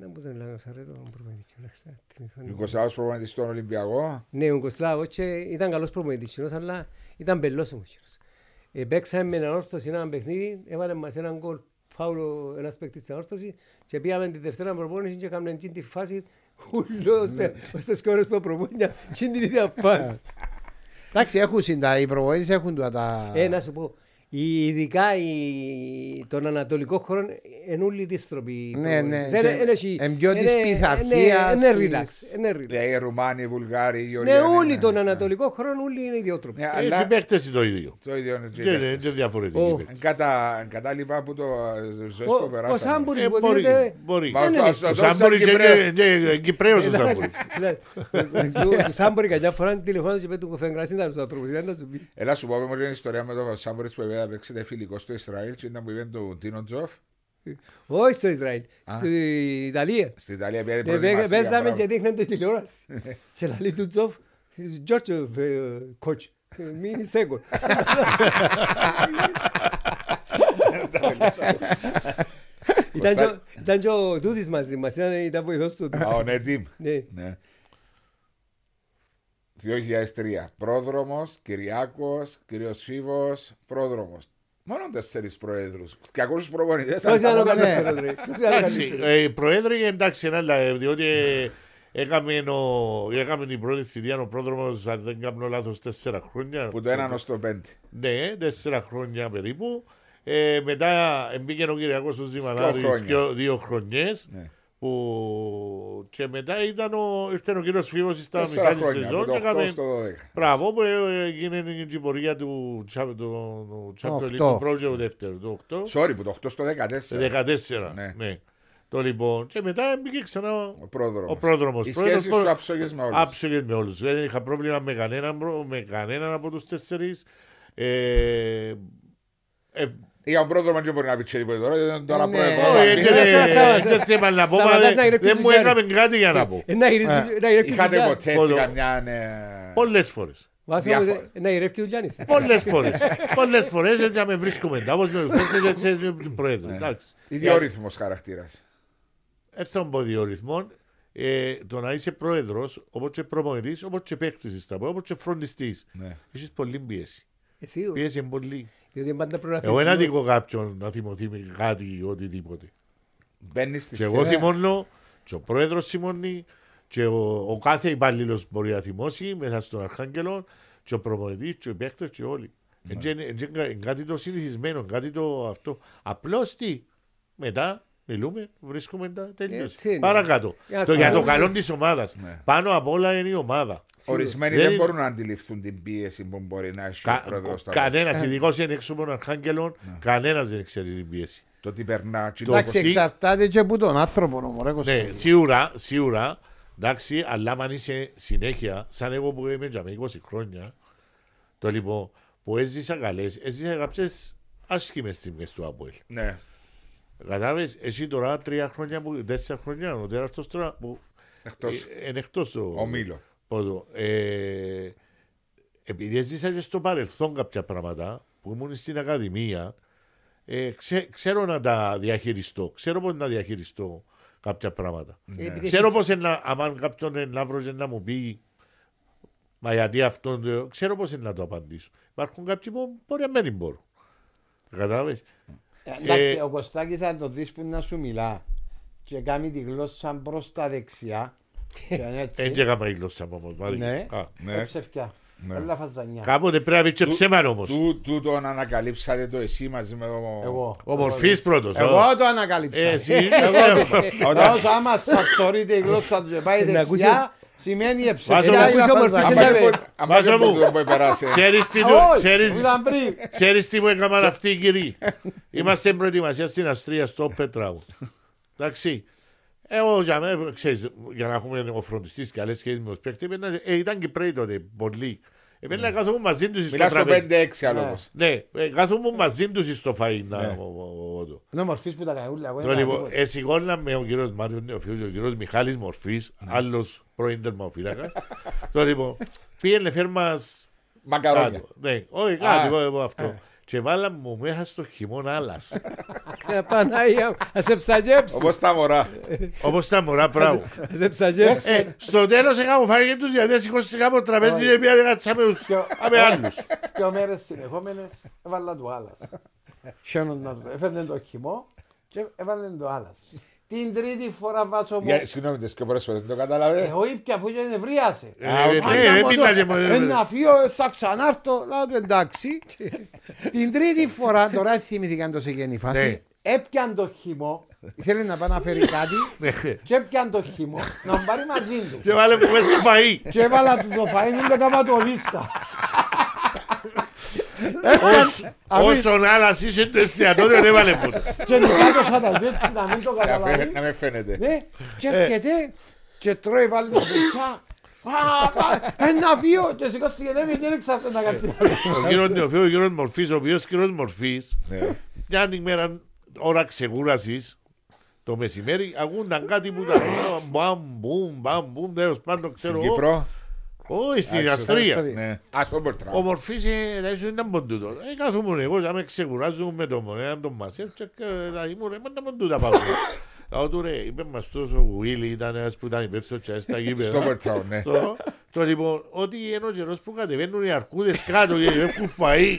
S3: Να μου τον λέω, ρε τον προπονητής. να θυμηθώ.
S1: ο Κωστάκος προπονητής στον Ολυμπιακό,
S3: Ναι, ο Κοσλάβος και ήταν καλός προπονητής, κοινός, αλλά ήταν μπελός όμως. κοινός. Ε, Παίξαμε με έναν όρθωση ένα παιχνίδι, έβαλε μας έναν γκολ φάουλο ένας παίκτης στην όρθωση και πήγαμε τη δευτέρα προπόνηση και έκαναμε εκείνη τη φάση ούλος στις κόρες που προπόνια, εκείνη την ίδια φάση.
S2: Εντάξει, έχουν συντα, οι προβοήσεις έχουν του τα...
S3: Ε, να σου πω, οι- ειδικά οι- των ανατολικών χωρών είναι όλοι δίστροποι.
S2: Ναι, ναι,
S3: Δεν-
S2: και
S3: δεν έχει-
S2: εν πιο της
S3: είναι-
S2: πειθαρχίας,
S3: Είναι
S2: της-
S3: relax. είναι relax.
S1: δηλαδή οι Ρουμάνοι, οι Βουλγάροι, οι
S3: Ναι,
S1: Γεωργιανοί.
S3: όλοι των ανατολικών χωρών όλοι είναι ιδιότροποι.
S1: Ναι,
S4: Έτσι
S1: αλλά
S4: παίχτες είναι το ίδιο.
S1: το ίδιο είναι και οι
S4: Και είναι
S1: παίκτες.
S4: και διαφορετικοί
S3: Ω.
S4: παίχτες.
S1: Εν κατά- εν κατάλοιπα από το ζωές
S3: Ο-
S1: που
S3: Ο
S1: περάσαμε.
S3: Σάμπουρης
S4: Ε, μπορεί,
S3: υποτίθεται...
S4: μπορεί.
S1: Μα
S3: δεν
S1: το-
S3: είναι
S1: το-
S4: Ο
S3: έτσι.
S1: το-
S4: Σάμπορης
S1: σαν
S4: είναι και- και Κυπρέος ο Σάμπορης.
S3: Δηλαδή, του- του Σάμπορη καμιά φορά τηλεφώνησε και είπε του κοφέγγρας ήταν στους ανθρώπους, ήταν να σου πει.
S1: Έλα σου πω μου μια ιστορία με τον Σάμποριτς που έπαιξε παίξετε φιλικό στο Ισραήλ και ήταν που είπε του Τίνο Τζοφ
S3: Όχι στο Ισραήλ, στην Ιταλία.
S1: στην Ιταλία πήγε
S3: Ε,
S1: προετοιμασία,
S3: Παίζαμε
S1: μπράβο.
S3: και δείχναν το τηλεόραση. Και λέει του Τζοφ, Τζόρτσο, coach, μη σέγκο. Ήταν και ο- Ήταν και ο Τούτης μαζί μας, ήταν ήταν βοηθός του.
S1: Α, ο Νετίμ.
S3: Ναι.
S1: 2003. Πρόδρομος, Κυριάκος, κύριος Φίβος, πρόδρομος. Μόνο τέσσερις προέδρους. Και
S3: ακού του προπονητέ. Όχι, άλλο
S4: καλύτερο.
S3: Ναι.
S4: Ε, οι προέδροι εντάξει, αλλά ε, διότι ε, έκαμε, την πρώτη θητεία ο πρόδρομος, αν δεν κάνω λάθος, τέσσερα χρόνια.
S1: Που το έναν ως το πέντε.
S4: Ναι, τέσσερα χρόνια περίπου. μετά μπήκε ο Κυριακό ο
S1: Ζημανάρη
S4: δύο χρονιές.
S1: Ναι.
S4: Που... Και μετά ήταν ο... ήρθε ο κύριος Φίβος στα
S1: Τέσσερα
S4: μισά της
S1: χρόνια,
S4: σεζόν
S1: από
S4: και
S1: το 8
S4: έκαμε...
S1: στο 12.
S4: Μπράβο που ε, έγινε η πορεία του Champions του- του Champions League
S2: Οχτώ.
S4: του πρώτου δεύτερου, το 8.
S1: Sorry, που το 8 στο 14.
S4: 14.
S1: Ναι.
S4: Ναι. Το λοιπόν. Και μετά μπήκε ξανά ο,
S1: Ο πρόδρομος.
S4: ο πρόδρομος.
S1: Οι
S4: Πρόεδρος,
S1: σχέσεις σου
S4: πρό-
S1: άψογες με όλους.
S4: Άψογες με όλους. Δεν είχα πρόβλημα με κανέναν, προ- με κανέναν από τους τέσσερις. Ε, ε,
S1: Για τον πρόδρομος δεν μπορεί να πει και τίποτα τώρα, γιατί είναι τώρα
S2: Ε, ναι.
S1: πρόεδρος.
S4: όχι,
S1: Αν
S4: έτσι
S1: είναι-
S3: Σταματάς,
S4: δεν-
S3: σταματάς.
S4: δεν θέμα να πω, μα
S3: Σταματάς
S4: δεν-
S3: να γυρεύεις
S4: δεν μου
S3: ζυγάρι.
S4: έκαμε κάτι για να πω.
S3: Ε, Να γυρίζει- να γυρεύει
S1: Είχατε
S3: δουλειά.
S1: ποτέ έτσι
S4: Ποδο-
S1: καμιά... ναι,
S4: Πολλές φορές.
S3: Βάσο,
S1: Διάφορα.
S3: ε, Να γυρεύει ο Γιάννης.
S4: Πολλές φορές. Πολλές φορές έτσι να με βρίσκουμε. Όπως με τους παίκτες, έτσι με την
S1: Ναι.
S4: πρόεδρο. Εντάξει.
S1: Ιδιόρυθμος χαρακτήρας.
S4: Έτσι θα πω διορισμό. Ε, το να είσαι πρόεδρος, όπως και προπονητή, όπως και παίκτης, όπως και φροντιστής.
S1: Ναι.
S4: Έχεις πολύ πίεση.
S3: Εσύ, ο-
S4: Πίεση είναι πολύ.
S3: γιατί είναι πάντα
S4: Εγώ δεν
S3: προαθλητισμός.
S4: αδικώ κάποιον να θυμωθεί με κάτι ή οτιδήποτε.
S1: Μπαίνεις στη
S4: Και εγώ
S1: θέση.
S4: θυμώνω, και ο πρόεδρος θυμώνει, και ο, ο κάθε υπάλληλος μπορεί να θυμώσει μέσα στον Αρχάγγελο, και ο προπονητής, και ο παίκτη, και όλοι.
S1: Ναι.
S4: Είναι κάτι το συνηθισμένο, κάτι το αυτό. Απλώς τι, μετά μιλούμε, βρίσκουμε τα
S3: Έτσι
S4: τελείωση.
S3: είναι.
S4: Παρακάτω.
S3: Για
S4: Το, για το
S3: σίγουρα.
S4: καλό της ομάδας.
S1: Ναι.
S4: Πάνω απ' όλα είναι η ομάδα.
S1: Ορισμένοι
S4: Δεν
S1: δεν
S4: είναι-
S1: μπορούν να αντιληφθούν την πίεση που μπορεί να έχει ο
S4: Κα,
S1: πρόεδρος τώρα.
S4: Κανένας, ειδικός είναι έξω από τον Αρχάγγελο, κανένας δεν ξέρει την πίεση.
S1: Το τι περνά. τι
S2: Εντάξει,
S1: το-
S4: τι-
S2: εξαρτάται και από τον άνθρωπο, όμω, ρε
S4: Ναι,
S2: Κωστέλη.
S4: σίγουρα, σίγουρα. Εντάξει, αλλά αν είσαι συνέχεια, σαν εγώ που είμαι για 20 χρόνια, το λοιπόν που έζησα καλές, έζησα κάποιες άσχημες στιγμές του Αποέλ.
S1: Ναι.
S4: Κατάλαβες, εσύ τώρα τρία χρόνια, που, τέσσερα χρόνια, ο τεράστιο τώρα που
S1: Εκτός
S4: ε, είναι εκτός το.
S1: ο Μήλο.
S4: ποδο. Ε, επειδή έζησα και στο παρελθόν κάποια πράγματα που ήμουν στην Ακαδημία, ε, ξέ- ξέρω να τα διαχειριστώ. Ξέρω πώς να διαχειριστώ κάποια πράγματα.
S3: Ε, επειδή
S4: Ξέρω πώς αν κάποιον ελάβρο να μου πει Μα γιατί αυτό το. Ξέρω πώς να το απαντήσω. Υπάρχουν κάποιοι που μπορεί να μην μπορούν. Κατάλαβες;
S2: Ε, Εντάξει,
S4: Ε,
S2: ο Κωστάκης θα το δεις που να σου μιλά και κάνει τη γλώσσα προς τα δεξιά και είναι έτσι.
S4: Δεν έκανα η γλώσσα μου όμω.
S2: Ναι.
S1: Ναι.
S2: Εξευκιά.
S1: Ναι.
S2: Όλα φαζανιά.
S4: Κάποτε πρέπει να πει και ψέμα όμως.
S1: Του, του τον ανακαλύψατε το εσύ μαζί με το...
S2: Εγώ.
S4: Ο μορφής πρώτος.
S2: Εγώ το ανακαλύψα.
S4: Εσύ.
S2: Εγώ Όσο άμα σας θεωρείτε η γλώσσα του και πάει
S3: Να
S2: δεξιά, σημαίνει
S4: Βάζω
S2: εψευκιά
S4: να
S2: ή
S3: ακούσει ο
S2: να
S3: μορφής
S2: φαζανιά.
S3: εσένα.
S1: Αν
S4: Βάζω
S1: δεν
S4: μου.
S1: μπορεί να περάσει.
S4: Ξέρεις τι,
S2: Όχι,
S4: ξέρεις,
S2: ήταν πριν.
S4: ξέρεις τι μου έκαναν αυτοί οι κύριοι; Είμαστε στην προετοιμασία στην Αυστρία, στο Πέτραου. Εντάξει. Εγώ για, μέ, ξέρεις, για να έχουμε ο φροντιστής και άλλες σχέσεις με τους παίκτες, ε, ήταν Κυπρέοι τότε, πολλοί. Εμένα να κάθομαι μαζί τους στο
S1: Μιλάς στο
S4: τραπέζι.
S1: 5-6 άλλο
S2: Ναι.
S1: όμως.
S4: Ναι, ε, κάθομαι μαζί τους στο φαΐ. να-
S1: Ναι.
S4: ο- ο- ο- το.
S2: Είναι ο μορφής που τα κάνει ούλα. εγώ
S4: Το
S2: δεν
S4: λοιπόν,
S2: έκανα
S4: ε, σηκώναμε ο κύριος Μάριος Νεοφίους, ο κύριος Μιχάλης Μορφής, άλλος πρώην τερμοφύλακας. Το λοιπόν, πήγαινε φέρ μας
S1: Μακαρόνια.
S4: κάτω. Ναι, όχι
S1: Α.
S4: κάτι, εγώ εγώ αυτό. Και βάλαμε μου μέσα στο χειμώνα άλλας.
S3: Ε, Παναγία, να σε ψαγέψει.
S1: Όπως τα μωρά.
S4: Όπως τα μωρά πράγμα.
S3: Να σε ψαγέψει.
S4: Ε, στο τέλος έκαμε φάγε τους γιατί σηκώσει κάπου τραπέζι και πήγανε κάτσαμε τους με άλλους.
S2: Δύο μέρες συνεχόμενες έβαλα το άλλας. Χιόνον να το έφερνε το χυμό και έβαλε το άλλας. Την τρίτη φορά βάζω μου.
S1: Για- Συγγνώμη, τις και πολλές φορές δεν το κατάλαβες;
S2: Εγώ ήπια αφού και νευρίασε.
S4: Ε,
S1: Α, οκ.
S4: ναι,
S2: Άντα
S4: δεν
S2: μου
S4: μιλάτε
S2: το,
S4: μου.
S2: Ένα φύο, θα ξανάρθω. Λέω του εντάξει. Την τρίτη φορά, τώρα θυμηθήκαν το σε γέννη
S4: Ναι.
S2: φάση. Έπιαν το χυμό, ήθελε να πάει να φέρει κάτι
S4: Ναι.
S2: και έπιαν το χυμό να μου πάρει μαζί του.
S4: Και βάλε μου μέσα στο φαΐ.
S2: Και έβαλα του το φαΐ, δεν το έκανα το λύσα.
S4: Ως- Όσον άλλας είσαι το εστιατόριο δεν βάλε μου.
S2: Και νικάτωσα τα έτσι να μην το
S1: Να φαίνε-
S2: καταλάβει.
S1: Να με φαίνεται.
S2: Ναι, και έρχεται και τρώει βάλει το πουτσά. Ένα φύο και σηκώστηκε ναι, δεν έξαρτε να κάτσει.
S4: Ο κύριος Νεοφύου, ο κύριος Μορφής, ο οποίος κύριος Μορφής,
S1: Ναι.
S4: μια άλλη μέρα, ώρα ξεκούρασης, το μεσημέρι, ακούνταν κάτι που ήταν μπαμ, μπουμ, μπαμ, μπουμ, τέλος πάντων,
S1: Στην
S4: ξέρω εγώ.
S1: Κύπρο.
S4: Όχι, στην
S1: Άξιο,
S4: Αυστρία.
S2: Αυστρία.
S1: Ναι. Α, στον Πορτρά.
S4: Ο Μορφής, ε, λέει σου ήταν ποντούτο. Ε, κάθομαι εγώ, και με ξεκουράζω με το μονέα, τον Μασέρ, και ε, να ήμουν, ε, πάντα ποντούτα πάω. Λέω του ρε, είπε μας τόσο, ο Βουίλι ήταν ένας που ήταν υπεύθυνος και στα
S1: Στο
S4: γήπεδα.
S1: Πορτρά, ναι.
S4: Το, το λοιπόν, ότι είναι ο καιρός που κατεβαίνουν οι αρκούδες κάτω και έχουν φαΐ.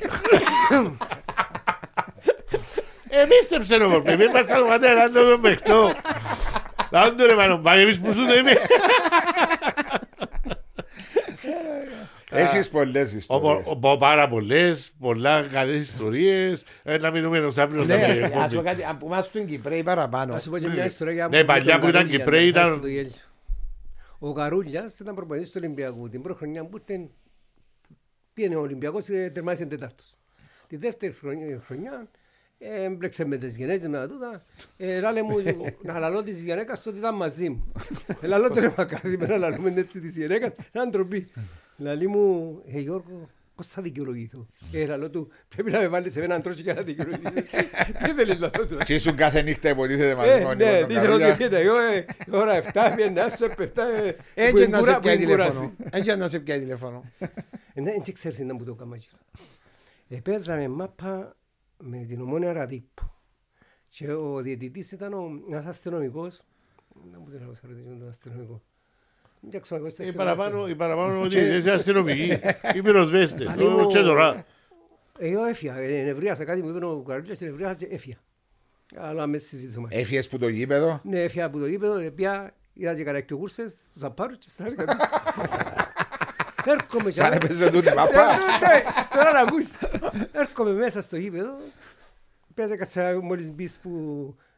S4: Επίστεψε ρε μορφή, μην μας αλματέ να το δω παιχτό. Λάον του ρε μάλλον, πάει εμείς που σου το είμαι.
S1: Έχεις πολλές ιστορίες.
S4: Οπο- οπο- Πάρα πολλές, πολλά καλές ιστορίες. Να μείνουμε ενό αύριο. θα
S2: Ναι,
S4: πει,
S2: ας
S4: εκπομπή.
S2: πω κάτι, από εμάς του Κυπρέοι παραπάνω.
S3: Να σου πω και μια ιστορία
S4: Ναι, παλιά που ήταν
S3: Καρούλιας,
S4: Κυπρέοι
S3: να
S4: ήταν-
S3: χάσεις το γέλιο. Ο Καρούλιας ήταν προπονητής του Ολυμπιακού. Την πρώτη χρονιά που ήρθε, πήγαινε ο Ολυμπιακός και τερμάτισε τέταρτος. Τη δεύτερη χρονιά, χρονιά ε, έμπλεξε με τις γενέσεις με τα τούτα. Ε, λάλε μου να λαλώ της γυναίκας του ότι ήταν μαζί μου. Ε, λαλώ τώρα μα κάθε μέρα λαλούμε έτσι της γυναίκας, να ντροπή. Λαλεί μου, ε Γιώργο, πώς θα δικαιολογηθώ; Ε, λαλώ του, πρέπει να με βάλεις σε έναν τρόπο και να δικαιολογηθείς. Τι θέλεις λαλώ του.
S1: Και ήσουν κάθε νύχτα υποτίθεται μαζί
S3: Ε,
S1: με
S3: ναι,
S1: τον
S3: τι θέλω
S1: Καρούλια.
S3: ότι γίνεται. Εγώ, ε, ώρα 7, πιένα σου, πεφτά, ε, που
S2: Έτσι να
S3: εγκούρα-
S2: σε
S3: που
S2: πιάει
S3: εγκούραση.
S2: τηλέφωνο. Έτσι να σε πιάει τηλέφωνο.
S3: Ε, ναι, δεν ξέρεις να μου το κάμα γύρω. Ε, παίζαμε μάπα με την ομόνια Ραδίππο. Και ο διαιτητής ήταν ο, ένας αστυνομικός. Να μου την έχω σαρετήσει τον αστυνομικό. Δεν ξέρω, εγώ
S4: Οι
S3: στα
S4: Ε, παραπάνω,
S3: αστυνομικά.
S4: οι παραπάνω ότι είσαι αστυνομική. Οι πυροσβέστες.
S3: Αλλή μου-
S4: Και τώρα.
S3: Ε, εγώ έφυγα, ε, ενευρίασα κάτι μου είπε ο Καρούλιας, ενευρίασα και έφυγα. Αλλά μες συζητήσουμε.
S1: Έφυγες που το γήπεδο;
S3: Ναι, έφυγα από το γήπεδο, ε, πια είδα και κανένα και κούρσες, τους απάρους και στράφηκα πίσω. Έρχομαι
S1: Σαν
S3: και-
S1: έπαιζε τούτη
S3: Ναι,
S1: μαπά.
S3: ναι, Τώρα να ακούς. Έρχομαι μέσα στο γήπεδο, πέσα κατσα μόλις μπεις που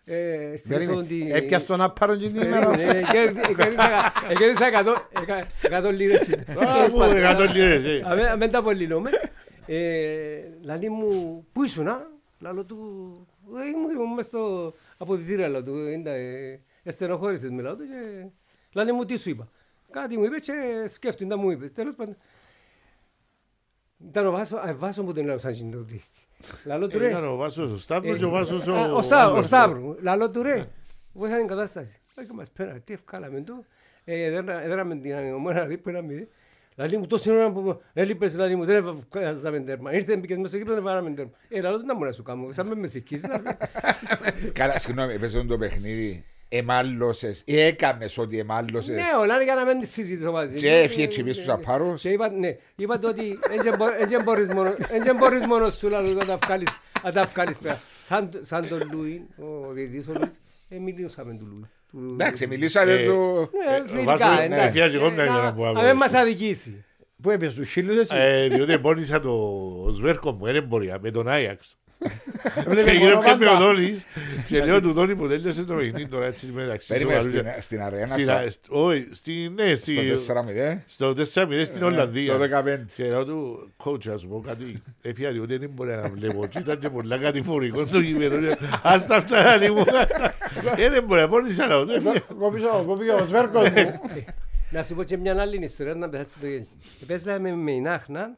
S3: ε, στην έσοδο
S2: Έπιας τον άπαρο και την ημέρα.
S3: Περίμενε, ε, κέρδι- ε, κέρδισα- ε, κέρδισα εκατό- εκα- εκατό λίρες.
S4: Μπράβο, εκατό λίρες, ε.
S3: Αμέ- αμέ τα απολύνομαι. Ε, Λαλή μου, πού ήσουν, α; Λαλό του, «Ε, ήμουν ήμουν μες στο αποδητήριο, λαλό του, «Ίντα, ε, στενοχώρησες με, λαλό του και λαλή μου, τι σου είπα; Κάτι μου είπε και σκέφτοντα μου είπες. Τέλος πάντων, ήταν ο Βάσο, α, Βάσο που τον λέω σαν συντοδίτη. Λαλό του ρε,
S4: Ήταν ο Βάσος ο Σταύρος και ο Βάσος ο...
S3: Α, ο Στά- ο
S4: άλλος.
S3: Σταύρου. Λαλό του ρε, βοηθά την κατάσταση. Όχι μας πέρα, τι ευκάλαμε του. Ε, έδερα- Έδραμε την ομόνα δίπου ένα μηδί. Λαλή μου τόση ώρα που έλειπες, λαλή μου, δεν έβαζαμε τέρμα. Ήρθε, μπήκες μέσα στο γήπεδο, δεν βάλαμε τέρμα. Ε, λαλό του να μου να σου κάνω, σαν με με σηκείς, να
S1: Καλά, συγγνώμη, έπαιζε το παιχνίδι. Εμάλωσες ή έκαμες ότι εμάλωσες;
S3: Ναι, όλα είναι για να μην τη συζητήσω μαζί.
S1: Και έφυγε και πίσω στους απάρους.
S3: Και είπα, ναι, είπα του ότι δεν μπορείς μόνο- δεν μπορείς μόνος σου λαλό, να τα βγάλεις- να τα βγάλεις πέρα. Σαν το- Σαν τον Λούι, ο διαιτητής ο Λούις, ε, μιλούσαμε του Λούι. Του-
S1: Εντάξει, μιλήσατε
S4: Ε,
S1: του...
S3: Ναι,
S4: Ε,
S3: φιλικά,
S4: βάζω-
S3: εντάξει.
S4: ναι, φιάζει κόμμα
S3: Ε,
S4: για να
S3: να-
S4: πω,
S3: να
S4: άμα-
S3: μην μας αδικήσει.
S2: Πού έπιες τους σύλλους έτσι;
S4: Ε, Διότι εμπόνισα το σβέρκος μου, δεν μπορεί, με τον Άγιαξ.
S2: Έβλεπε
S4: Και
S2: μόνο
S4: γύρω με ο
S2: πάντα.
S4: Δόνης και λέω του Δόνη που τέλειωσε το παιχνίδι τώρα έτσι μεταξύ.
S1: Περίμενε
S4: στο
S1: στην-
S4: Καρούλια.
S1: στην αρένα,
S4: Στην-
S1: στο-
S4: Όχι, στη- ναι, στη-
S1: στο 4-0.
S4: στο 4-0 στην
S1: Ε,
S4: Ολλανδία.
S1: το 15.
S4: Και λέω του, coach, ας σου πω κάτι. Έφυγα διότι δεν μπορεί να βλέπω. Και ήταν και πολλά κατηφορικό στο γήπεδο. Λέω, Ας τα αυτά, λοιπόν. Ε, δεν μπορεί, πόνισα να το έφυγα.
S2: Κόπησε- κόπηκε ο σβέρκος μου.
S3: Να σου πω και μια άλλη ιστορία να πεθάσεις που το γέννη. Παίζαμε με η Νάχνα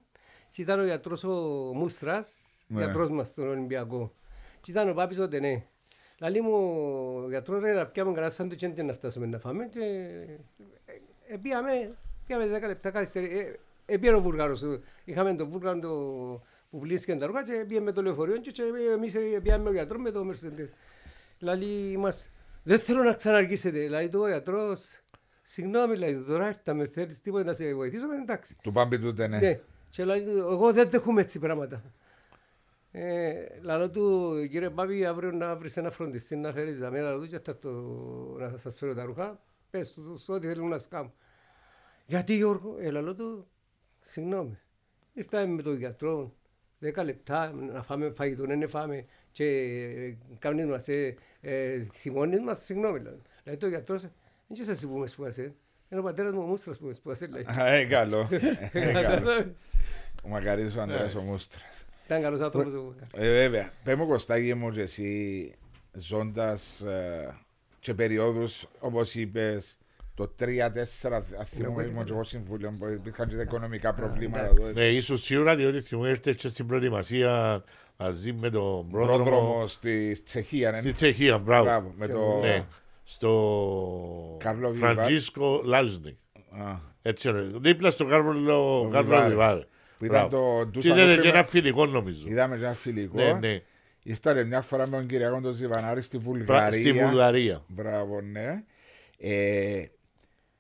S3: και ήταν ο γιατρός ο Μούστρας,
S1: Ναι.
S3: Γιατρός μας στον Ολυμπιακό. Και ήταν ο Πάπης ο Τενέ. Λαλή μου, ο γιατρός ρε να πιάμε κανένα σάντουιτς και να φτάσουμε να φάμε και ε, ε, πήγαμε, πήγαμε 10 λεπτά καθυστερή. Ε, πήγαινε ο Βούλγαρος, είχαμε τον Βούλγαρο το- που πλήσκε τα ρούχα και πήγαμε με το λεωφορείο και, και εμείς ε, πήγαμε με τον γιατρός με το Mercedes. Λαλή μας, δεν θέλω να ξαναργήσετε. Λαλή του ο γιατρός, συγγνώμη, λαλή του, τώρα ήρθαμε, θέλεις τίποτα να σε βοηθήσουμε, εντάξει.
S1: Του Πάμπη του ναι.
S3: Ναι. Και λέει, του, εγώ δεν δέχομαι έτσι πράγματα. Ε, λαλό του, κύριε Μπάβη, αύριο να βρεις ένα φροντιστή να φέρεις τα μέρα του και θα το, να σας φέρω τα ρούχα. Πες του, στο ό,τι θέλουν να σου κάνουν. Γιατί Γιώργο, ε, λαλό του, συγγνώμη. Ήρθαμε με τον γιατρό, δέκα λεπτά να φάμε φαγητό, να φάμε και ε, κάνουν μας, ε, ε, θυμώνεις μας, συγγνώμη. Λέει, λέει το γιατρός, δεν είσαι εσύ που με σπούασε. Είναι ο πατέρας μου ο Μούστρας που με σπούασε. λέει.
S1: Α, Ε, καλό. Ε, καλό. Ο Μακαρίτης ο Ανδρέας ο Μούστρας.
S3: Ήταν καλός άνθρωπος ο Μακάρης.
S1: Ε, βέβαια. Πες μου Κωστάκη μου και εσύ ζώντας ε, και περιόδους όπως είπες το 3-4 αθήνομαι ήμουν και εγώ συμβούλιο που υπήρχαν και τα οικονομικά προβλήματα εδώ.
S4: Ναι, ίσως σίγουρα διότι στη μου ήρθε και στην προετοιμασία μαζί με τον πρόδρομο
S1: Πρόδρομο στη Τσεχία. ναι.
S4: στη Τσεχία, μπράβο.
S1: Μπράβο, με το...
S4: Ναι, στο
S1: Καρλό Βιβάρ.
S4: Φραντζίσκο Λάζνικ.
S1: Α,
S4: Έτσι είναι. Δίπλα στο Κάρβολο
S1: Βιβάρ.
S4: Βιβάρ.
S1: Που ήταν
S4: Μπράβο.
S1: το
S4: Και
S1: Ντούσαν
S4: ήταν
S1: που
S4: και ένα
S1: είχαμε-
S4: φιλικό νομίζω.
S1: Είδαμε και ένα φιλικό.
S4: Ναι, ναι.
S1: Ήρθατε μια φορά με τον Κυριακό τον Ζιβανάρη στη
S4: Πρα-
S1: Βουλγαρία.
S4: Στη Βουλγαρία.
S1: Μπράβο, ναι. Ε,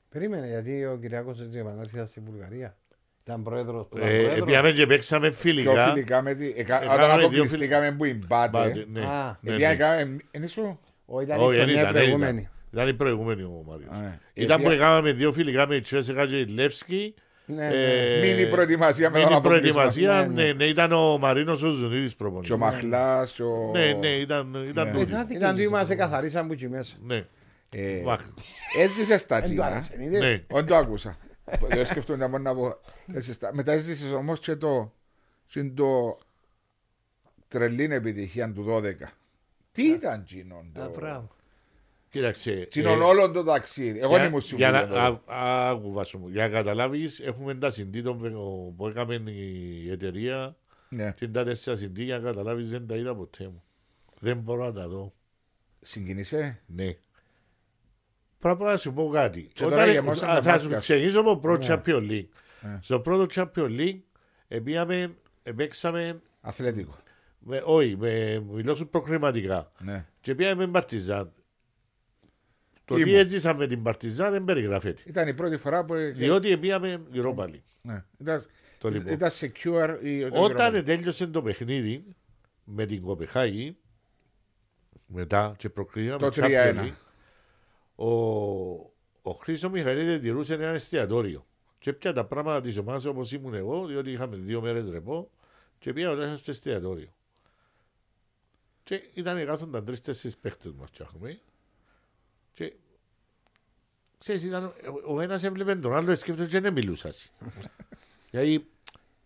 S2: Περίμενε, γιατί ο Κυριάκος Τζιβανάρης ήταν στη Βουλγαρία. Ήταν πρόεδρος που ήταν
S4: Ε,
S2: πρόεδρος.
S4: Πήγαμε και παίξαμε
S1: πιο
S4: φιλικά.
S1: φιλικά με τη... εκα-
S4: Έκαναμε
S1: Όταν
S4: δύο
S1: αποκλειστήκαμε που η
S4: Μπάτε,
S1: Μπάτε.
S4: ναι.
S2: Α,
S4: Ναι,
S1: Επειδή
S4: ναι.
S1: έκαμε... Είναι σου.
S2: Ο, ήταν
S4: Όχι,
S2: η
S4: δεν
S2: χρονιά
S4: ήταν, δεν
S2: προηγούμενη.
S4: ήταν. Ήταν η προηγούμενη ο Μάριος.
S1: Α, ναι.
S4: Ήταν που
S1: Επειδή-
S4: έκαναμε δύο φιλικά με η Τσέσσεκα και η Λεύσκη
S2: Ναι,
S4: Ε,
S1: Μίνι προετοιμασία με
S4: μίνι
S1: τον αποκλεισμό.
S4: προετοιμασία,
S2: Ναι, ναι.
S4: ναι, ναι, ήταν ο Μαρίνος ο Ζουνίδης
S1: Και ο
S4: προπονητής.
S1: Μαχλάς, και ο...
S4: Ναι, ναι, ήταν, ήταν
S1: Ναι.
S4: τούτοι.
S2: Ήταν του είμαστε καθαρίσαν που εκεί μέσα.
S4: Ναι.
S1: Ε,
S4: Μαχ.
S1: Έζησε στα
S2: Δεν του
S1: Κίνα.
S2: άρεσε, είδες.
S4: Ναι.
S1: Όχι το άκουσα. Δεν σκεφτόμουν να μπορώ να πω. Έζησες τα- Μετά έζησες όμως και το. και το τρελή επιτυχία του 12. Τι ήταν τσινόν
S3: Α,
S1: το.
S3: Μπράβο.
S4: Κοίταξε.
S1: Τσινόν
S4: ε,
S1: όλο το ταξίδι. Εγώ δεν ήμουν
S4: για να-
S1: συμβούλιο. τότε.
S4: α- άκου, Βάσο μου, Για να καταλάβεις, έχουμε τα συντήτων που έκαμε η εταιρεία
S1: Ναι.
S4: και τα τέσσερα συντή, για να καταλάβεις δεν τα είδα ποτέ μου. Δεν μπορώ να τα δω.
S1: Συγκινήσε.
S4: Ναι. Πρέπει να σου πω κάτι.
S1: Και
S4: Όταν
S1: τώρα
S4: ε-
S1: γεμώσαν
S4: α,
S1: τα
S4: θα σου
S1: μάτια.
S4: ξεκινήσω από το πρώτο Champions League.
S1: Ναι.
S4: Στο πρώτο Champions League επήγαμε, παίξαμε,
S1: Αθλητικό.
S4: με, όχι, με, μιλώ σου προκριματικά.
S1: Ναι.
S4: Και πήγαμε με Παρτιζάν. Το
S1: Ήμουν.
S4: τι έζησα με την Παρτιζάν δεν περιγράφεται.
S1: Ήταν η πρώτη φορά που.
S4: Διότι πήγαμε Europa League.
S1: Ναι. Ήταν,
S4: Το λοιπόν.
S1: ήταν secure. η- το
S4: Όταν
S1: Europa.
S4: τέλειωσε το παιχνίδι με την Κοπεχάγη, μετά και προκρίναμε
S1: Το
S4: Champions
S1: 3-1.
S4: League, ο, ο Χρήστος Μιχαηλίδη τηρούσε ένα εστιατόριο. Και πια τα πράγματα της ομάδας όπως ήμουν εγώ, διότι είχαμε δύο μέρες ρεπό, και πήγα όλα στο εστιατόριο. Και ήταν κάθονταν τρει-τέσσερι παίχτες μας, τσάχνουμε. Και ξέρεις, ήταν, ο, ο ένας έβλεπε τον άλλο, σκέφτεται και δεν μιλούσα. Δηλαδή,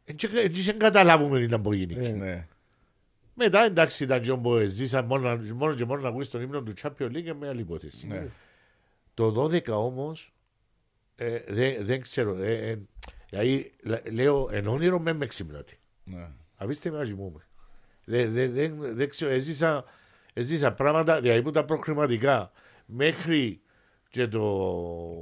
S4: δεν καταλάβουμε τι ήταν που γίνει.
S1: Ναι.
S4: Μετά εντάξει ήταν και όπου ζήσαν μόνο, μόνο και μόνο να ακούεις τον ύμνο του Champions League με άλλη υπόθεση.
S1: Ναι.
S4: Το 12 όμως ε, δεν, δεν ξέρω. Ε, ε, δηλαδή, λέ- λέω εν όνειρο με με ξυπνάτε.
S1: Ναι.
S4: Αφήστε με να ζυμούμε. Δεν δε, δε, δεν ξέρω, έζησα, έζησα πράγματα δηλαδή που τα προχρηματικά μέχρι και το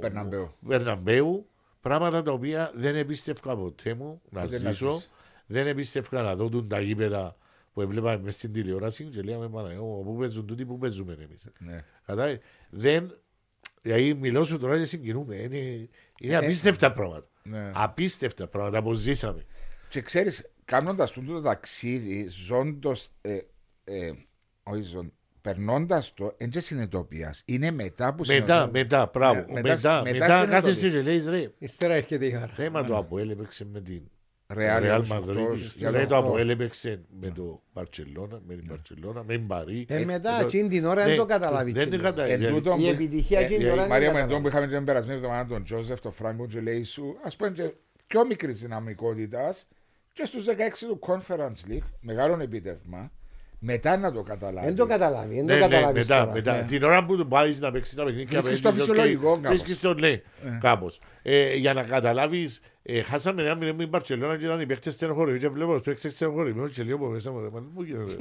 S1: Περναμπέου.
S4: Περναμπέου, πράγματα τα οποία δεν επίστευκα ποτέ μου να
S1: Ούτε να
S4: ζήσω.
S1: ζεις.
S4: Δεν επίστευκα να δω τούν τα γήπεδα που έβλεπα μες στην τηλεόραση και λέγαμε Παναγιώ, πού παίζουν τούτοι, πού παίζουμε εμείς.
S1: Ναι.
S4: Κατάλαβες. Δεν, δηλαδή μιλώ σου τώρα και συγκινούμε. Είναι, είναι απίστευτα πράγματα.
S1: Ναι.
S4: Απίστευτα πράγματα που ζήσαμε.
S1: Και ξέρεις, κάνοντας το ταξίδι, ζώντα. Ε, ε, όχι ζών, περνώντας το, δεν και συνειδητοποιεί. Είναι μετά που
S4: Μετά,
S1: συνειδητοποιείς.
S4: μετά, μπράβο.
S1: Ναι, μετά-
S4: μετά,
S1: μετά
S4: μετά,
S1: συνειδητοποιείς.
S4: κάθεσαι και λέει ρε.
S3: Ύστερα έρχεται η χαρά.
S4: Ρε, μα το Αποέλ έπαιξε με την
S1: Ρεάλ,
S4: Real
S1: για τους
S4: Madrid.
S1: οκτώς, για
S4: Ρε,
S1: τους
S4: το
S1: οκτώ.
S4: Αποέλ έπαιξε με το Barcelona, με την Barcelona, με την Παρί.
S2: Ε, μετά
S4: το-
S2: εκείνη την ώρα δεν
S4: Ναι,
S2: το καταλάβει.
S4: Δεν την
S1: Εν
S4: καταλάβει.
S1: τούτον
S2: Η
S1: που-
S2: επιτυχία
S1: ε,
S2: εκείνη
S1: ε,
S2: τώρα
S1: η
S2: είναι
S1: Μαρία
S2: κατάλαβα.
S1: Μεντών που είχαμε την περασμένη εβδομάδα τον Τζόζεφ, τον Φράγκο και λέει σου, ας πούμε και πιο μικρής δυναμικότητας και στους 16 του Conference League, μεγάλο επίτευγμα, μετά να το καταλάβει.
S2: Δεν το καταλάβει. Δεν
S4: Ναι,
S2: το
S4: ναι,
S2: καταλάβεις.
S4: μετά, μετά. Την ώρα που του πάει να παίξεις τα παιχνίδια,
S1: Βρίσκεις
S4: παίζεις,
S1: το
S4: οκ,
S1: φυσιολογικό κάπως.
S4: Βρίσκεις το, ναι, κάπως. Ε, για να καταλάβεις, ε, χάσαμε ένα μηδέν με την Μπαρτσελώνα και ήταν οι παίκτες στενοχωρημένοι και βλέπω τους παίκτες στενοχωρημένους και λέω από μέσα μου, ρε, μα πού γίνεται.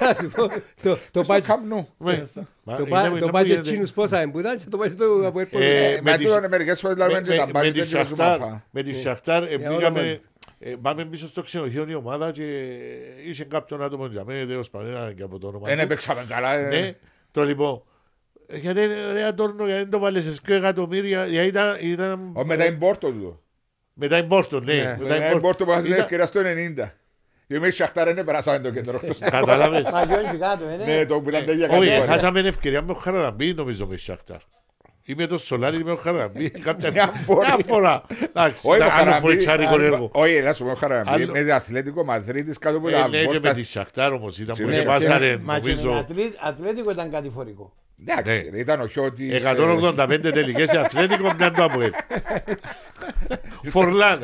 S3: Να σου πω, το- Το
S1: Στο
S3: πάτσι-
S1: Καμπνού.
S4: Με, μα,
S3: το
S4: είναι-
S3: πά-
S4: είναι
S3: το
S4: που
S3: πάτσι
S4: γίνεται.
S3: εκείνους πόσα είναι που ήταν και το πάτσι το από έρπον.
S4: Ε,
S1: Ε,
S4: με
S1: με
S4: τις-
S1: τούτον μερικές φορές
S4: Με-
S1: λέμε και τα
S4: με-
S1: μπάρια
S4: με τη
S1: και δεν
S4: Σαχτάρ-
S1: μαπά.
S4: Με τη Σαχτάρ ε,
S3: Για
S4: πήγαμε,
S3: όνομα.
S4: ε, πάμε πίσω στο ξενοδοχείο η ομάδα και είχε κάποιον άτομο για μένα, δεν σπανένα και από το όνομα
S1: Δεν
S4: του.
S1: έπαιξαμε καλά. ε.
S4: Ναι, το λοιπόν. ε, Γιατί ρε Αντόρνο, γιατί δεν το βάλες σε σκιο εκατομμύρια, γιατί ήταν, ήταν
S1: Ο, Μετά την πόρτο του.
S4: μετά η Πόρτο, ναι.
S2: Ναι,
S4: μετά
S1: Μετά την πόρτο που μας την
S4: Ήταν-
S1: ευκαιρία στο 90. Και εμείς Σαχτάρ δεν περάσαμε το κέντρο.
S4: Κατάλαβες.
S2: Μαγιόν και κάτω, ε, ναι.
S1: Ναι, το που ήταν τέτοια
S4: Όχι,
S1: κατηγορία.
S4: χάσαμε την ευκαιρία με ο Χαραμπή νομίζω με Σαχτάρ. Είμαι το Σολάρι, είμαι ο Χαραμπή. Κάποια
S1: Μια φορά.
S4: μια φορά. Εντάξει,
S1: Όχι,
S4: ήταν
S1: ο
S4: άλλο
S1: Χαραμπή-
S4: φορετσάρικο
S1: α,
S4: έργο.
S1: Όχι, να σου πω ο Χαραμπή.
S4: Άλλο-
S1: Με Αθλέτικο Μαδρίτης κάτω από
S4: Ε,
S1: τα
S4: Ναι, και με
S1: πόρτα.
S4: τη Σαχτάρ όμως ήταν που
S1: Ναι,
S4: εβάσαρε
S2: Μα και με
S4: νομίζω
S2: Ατλή- Ατλέτικο ήταν κατηφορικό.
S1: Εντάξει,
S4: Ναι.
S1: ήταν ο Χιώτης. ε,
S4: 185 τελικές σε αθλέτικο μια το Αποέλ. Φορλάν.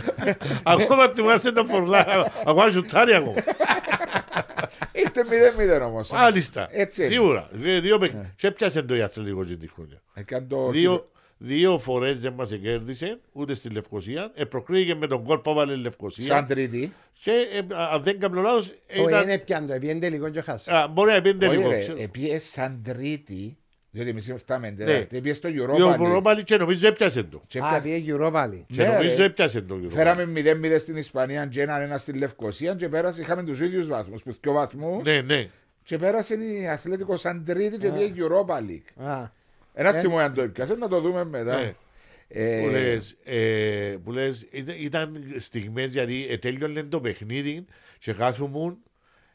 S4: Ακόμα θυμάστε τον Φορλάν. Ακόμα ζουτάρει ακόμα.
S1: Ήρθε 0-0 όμως.
S4: Μάλιστα.
S1: Έτσι είναι.
S4: Σίγουρα. Ε, Δύο παιχνίδια. Και πιάσε το η αθλητικό και τη χρονιά.
S1: Έκανε το-
S4: Δύο, δύο φορές δεν μας κέρδισε ούτε στη Λευκοσία. Ε, προκρίθηκε με τον κόλ που έβαλε η Λευκοσία.
S1: Σαν τρίτη.
S4: Και ε, αν δεν κάνω λάθος.
S2: Όχι,
S4: Ήταν...
S2: είναι πιαν το, επειδή είναι τελικό και χάσει.
S4: Α, μπορεί να πει
S1: Όχι
S4: τελικό.
S1: ρε,
S4: ξέρω.
S1: επίε σαν τρίτη. Διότι εμείς φτάμε
S4: Ναι.
S1: τέταρτη. Επίε στο
S4: Δύο
S1: Europa League.
S4: Europa League και νομίζω έπιασε το.
S1: Και
S2: Α,
S1: πια-
S2: πήγε Europa League.
S4: Και
S1: Ναι,
S4: νομίζω
S1: ρε.
S4: έπιασε το. Europa League.
S1: Φέραμε 0-0 στην Ισπανία και έναν ένα στη Λευκοσία και πέρασε, είχαμε τους ίδιους βαθμούς, που δύο βαθμούς
S4: Ναι, ναι.
S1: και πέρασε η Αθλέτικος σαν τρίτη και πήγε Europa League.
S2: Α,
S1: Ένα
S2: Ε.
S1: θυμό αν το έπιασε, να το δούμε μετά.
S4: Ναι.
S1: Ε,
S4: Που λες, ε, που λες, ήταν, ήταν στιγμές γιατί ε, τέλειωνε το παιχνίδι και κάθομουν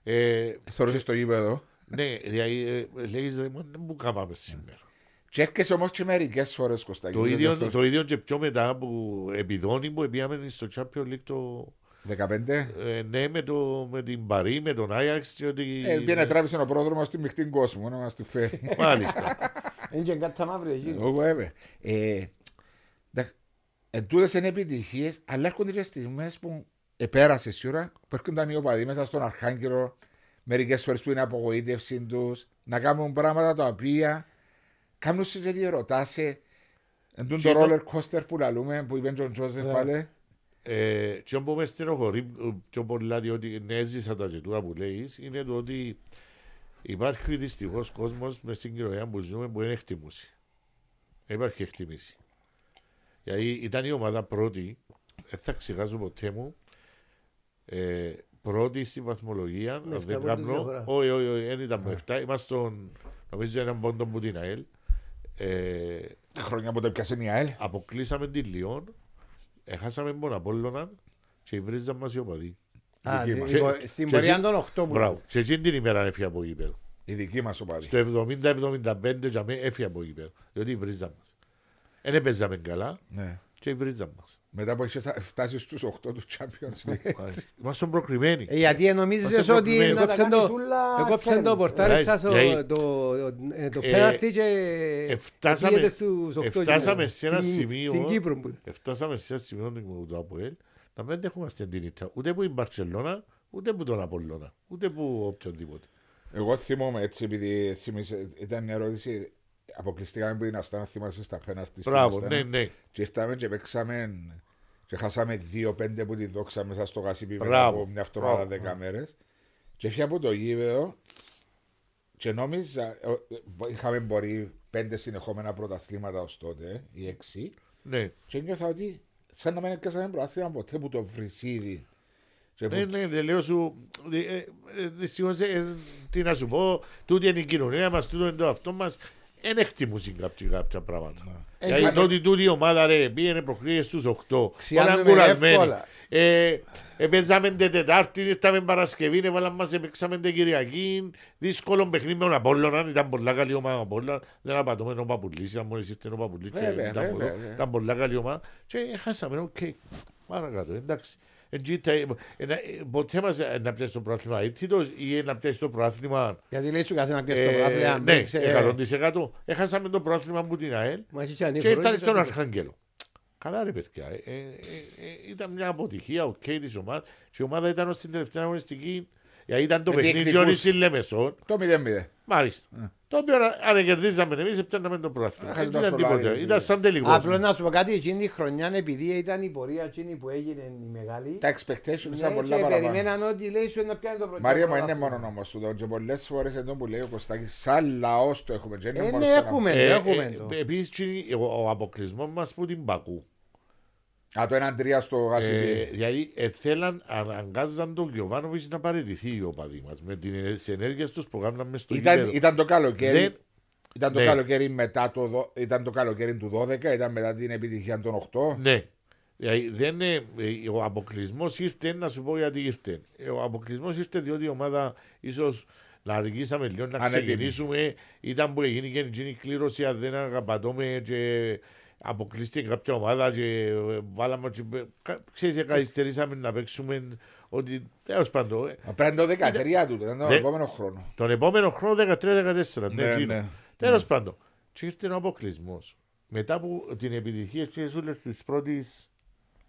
S4: ε,
S1: Θωρούσες στο γήπεδο.
S4: Ναι, δηλαδή ε, λέγεις ρε, μα, δεν μου κάμαμε σήμερα.
S1: Και έρχεσαι όμως και μερικές φορές Κωστάκη.
S4: Το
S1: δεν
S4: ίδιο,
S1: θέλω-
S4: το ίδιο και πιο μετά που επιδόνει που πήγαμε στο Champions League το,
S1: 15.
S4: ε, ναι, με, το, με την Παρή, με τον Άγιαξ και ότι...
S1: Ε, πήγαινε τράβησε ο πρόδρομος στη μειχτή κόσμο να μας τη φέρει.
S4: Μάλιστα.
S2: Είναι και κάτι μαύρη εκεί.
S1: Εγώ βέβαια. Ε, εντάξει, Εν τούτες είναι επιτυχίες, αλλά έρχονται και στιγμές που επέρασες η ώρα, που έρχονταν οι οπαδοί μέσα στον Αρχάγγελο, μερικές φορές που είναι απογοήτευση τους, να κάνουν πράγματα τα οποία κάνουν σε και ρωτάσαι, εν τούτο
S4: Και
S1: το
S4: το-
S1: roller coaster που λαλούμε, που είπε ο Τζόζεφ
S2: Ναι.
S1: πάλι,
S4: Ε, και όπου μες στενοχωρεί ε, πιο πολλά διότι ναι, έζησα τα ζητούρα που λέεις είναι το ότι υπάρχει δυστυχώς κόσμος μες στην κοινωνία που ζούμε που είναι εκτιμούση. Δεν υπάρχει εκτιμήση. Γιατί ήταν η ομάδα πρώτη, δεν θα ξεχάσω ποτέ μου, ε, πρώτη στη βαθμολογία,
S3: Με
S4: αν
S3: εφτά
S4: δεν
S3: πόντους
S4: κάνω,
S3: διαφορά.
S4: όχι, όχι, όχι, δεν ήταν με 7, είμαστε στον, νομίζω έναν πόντο που την ΑΕΛ, ε,
S1: τα χρόνια που το πιάσε η ΑΕΛ.
S4: αποκλείσαμε τη Λιόν, έχασαμε τον Απόλλωνα και βρίζαν μας οι οπαδοί.
S2: Α,
S1: Δική
S2: στη-
S1: μας.
S2: στην- Στην
S4: Και-
S2: πορεία
S4: και-
S2: των 8 που
S4: Μπράβο. Και εκείνη την ημέρα έφυγε από γήπεδο.
S1: Η δική μας οπαδή.
S4: Στο 70-75 για μέ έφυγε από γήπεδο. Διότι βρίζαν μας. Δεν παίζαμε καλά
S1: Ναι.
S4: και βρίζαν μας.
S1: Μετά που είχε φτάσει στους 8 του Champions League.
S4: Είμαστε προκριμένοι.
S2: Ε, Γιατί νομίζεις
S4: Είμαστε
S2: ότι
S4: προκριμένοι.
S2: να τα
S3: Κόψαν
S2: κάνεις
S3: το-
S2: ούλα
S3: Εγώ ψεν το
S2: ξέρεις.
S3: πορτάρι
S4: Right.
S3: σας ο-
S4: Γιατί-
S3: το ε, το
S4: Ε,
S3: πέναλτι και
S4: εφτάσαμε-
S3: πήγαινε στους οκτώ
S4: εφτάσαμε
S3: γύρω.
S4: σε ένα
S3: Στην-
S4: σημείο-
S3: Στην Κύπρο που
S4: Φτάσαμε σε ένα σημείο του του ΑΠΟΕΛ να μην δεχόμαστε την ήττα. Ούτε που η Μπαρτσελώνα, ούτε που τον Απόλλωνα, ούτε που οποιονδήποτε.
S1: Εγώ θυμόμαι έτσι, επειδή θύμισε, ήταν μια ερώτηση. Αποκλειστήκαμε που την Αστάνα, θυμάσαι στα πέναρτη. στην
S4: Μπράβο,
S1: Αστάνα.
S4: ναι, ναι.
S1: Και ήρθαμε και παίξαμε και χάσαμε 2-5 που τη δόξα μέσα στο γασίπι μετά
S4: Μπράβο,
S1: από μια εβδομάδα
S4: μπράβο.
S1: δέκα μέρες. Και έφυγα από το γήπεδο και νόμιζα, ε, ε, είχαμε μπορεί πέντε συνεχόμενα πρωταθλήματα ως τότε, ή έξι,
S4: ναι.
S1: και νιώθα ότι σαν να μην έπιασαμε πρωτάθλημα ποτέ που το βρυσίδι. Και που-
S4: Ναι, ναι, ναι, λέω σου, ε, ε, ε, δυστυχώς, ε, τι να σου πω, τούτη είναι η κοινωνία μας, τούτο είναι το αυτό μας, δεν εκτιμούσαν κάποια, κάποια πράγματα.
S2: Ε,
S4: Δηλαδή
S2: είχαμε-
S4: τότε τούτη η ομάδα ρε, πήγαινε προκρίνες στους 8,
S2: Ξιάνουμε
S4: ήταν κουρασμένοι.
S2: εύκολα.
S4: Ε, Επέζαμε την Τετάρτη, ήρθαμε Παρασκευή, έβαλαν μας, έπαιξαμε την Κυριακή, δύσκολο παιχνίδι με τον Απόλλωνα, ήταν πολλά καλή ομάδα ο Απόλλωνα, δεν απατώμε ο Παπουλής, ήταν μόλις ήρθε ο Παπουλής και
S1: Βέβαια,
S4: ήταν
S1: βέβαια,
S4: πολλά-
S1: βέβαια.
S4: ήταν πολλά καλή ομάδα και χάσαμε, οκ, παρακάτω, εντάξει. Εκεί τα- ε, ε, Ποτέ μας ε, να πιάσει το πρόθυμα αίτητος ή να πιάσει το πρόθυμα
S2: Γιατί λέει σου καθένα και στο
S4: ε,
S2: πρωτάθλημα.
S4: ναι,
S2: παίξε, ε,
S4: 100%. Έχασαμε το πρόθυμα από την ΑΕΛ
S3: Μα έχει και
S4: και
S3: ανήφορο,
S4: ήρθαν
S3: είναι
S4: στον
S3: το-
S4: Αρχάγγελο. Καλά ρε παιδιά, ε, ε, ε, ε, ήταν μια αποτυχία οκ της ομάδας και η ομάδα ήταν ως την τελευταία αγωνιστική γιατί ήταν το
S1: Ε,
S4: παιχνίδι
S1: διεκδικούσε.
S4: όλη στη Λέμεσον,
S1: Το 0-0.
S4: μάλιστα. Το οποίο αν δεν κερδίζαμε εμείς, έπαιρναμε το πρόθυμα.
S1: Έχασε
S4: Δεν
S1: το
S4: ήταν
S1: σολάρι,
S4: τίποτα,
S1: ε,
S4: ήταν σαν τελικό.
S2: Απλώς να σου πω κάτι, εκείνη τη χρονιά επειδή ήταν η πορεία εκείνη που έγινε η μεγάλη.
S1: Τα expectations
S2: ναι,
S1: ήταν πολλά
S2: και
S1: παραπάνω.
S2: περιμέναν ότι λέει σου να πιάνει το πρώτο.
S1: Μάρια μου είναι μόνο όμως του και πολλές φορές εδώ που λέει ο Κωστάκης σαν λαός το έχουμε και είναι
S2: Ε,
S1: μόνος
S2: ναι,
S1: σε ένα-
S2: έχουμε,
S4: Ε,
S2: έχουμε
S4: ε,
S2: το.
S4: Επίσης και ο ο αποκλεισμός μας που την Πακού.
S1: Α, το έναν τρία στο
S4: Ε,
S1: γασίπι.
S4: δηλαδή ε, θέλαν, αναγκάζαν τον Γιωβάνοβιτς να παραιτηθεί ο παδί μας με τις ενέργειες τους που κάναμε στο
S1: Ήταν,
S4: γήπεδο.
S1: ήταν το καλοκαίρι.
S4: Δεν-
S1: Ήταν το
S4: Ναι.
S1: καλοκαίρι μετά το, δο- ήταν το καλοκαίρι του 12, ήταν μετά την επιτυχία των 8.
S4: Ναι. Δηλαδή, δεν, είναι- ε, ο αποκλεισμός ήρθε, να σου πω γιατί ήρθε. Ε, Ο αποκλεισμός ήρθε διότι η ομάδα ίσως να αργήσαμε λίγο να
S1: Ανέτοιμη.
S4: ξεκινήσουμε. Ήταν που έγινε και εκείνη η κλήρωση, αν δεν αγαπατώμε και αποκλείστηκε κάποια ομάδα και ε, βάλαμε και, κα- ξέρεις, καθυστερήσαμε να παίξουμε ότι τέλος πάντων ε,
S1: Πριν το 13 του, ήταν τον
S4: Δε-
S1: επόμενο χρόνο.
S4: τον επόμενο χρόνο 13-14 ναι,
S1: Ναι,
S4: εκείνο.
S1: ναι.
S4: Τέλος πάντων και ήρθε ο αποκλεισμός. μετά από την επιτυχία της όλες της πρώτης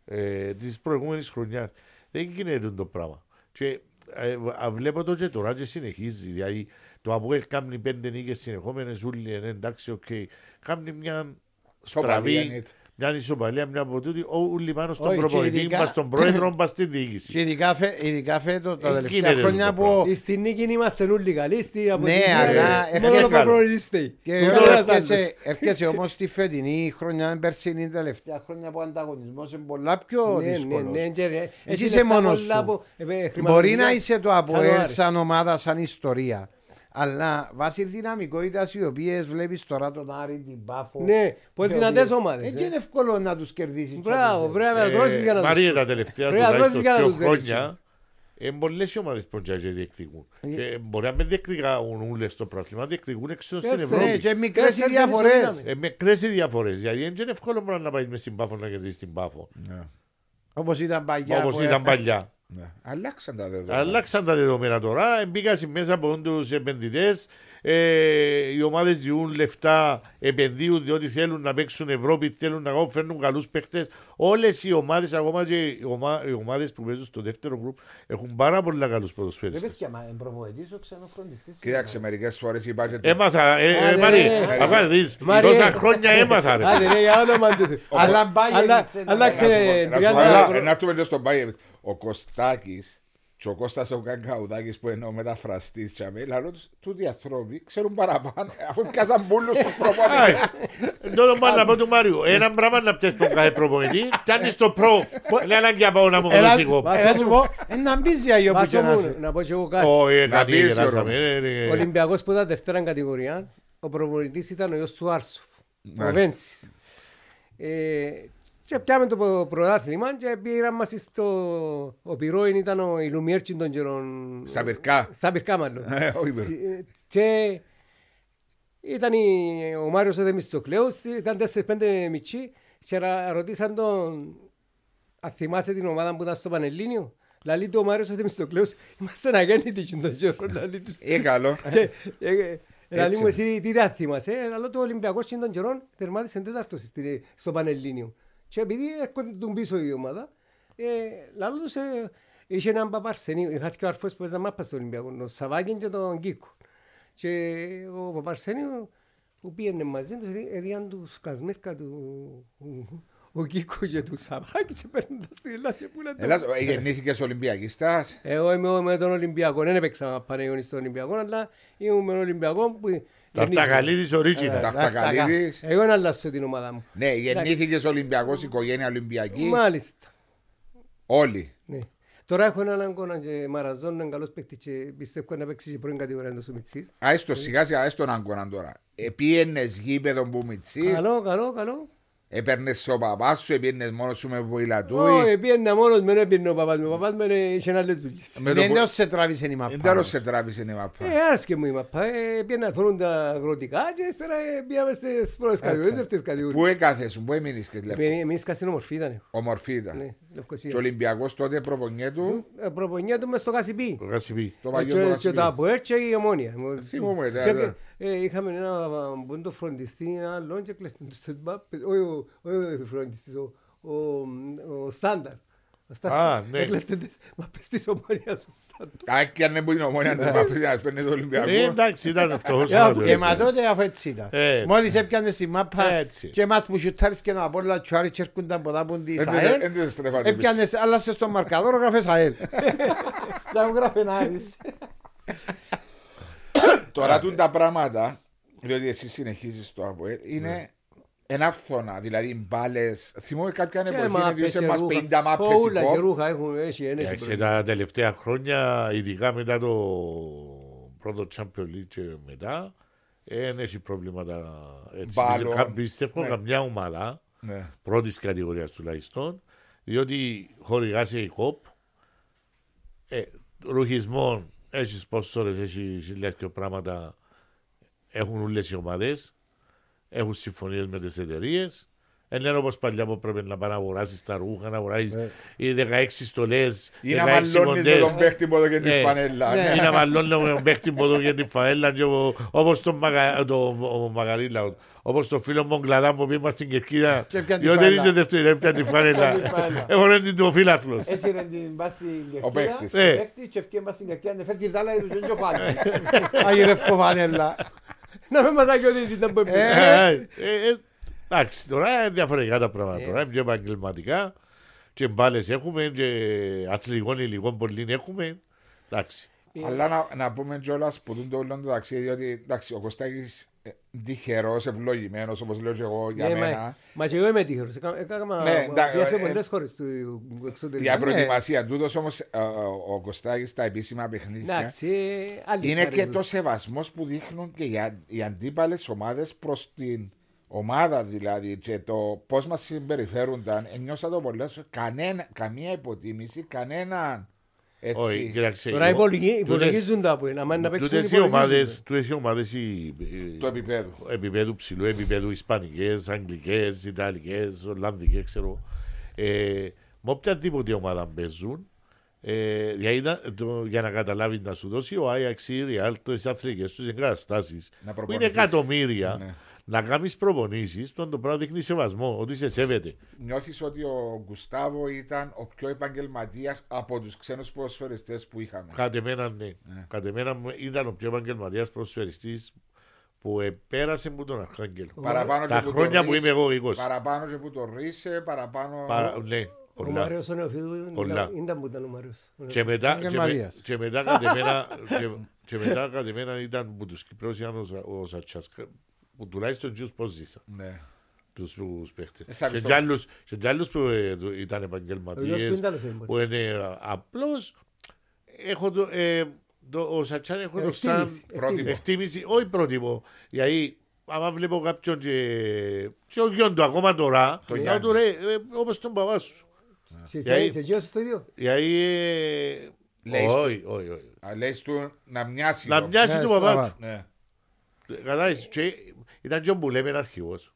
S4: ε, της προηγούμενης χρονιάς δεν γίνεται το πράγμα και ε, α, βλέπω το και τώρα και συνεχίζει δηλαδή το Αποέλ κάνει πέντε νίκες συνεχόμενες όλοι είναι εντάξει οκ κάνει μια
S1: Σοπαλία
S4: στραβή
S1: είναι.
S4: μια ισοπαλία μια από τούτη όλοι πάνω στον
S2: Όχι, και
S4: προπονητή
S2: ειδικά-
S4: μας στον πρόεδρο μας στην διοίκηση
S2: Και ειδικά, φε, ειδικά φέτο τα
S4: Έχει
S2: τελευταία
S4: γίνεται
S2: χρόνια
S4: αυτό το
S2: που.
S3: Στην νίκη είμαστε όλοι καλοί, στη αποτυχία
S2: Ναι, αλλά
S3: μόνο
S2: έρχεσαι-
S3: ο προπονητής φταίει.
S2: Και
S3: Τούτο
S2: τώρα
S3: ένας άλλος.
S2: έρχεσαι, έρχεσαι όμως στη φετινή χρονιά, την περσινή, τα τελευταία χρόνια που ο ανταγωνισμός είναι πολλά πιο
S3: Ναι, ναι,
S2: δύσκολος.
S3: ναι, και ρε,
S2: Εσύ
S3: έχει
S2: είσαι
S3: λεφτά
S2: μόνος
S3: πολλά
S2: σου.
S3: που- ε, ε,
S2: Μπορεί
S3: χρηματοδοτικά
S2: να είσαι το
S3: σαν ο
S2: ΑΠΟΕΛ
S3: Άρης.
S2: σαν ομάδα, σαν ιστορία. Αλλά βάσει δυναμικότητας οι οποίες βλέπεις τώρα τον Άρη, την Πάφο.
S3: Ναι, πολύ
S2: οι
S3: δυνατές
S2: οποίες-
S3: ομάδες,
S2: Έτσι
S3: ε.
S2: είναι εύκολο να τους κερδίσεις.
S3: Μπράβο, πρέπει να τρώσεις για να τους-
S4: Μαρία τα τελευταία
S3: Πρέπει να τρώσεις
S4: τουλάχιστον
S3: για να
S4: δύο
S3: τους δείξεις.
S4: χρόνια Είναι πολλές οι ομάδες που και διεκδικούν. Και μπορεί να μην διεκδικούν όλες στο πρόθυμα, διεκδικούν έξω στην
S3: Τέσσερις.
S2: Ναι,
S4: Ευρώπη.
S2: και μικρές οι
S3: Τέσσερις
S2: διαφορές.
S3: ισοδύναμοι.
S4: Ε, μικρές οι διαφορές, γιατί δεν είναι εύκολο πράγμα να πάει μες στην Πάφο να κερδίσει την Πάφο.
S1: Ναι.
S2: Όπως ήταν παλιά.
S4: Όπως
S2: που
S4: ήταν
S2: ε-
S4: παλιά.
S1: Ναι. Αλλάξαν τα δεδομένα.
S4: Αλλάξαν τα δεδομένα τώρα, μπήκαν μέσα από τους επενδυτές, ε, οι ομάδες διούν λεφτά, επενδύουν διότι θέλουν να παίξουν Ευρώπη, θέλουν να κάνουν, φέρνουν καλούς παίχτες. Όλες οι ομάδες, ακόμα και οι, ομα, οι ομάδες που παίζουν στο δεύτερο γκρουπ, έχουν πάρα πολλά καλούς
S2: Ρε
S4: ποδοσφαίριστες.
S2: παιδιά, μα είναι προπονητής ο ξενοφροντιστής.
S1: Κοίταξε, μερικές φορές υπάρχει.
S4: Έμαθα, ε, ε,
S3: Άντε,
S4: Μάρι,
S3: ρε.
S4: αφού δεις,
S3: Μάρι,
S4: τόσα
S3: ε.
S4: χρόνια έμαθα ρε.
S3: Άντε ρε, για όνομα του Θεού.
S2: Αλλά Bayern
S3: Αλλά-
S2: έτσι,
S3: αλλά
S2: να-
S3: ξέρε,
S1: Να σου πω,
S3: 30
S1: αλλά,
S3: ευρώ.
S1: Να έρθουμε και στον Bayern. Ο Κωστάκης και ο Κώστας ο Καγκαουδάκης που είναι ο μεταφραστής τσάμε, λαλό τους, τούτοι άνθρωποι ξέρουν παραπάνω, αφού πιάσαν πούλους τους προπονητές.
S4: Τότε πάνω να πω του Μάριου, ένα πράγμα να πιέσεις τον κάθε προπονητή, πιάνεις το προ. Λέει ανάγκη να πάω να μου
S2: Έλα,
S4: δώσει εγώ.
S2: έλα σου πω, ε, να μπεις για γιο που
S3: Βάσο
S2: και να
S3: μου,
S2: είσαι.
S3: να πω και εγώ κάτι.
S4: Όχι,
S1: Να
S4: κάτι
S1: πεις,
S4: γελάσαμε.
S1: Γιώργο.
S4: ε, ε,
S3: Ο Ολυμπιακός που ήταν δευτέρα κατηγορία, ο προπονητής ήταν ο γιος του Άρσοφ, ο
S1: Μάλιστα.
S3: Βέντσης. Ε, και πιάμε το προ- πρωτάθλημα και πήραν μας στο... Ο Πυρόιν ήταν ο Ιλουμιέρτσι των καιρών...
S1: Στα πυρκά.
S3: Στα πυρκά μάλλον.
S1: Ε, όχι, βέβαια.
S3: Και- Και ήταν η- ο Μάριος ο Δεμιστοκλέους, ήταν 4-5 μητσί και ρα- ρωτήσαν τον αν θυμάσαι την ομάδα που ήταν στο Πανελλήνιο; Λαλεί του ο Μάριος ο Δεμιστοκλέους, είμαστε αγέννητοι και τον καιρό. λαλεί του.
S1: Ε, καλό.
S3: Και, ε, ε, Λαλεί
S1: Έτσι.
S3: μου εσύ τι δεν θυμάσαι, ε, λαλό το Ολυμπιακός και των καιρών τερμάτισε τέταρτος στη- στο Πανελλήνιο. Και επειδή έρχονται τον πίσω η ομάδα, ε, λαλό τους ε, είχε έναν Παπαρσενίου, είχα και ο αρφός που παίζαν μάπας στο Ολυμπιακό, τον Σαβάκιν και τον Κίκο. Και ο Παπαρσενίου που πήγαινε μαζί τους, ε, έδιαν τους κασμίρκα του ο Κίκο και του Σαβάκη και παίρνουν τα στυλά και πουλαν τα
S1: Έλα, ε, γεννήθηκες Ολυμπιακιστάς.
S3: εγώ είμαι με τον Ολυμπιακό, δεν έπαιξα πανεγόνι στον Ολυμπιακό, αλλά είμαι με τον Ολυμπιακό που...
S4: Ταυτακαλίδης original.
S1: Ταυτακαλίδης.
S3: Εγώ δεν αλλάσω την ομάδα μου.
S1: Ναι, γεννήθηκες Ολυμπιακός, οικογένεια Ολυμπιακή.
S3: Μάλιστα.
S1: Όλοι.
S3: Ναι. Τώρα έχω έναν αγκώνα και μαραζόν, είναι καλός παίκτης και πιστεύω να παίξει και πρώην κατηγορία του Σουμιτσής.
S1: Άιστο σιγά σιγά, άιστον άγκωναν τώρα. Επίενες γήπεδο που μητσείς,
S3: Καλό, καλό, καλό.
S1: Έπαιρνες ο παπάς σου, επίενες μόνος σου με
S3: Όχι,
S1: βοηλατούι.
S3: πήγαινα μόνος με, δεν πήγαινε ο παπάς μου. Ο παπάς μου είναι- είχε άλλες δουλειές.
S1: Με το
S2: Δεν
S1: που-
S2: τέλος σε τράβησε η
S1: Εν
S2: μαπά.
S1: τέλος σε τράβησε η μαπά.
S3: Ε, άρεσκε μου η μαπά. Ε, πήγαινα να θέλουν τα αγροτικά και ύστερα ε, πήγαμε στις πρώτες κατηγορίες, δεύτερες κατηγορίες.
S1: Πού έκαθεσαι, πού έμεινες και λευκό.
S3: Ε, Εμείς κασίνο μορφή ήταν.
S1: Ομορφή ήταν.
S3: Ναι, Λευκοσίας.
S1: Και ο Ολυμπιακός τότε προπονιέ του,
S3: Ε, Προπονιά του μες στο Κασιπί.
S4: Το Κασιπί.
S1: το παγιό
S3: Και-
S1: του
S3: Και
S1: Κασιπί.
S3: τα Αποέρ και η Ομόνια.
S1: Θυμούμαι,
S3: Και,
S1: ναι, ναι.
S3: ε, Είχαμε ένα μπούντο φροντιστή, ένα άλλον και κλειστούν τους τεσμπάπες. Όχι ο- όχι ο φροντιστής, ο- ο- ο Στάνταρ. Ο Στάνταρ.
S4: Α, ναι.
S3: Έκλειστον τις μαπές της Ομόνιας ο Στάνταρ.
S1: Α, και αν δεν μπορεί η ομόνια να μαπείς να παίρνει το
S4: Ε,
S1: Ολυμπιακό.
S4: εντάξει, ήταν φτωχός.
S3: Ε,
S4: ο
S3: αφού-
S4: άνθρωπος.
S2: Ε, μα τότε αφού έτσι ήταν.
S4: Ε,
S2: Μόλις έπιανες στη μάπα
S4: Έτσι.
S2: και εμάς που σιουτάρεις και να απόλυτα τσουάρι και έρχονταν ποτά που της
S1: Εν δεν-
S2: ΑΕΛ,
S1: εν δεν στρέφατε πίσω.
S2: έπιανες, άλλασες τον μαρκαδόρο, γράφες ΑΕΛ. Να μου γράφει να άρεις.
S1: Τώρα τούν τα πράγματα, διότι εσύ συνεχίζεις το ΑΠΟΕΛ, είναι ένα φθόνα, δηλαδή μπάλες. Θυμούμαι κάποια
S3: Και
S1: εποχή να
S3: μάπες
S1: διούσε
S3: και
S1: μας
S3: ρούχα.
S1: 50 μάπες
S3: Όλα
S1: η
S3: και
S1: κόπ.
S3: ρούχα έχουν, έχει ένεση
S4: Εντάξει,
S3: πρόβλημα.
S4: τα τελευταία χρόνια, ειδικά μετά το πρώτο Champions League και μετά, δεν έχει προβλήματα έτσι.
S1: Μπάλων.
S4: Κα- Πιστεύω
S1: Ναι.
S4: καμιά ομάδα
S1: Ναι.
S4: πρώτης κατηγορίας τουλάχιστον, διότι χορηγάσαι η ΚΟΠ, ε, ρουχισμό, έχεις σπόσορες, έχεις χιλιάδες και πράγματα, έχουν όλες οι ομάδες, έχουν συμφωνίες με τις εταιρείες. Δεν είναι όπως παλιά που πρέπει να πάει να αγοράσεις τα ρούχα, να αγοράσεις οι 16 στολές,
S1: Ή να
S4: 16
S1: μαλλώνεις με τον
S4: μοντές.
S1: παίχτη που εδώ και τη
S4: Ναι.
S1: φανέλα.
S2: Ναι.
S1: ναι.
S4: Ή να μαλλώνω με τον παίχτη που εδώ για τη φαέλα και ο- όπως τον Μαγα- το- ο Μαγαρίλα, όπως το φίλο μου Γκλαδά που πήγαμε στην Κερκίδα,
S2: Και έπιανε τη
S4: διότι
S2: φαέλα.
S4: είσαι δεύτερη, έπιανε τη φανέλα.
S2: Έπιανε τη φαέλα.
S4: Έχω ρέντι το φίλαθλος.
S2: Έτσι είναι την πας στην Κερκίδα,
S1: παίκτης.
S4: Ε.
S2: παίκτη και ευκαιρία πας στην Κερκίδα, να φέρεις τη δάλα του και πάλι. Αγιρεύκο φανέλα.
S3: Να με μαζάκι ότι ήταν που έπαιζε.
S4: Ε, ε, ε, Εντάξει, τώρα είναι διαφορετικά τα πράγματα. Τώρα είναι πιο επαγγελματικά και μπάλες έχουμε και αθλητικών υλικών πολύ έχουμε. Εντάξει.
S1: Αλλά να, να πούμε κιόλας που δουν το όλο το ταξίδι, διότι εντάξει, ο Κωστάκης ε, τυχερός, ευλογημένος, όπως λέω και εγώ για
S3: Ναι, μα-
S1: μένα,
S3: Μα και εγώ είμαι τύχερος. Έκα- Έκανα
S1: Ναι, εντάξει,
S3: πήγα σε
S1: ε,
S3: πολλές χώρες του εξωτερικού.
S1: για
S2: ναι.
S1: προετοιμασία τούτος όμως ε, ο, ο Κωστάκης στα επίσημα παιχνίδια
S3: Εντάξει, ε, άλλη
S1: είναι
S3: ιστορία
S1: και
S3: τους.
S1: το σεβασμός που δείχνουν και οι, αν- οι αντίπαλες ομάδες προς την ομάδα δηλαδή και το πώς μας συμπεριφέρονταν. Ένιωσα το πολλές φορέ. Καμία υποτίμηση, κανένα
S4: Όχι,
S1: Έτσι.
S4: κοίταξε.
S3: Τώρα
S4: εγώ-
S3: υπολογι-
S4: τούτες-
S3: υπολογίζουν τα που είναι. Αν να παίξουν
S4: Τούτες οι
S3: υπολογίζουν.
S4: ομάδες, τούτες οι ομάδες οι- οι-
S1: Το επίπεδο.
S4: επίπεδου ψηλού, επίπεδου ισπανικές, αγγλικές, ιταλικές, ολλανδικές, ξέρω. Ε, με οποιαδήποτε ομάδα παίζουν, ε, για, είδα- το- για να καταλάβεις να σου δώσει ο Άιαξ ή η Real τις αθλητικές τους εγκαταστάσεις
S1: Να
S4: που είναι
S1: προπονηθείς.
S4: εκατομμύρια
S1: Ναι.
S4: Να κάνεις προπονήσεις τον το πράγμα δείχνει σεβασμό ότι σε σέβεται
S1: Νιώθεις ότι ο Γκουστάβο ήταν ο πιο επαγγελματίας από τους ξένους ποδοσφαιριστές που είχαμε.
S4: Κατ' εμένα, ναι. Κατ' εμένα μου ήταν ο πιο επαγγελματίας προσφαιριστής που επέρασε από τον Αρχάγγελο.
S1: Παραπάνω
S4: Τα
S1: και που
S4: χρόνια
S1: το
S4: που
S1: Ρίσε,
S4: είμαι εγώ 20.
S1: Παραπάνω και που το Ρίσε, παραπάνω...
S4: Παρα- ναι,
S3: Ο
S4: πολλά.
S3: Μάριος ο Νεοφίδου
S4: Πολλά.
S3: ήταν- ήταν που ήταν ο Μάριος.
S4: Και μετά, και, με,
S2: Επαγγελματίας.
S4: και μετά κατ' εμένα, και, και μετά κατ' εμένα ήταν που τους Κυπρός ήταν ο, Σα- ο Σατσάς που τουλάχιστον τους πώς ζήσα
S1: Ναι.
S4: τους, τους παίχτες.
S1: Ε, θα
S4: Και
S1: στο-
S4: κι άλλους- και κι άλλους που ε, το- ήταν
S3: Ο γιος του
S4: επαγγελματίες
S3: ήταν σε εμπορία.
S4: που είναι ε, απλώς έχω το, ε, το, ο Σατσάν έχω το σαν
S3: Εκτίμηση,
S1: πρότυπο.
S3: εκτίμηση.
S4: εκτίμηση, όχι πρότυπο. Γιατί άμα βλέπω κάποιον και, και ο γιον του ακόμα τώρα,
S1: Το
S4: λέω
S1: Γιάννη.
S4: του ρε, ε, όπως τον παπά σου.
S3: Και-
S4: Γιατί-
S3: και- και γιος το ίδιο.
S4: Γιατί, ε,
S1: Λέει στο-
S4: όχι, όχι, όχι.
S1: Α, Λες του να μοιάσει.
S4: Να
S1: το-
S4: μοιάσει
S2: Ναι,
S4: του παπά
S2: παπά.
S4: του.
S1: Ναι.
S4: Κατάλαβες, και Ήταν και ο που λέμε αρχηγός.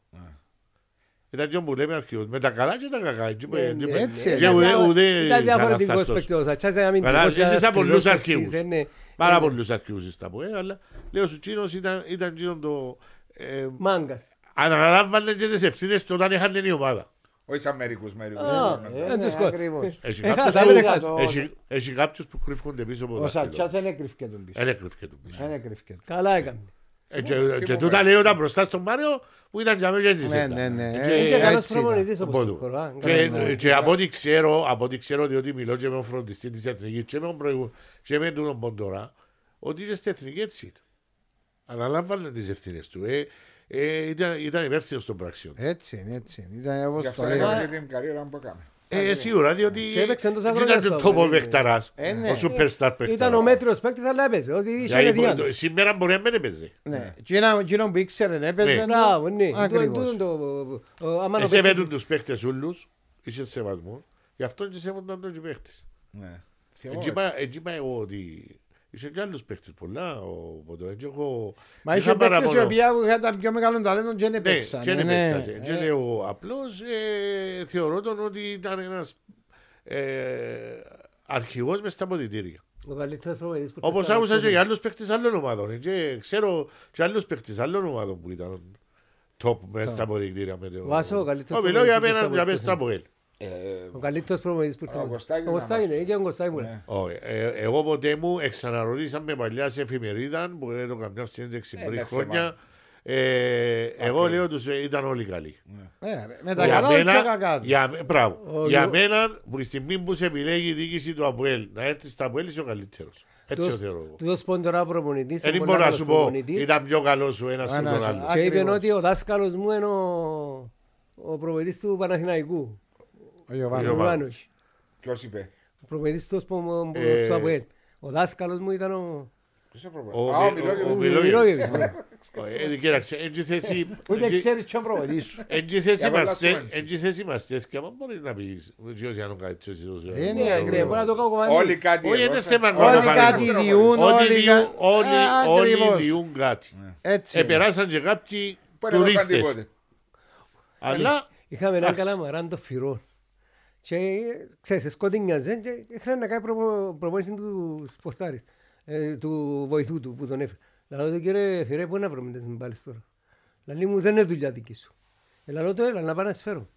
S4: Ήταν και ο που λέμε αρχηγός. Με τα καλά και τα κακά. Έτσι,
S3: Ναι,
S4: έτσι,
S3: ναι,
S2: έτσι,
S3: ναι.
S4: και
S2: είναι.
S4: ούτε-
S3: Ήταν-
S4: ούτε
S3: Ήταν
S4: σαν
S3: διαφορετικός
S4: αυτός.
S3: παίκτης. Ο Σατσάς ήταν αμυντικός,
S4: Καλά, εσείς
S3: ένας
S4: είσαι
S3: σκληρός
S4: πολλούς
S3: παίκτης,
S4: αρχηγούς.
S3: ε, ναι.
S4: Πάρα
S3: Ε,
S4: πολλούς αρχηγούς στα πω, ε, αλλά λέω σου Τσίνος ήταν, ήταν εκείνον το... Ε,
S3: Μάγκας.
S4: αναλάμβανε και τις ευθύνες του όταν είχαν η ομάδα.
S1: Όχι σαν μερικούς μερικούς.
S3: Α,
S1: Ναι, ναι.
S3: ε,
S2: Ε, ναι,
S3: τους κο-
S2: ακριβώς.
S4: Έχει
S3: Έχασα,
S4: κάποιους-
S3: δεν
S2: είδα
S3: έχασα.
S2: το-
S4: έχει- Έχει κάποιους που κρύφονται πίσω από το
S2: Ο Σατσάς
S4: δάχτυλο.
S2: δεν έκρυφκε τον πίσω.
S4: Δεν έκρυφε του πίσω.
S2: Δεν έκρυφκε τον.
S3: Καλά έκανε.
S4: Ε, και-
S1: Θυμούμαι,
S4: Και
S1: θυμούμαι.
S4: τούτα λέει όταν μπροστά στον Μάριο που ήταν για μένα έτσι.
S2: Ναι,
S4: ήταν.
S2: ναι, ναι.
S4: Και-
S2: Ε,
S3: Είναι και καλός
S2: έτσι ήταν.
S3: προπονητής όπως
S4: Πόδου.
S3: το χωρά.
S4: Και,
S2: ναι.
S4: και από ό,τι ξέρω, από ό,τι ξέρω, διότι μιλώ και με τον φροντιστή της Εθνικής και με τον προηγούμενο και με τον Ποντορά, ότι είναι στην Εθνική έτσι ήταν. Αναλάμβανε τις ευθύνες του. Ε, ε, ήταν, ήταν υπεύθυνος των πράξεων.
S2: Έτσι είναι, έτσι είναι. Ήταν
S1: Γι'
S2: όπως
S1: αυτό
S2: το λέω.
S1: έκαμε και την καριέρα που έκαμε.
S4: Ε, σίγουρα, διότι
S3: Και έπαιξε τόσα
S4: δεν
S3: χρόνια
S4: ήταν
S3: στο
S4: το τόπο
S3: Απόλλωνα.
S4: παιχταράς,
S2: Ε, ναι.
S4: ο superstar παιχταράς.
S3: Ήταν ο μέτριος παίκτης αλλά έπαιζε. Ότι είχε
S4: Δηλαδή,
S3: ενδιάμετο.
S4: μπορεί- Σήμερα μπορεί να μην έπαιζε.
S2: Ναι. Εκείνο- Εκείνο που ήξερε έπαιζε.
S4: Ναι.
S3: Μπράβο, ναι.
S2: Ακριβώς.
S3: Τούτο το- ο- άμα ο
S4: Εσύ
S3: παίκτης-
S4: έβαιναν τους παίχτες ούλους, είχε σεβασμό, γι' αυτό και σέβονταν τον και παίχτες.
S1: Ναι.
S4: Έτσι είπα- Έτσι είπα εγώ ότι είσαι και άλλους παίχτες πολλά, ο Ποντο, έτσι έχω...
S2: Μα
S4: είχα
S2: είχε παίκτες οι
S4: παραπονό.
S2: οποίοι που είχαν πιο μεγάλο ταλέντο και δεν
S4: Ναι,
S2: έπαιξαν.
S4: και δεν
S2: ναι.
S4: έπαιξαν. Και
S2: Ε,
S4: λέω απλώς ε, θεωρώ τον ότι ήταν ένας ε, αρχηγός μες στα ποδητήρια.
S3: Ο καλύτερος προπονητής που
S4: Όπως
S3: τέσσερα
S4: άκουσα και
S3: χρόνια.
S4: για άλλους παίχτες άλλων ομάδων. Και ξέρω και άλλους παίχτες άλλων ομάδων που ήταν top μες στα ποδητήρια. με το-
S3: Βάσο, ο καλύτερος
S4: Ω, Μιλώ για
S3: προπονητής
S4: μένα
S3: που
S4: για
S3: ήταν
S4: μες στα Αποέλ.
S1: Ε,
S3: Ο καλύτερος προπονητής που ήρθε.
S1: Ο Κωστάκης
S3: Ο
S1: να
S3: Κωστάκης,
S1: μας
S3: ναι, και ο Κωστάκης μου λέει.
S1: ναι.
S4: Όχι, ε, εγώ ποτέ μου εξαναρωτήσαν με παλιά σε εφημερίδα που δεν το καμιά συνέντευξη
S1: Ε,
S4: πριν
S1: ναι,
S4: χρόνια. Ε, εγώ λέω τους ε, ήταν όλοι καλοί.
S2: ναι, ρε, Με τα
S4: Για
S2: καλά και
S4: μένα-
S2: κακά.
S4: για με- μπράβο.
S3: Ο
S4: Για
S3: Λιο-
S4: μένα, που τη στιγμή που σε επιλέγει η διοίκηση του ΑΠΟΕΛ να έρθεις στα ΑΠΟΕΛ είσαι ο καλύτερος. Έτσι το
S3: Τούτος-
S4: θεωρώ εγώ.
S3: τούτος που είναι τώρα προπονητής,
S4: Δεν
S3: είναι
S4: μπορώ
S3: πολύ
S4: να σου
S3: καλός
S4: πω
S3: προπονητής.
S4: ήταν πιο καλός ο ένας
S2: Ο
S4: από τον
S2: ένας,
S4: άλλο.
S2: α,
S3: Και είπε
S2: Ακριβώς.
S3: ότι ο δάσκαλος μου είναι ο, ο προπονητής του Παναθηναϊκού.
S2: Ο
S3: Ο
S2: Γιωβάνος.
S4: Γιωβάνος.
S3: Ιωβάνος.
S1: Ποιος είπε;
S3: Ο προπονητής του που- που-
S4: Ε,
S3: στο Αποέλ. Ο δάσκαλος μου ήταν ο...
S1: Ποιος είναι ο
S4: Ο
S1: προπονητής. Α, ο
S4: Μι-
S1: Μιλόγεβιτς.
S4: ο
S3: ο
S4: Μιλόγεβιτς.
S3: Μιλόγεβιτς.
S4: Ε, Κοίταξε, έτσι θέση.
S2: Ούτε
S4: έτσι-
S2: ξέρεις ποιο προπονητής σου.
S4: Έτσι θέση
S1: Για πολλά
S4: είμαστε,
S1: σοβαρή.
S4: έτσι θέση είμαστε. Και άμα μπορείς να πεις, «Γιος, αν το κάνεις έτσι, έτσι, έτσι».
S2: Ε,
S3: Ναι, ναι,
S2: ακριβώς.
S3: μπορεί να το κάνω κομμάτι.
S1: Όλοι κάτι
S4: Όχι, είναι
S1: έδωσαν.
S4: θέμα
S2: Όλοι
S4: να
S2: κάτι
S4: φανεί.
S2: διούν,
S4: Όλοι
S2: όλοι
S4: διούν-
S2: κα-
S4: όλοι-
S2: Α,
S4: όλοι
S2: ακριβώς.
S4: διούν κάτι.
S2: Έτσι.
S4: Επεράσαν και κάποιοι
S1: Που δεν έδωσαν
S4: τουρίστες.
S1: τίποτε.
S4: Αλλά
S3: Είχαμε έναν
S4: Εντάξει.
S3: καλαμαράν το φυρό. Και ε, ξέρεις, σκοτεινιάζε και ήθελε να κάνει προπο- προπόνηση του σπορτάρης, ε, του βοηθού του που τον έφερε. Λέω του κύριε Φυρέ, πού να βρούμε τις μπάλες τώρα; Λαλή μου δεν είναι δουλειά δική σου. Ε, λαλό του έλα να πάω να τις φέρω.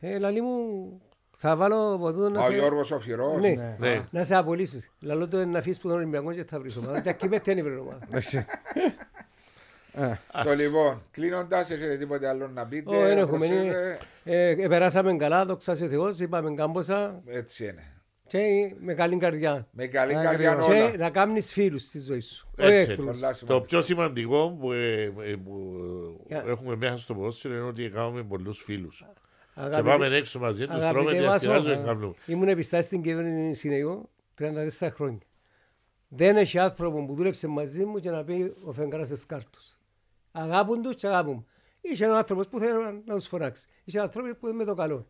S3: Ε, λαλή μου θα βάλω από τούτο να
S1: Ο
S3: σε...
S1: Γιώργος ο Φυρός.
S3: Ναι,
S4: Ναι.
S3: να σε απολύσεις. Λαλό του να αφήσεις που τον Ολυμπιακός και θα βρεις ομάδα. Και εκεί πέφτει είναι η βρε ομάδα.
S1: Το λοιπόν, κλείνοντας, έχετε τίποτε άλλο να πείτε.
S3: Ω, δεν
S1: να
S3: έχουμε.
S1: προσθέσετε;
S3: Ε, ε, Περάσαμε καλά, δόξα σε Θεός, είπαμε κάμποσα
S1: Έτσι είναι.
S3: και με καλή καρδιά.
S1: Με καλή
S2: Ακριβώς.
S1: καρδιά
S3: Και
S1: όλα.
S3: να κάνεις φίλους στη ζωή σου. Όχι
S4: Έτσι.
S3: εχθρούς.
S1: Πολλά
S4: το
S1: σημαντικά.
S4: πιο σημαντικό που, ε, ε, που ε,
S3: Yeah.
S4: έχουμε μέσα στο ποδόσφαιρο είναι ότι κάνουμε πολλούς φίλους. Και
S3: Αγαπητέ-
S4: πάμε έξω μαζί τους,
S3: αγαπητέ
S4: τρώμε,
S3: Βάσο,
S4: διασκεδάζουμε, κάνουμε.
S3: Ήμουν επιστάστη στην κυβέρνηση εγώ 34 χρόνια. Δεν έχει άνθρωπο που δούλεψε μαζί μου και να πει ο Φεγγάρας εσκάρτος. Αγάπουν τους και αγάπουν. μου. Είχε έναν άνθρωπος που θέλει να τους φωνάξεις. Είχε άνθρωποι που είναι με το καλό.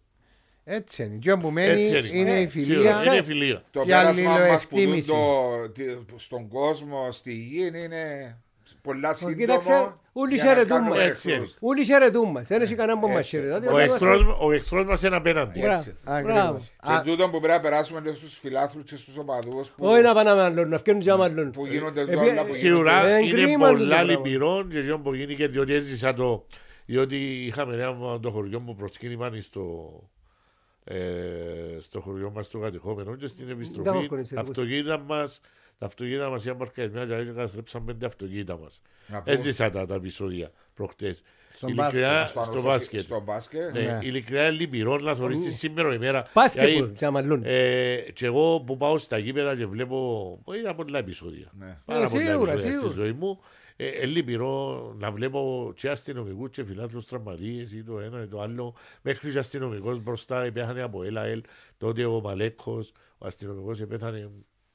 S2: Έτσι είναι. Και όπου μένει
S4: Έτσι είναι.
S2: είναι
S3: Ε,
S2: η φιλία.
S4: Σίγουρα, Είναι φιλία.
S1: Το
S2: Και
S1: πέρασμα μας που δουν
S2: αλληλοεκτίμηση.
S1: το, τι- στον κόσμο, στη γη είναι πολλά σύντομο.
S3: κοίταξε, όλοι
S1: για να
S3: χαιρετούμε.
S1: κάνουμε
S4: Έτσι
S1: εχθρούς.
S4: είναι.
S3: Όλοι χαιρετούν μας. Δεν έχει κανένα που μας
S1: Έτσι.
S3: χαιρετά.
S4: Ο
S3: Δηλαδή,
S4: εχθρός, ο εχθρός μας είναι απέναντι.
S3: Μπράβο.
S1: Έτσι.
S3: Μπράβο.
S2: Ακριβώς.
S1: Και
S2: Α,
S1: τούτο που πρέπει να περάσουμε και στους φιλάθλους και στους οπαδούς που,
S3: Όχι να πάνε με άλλον, να φτιάχνουν και με άλλον.
S1: που γίνονται
S3: Ε,
S1: όλα που
S3: ε,
S4: Σίγουρα
S3: Ε,
S4: είναι
S3: κρίμα τούτο
S4: πολλά
S3: πράγμα.
S4: λυπηρό και αυτό που γίνηκε διότι έζησα το. Διότι είχαμε ένα το χωριό μου προσκύνημα στο, ε, στο χωριό μας το κατεχόμενο και στην
S3: Τα
S4: επιστροφή
S3: μόρκονες,
S4: τα
S3: εγώ.
S4: αυτοκίνητα μας τα αυτοκίνητα μας είχαν παρκαρισμένοι και καταστρέψαν πέντε αυτοκίνητα μας.
S1: Να πω-
S4: Έζησα τα, τα επεισόδια προχτές.
S2: Στον
S4: Ειλικρινά,
S1: στο,
S4: στο
S1: στο,
S4: μπάσκετ.
S1: στο μπάσκετ.
S4: Ναι,
S2: Ναι.
S4: ειλικρινά είναι λυπηρός να θωρείς τη σήμερα ημέρα.
S3: Μπάσκετ
S4: Γιατί,
S3: που, και αμαλώνεις.
S4: ε, και εγώ που πάω στα γήπεδα και βλέπω είδα πολλά επεισόδια.
S1: Ναι.
S4: Πάρα
S3: Ε,
S4: πολλά
S3: σίγουρα,
S4: επεισόδια στη
S3: σίγουρα.
S4: ζωή μου. Ε, ε, λυπηρό να βλέπω και αστυνομικούς και φιλάθλους τραυματίες ή το ένα ή το άλλο. Μέχρι και αστυνομικός μπροστά πέθανε από ΕΛΑΕΛ. Τότε ο Μαλέκος, ο αστυνομικός πέθανε,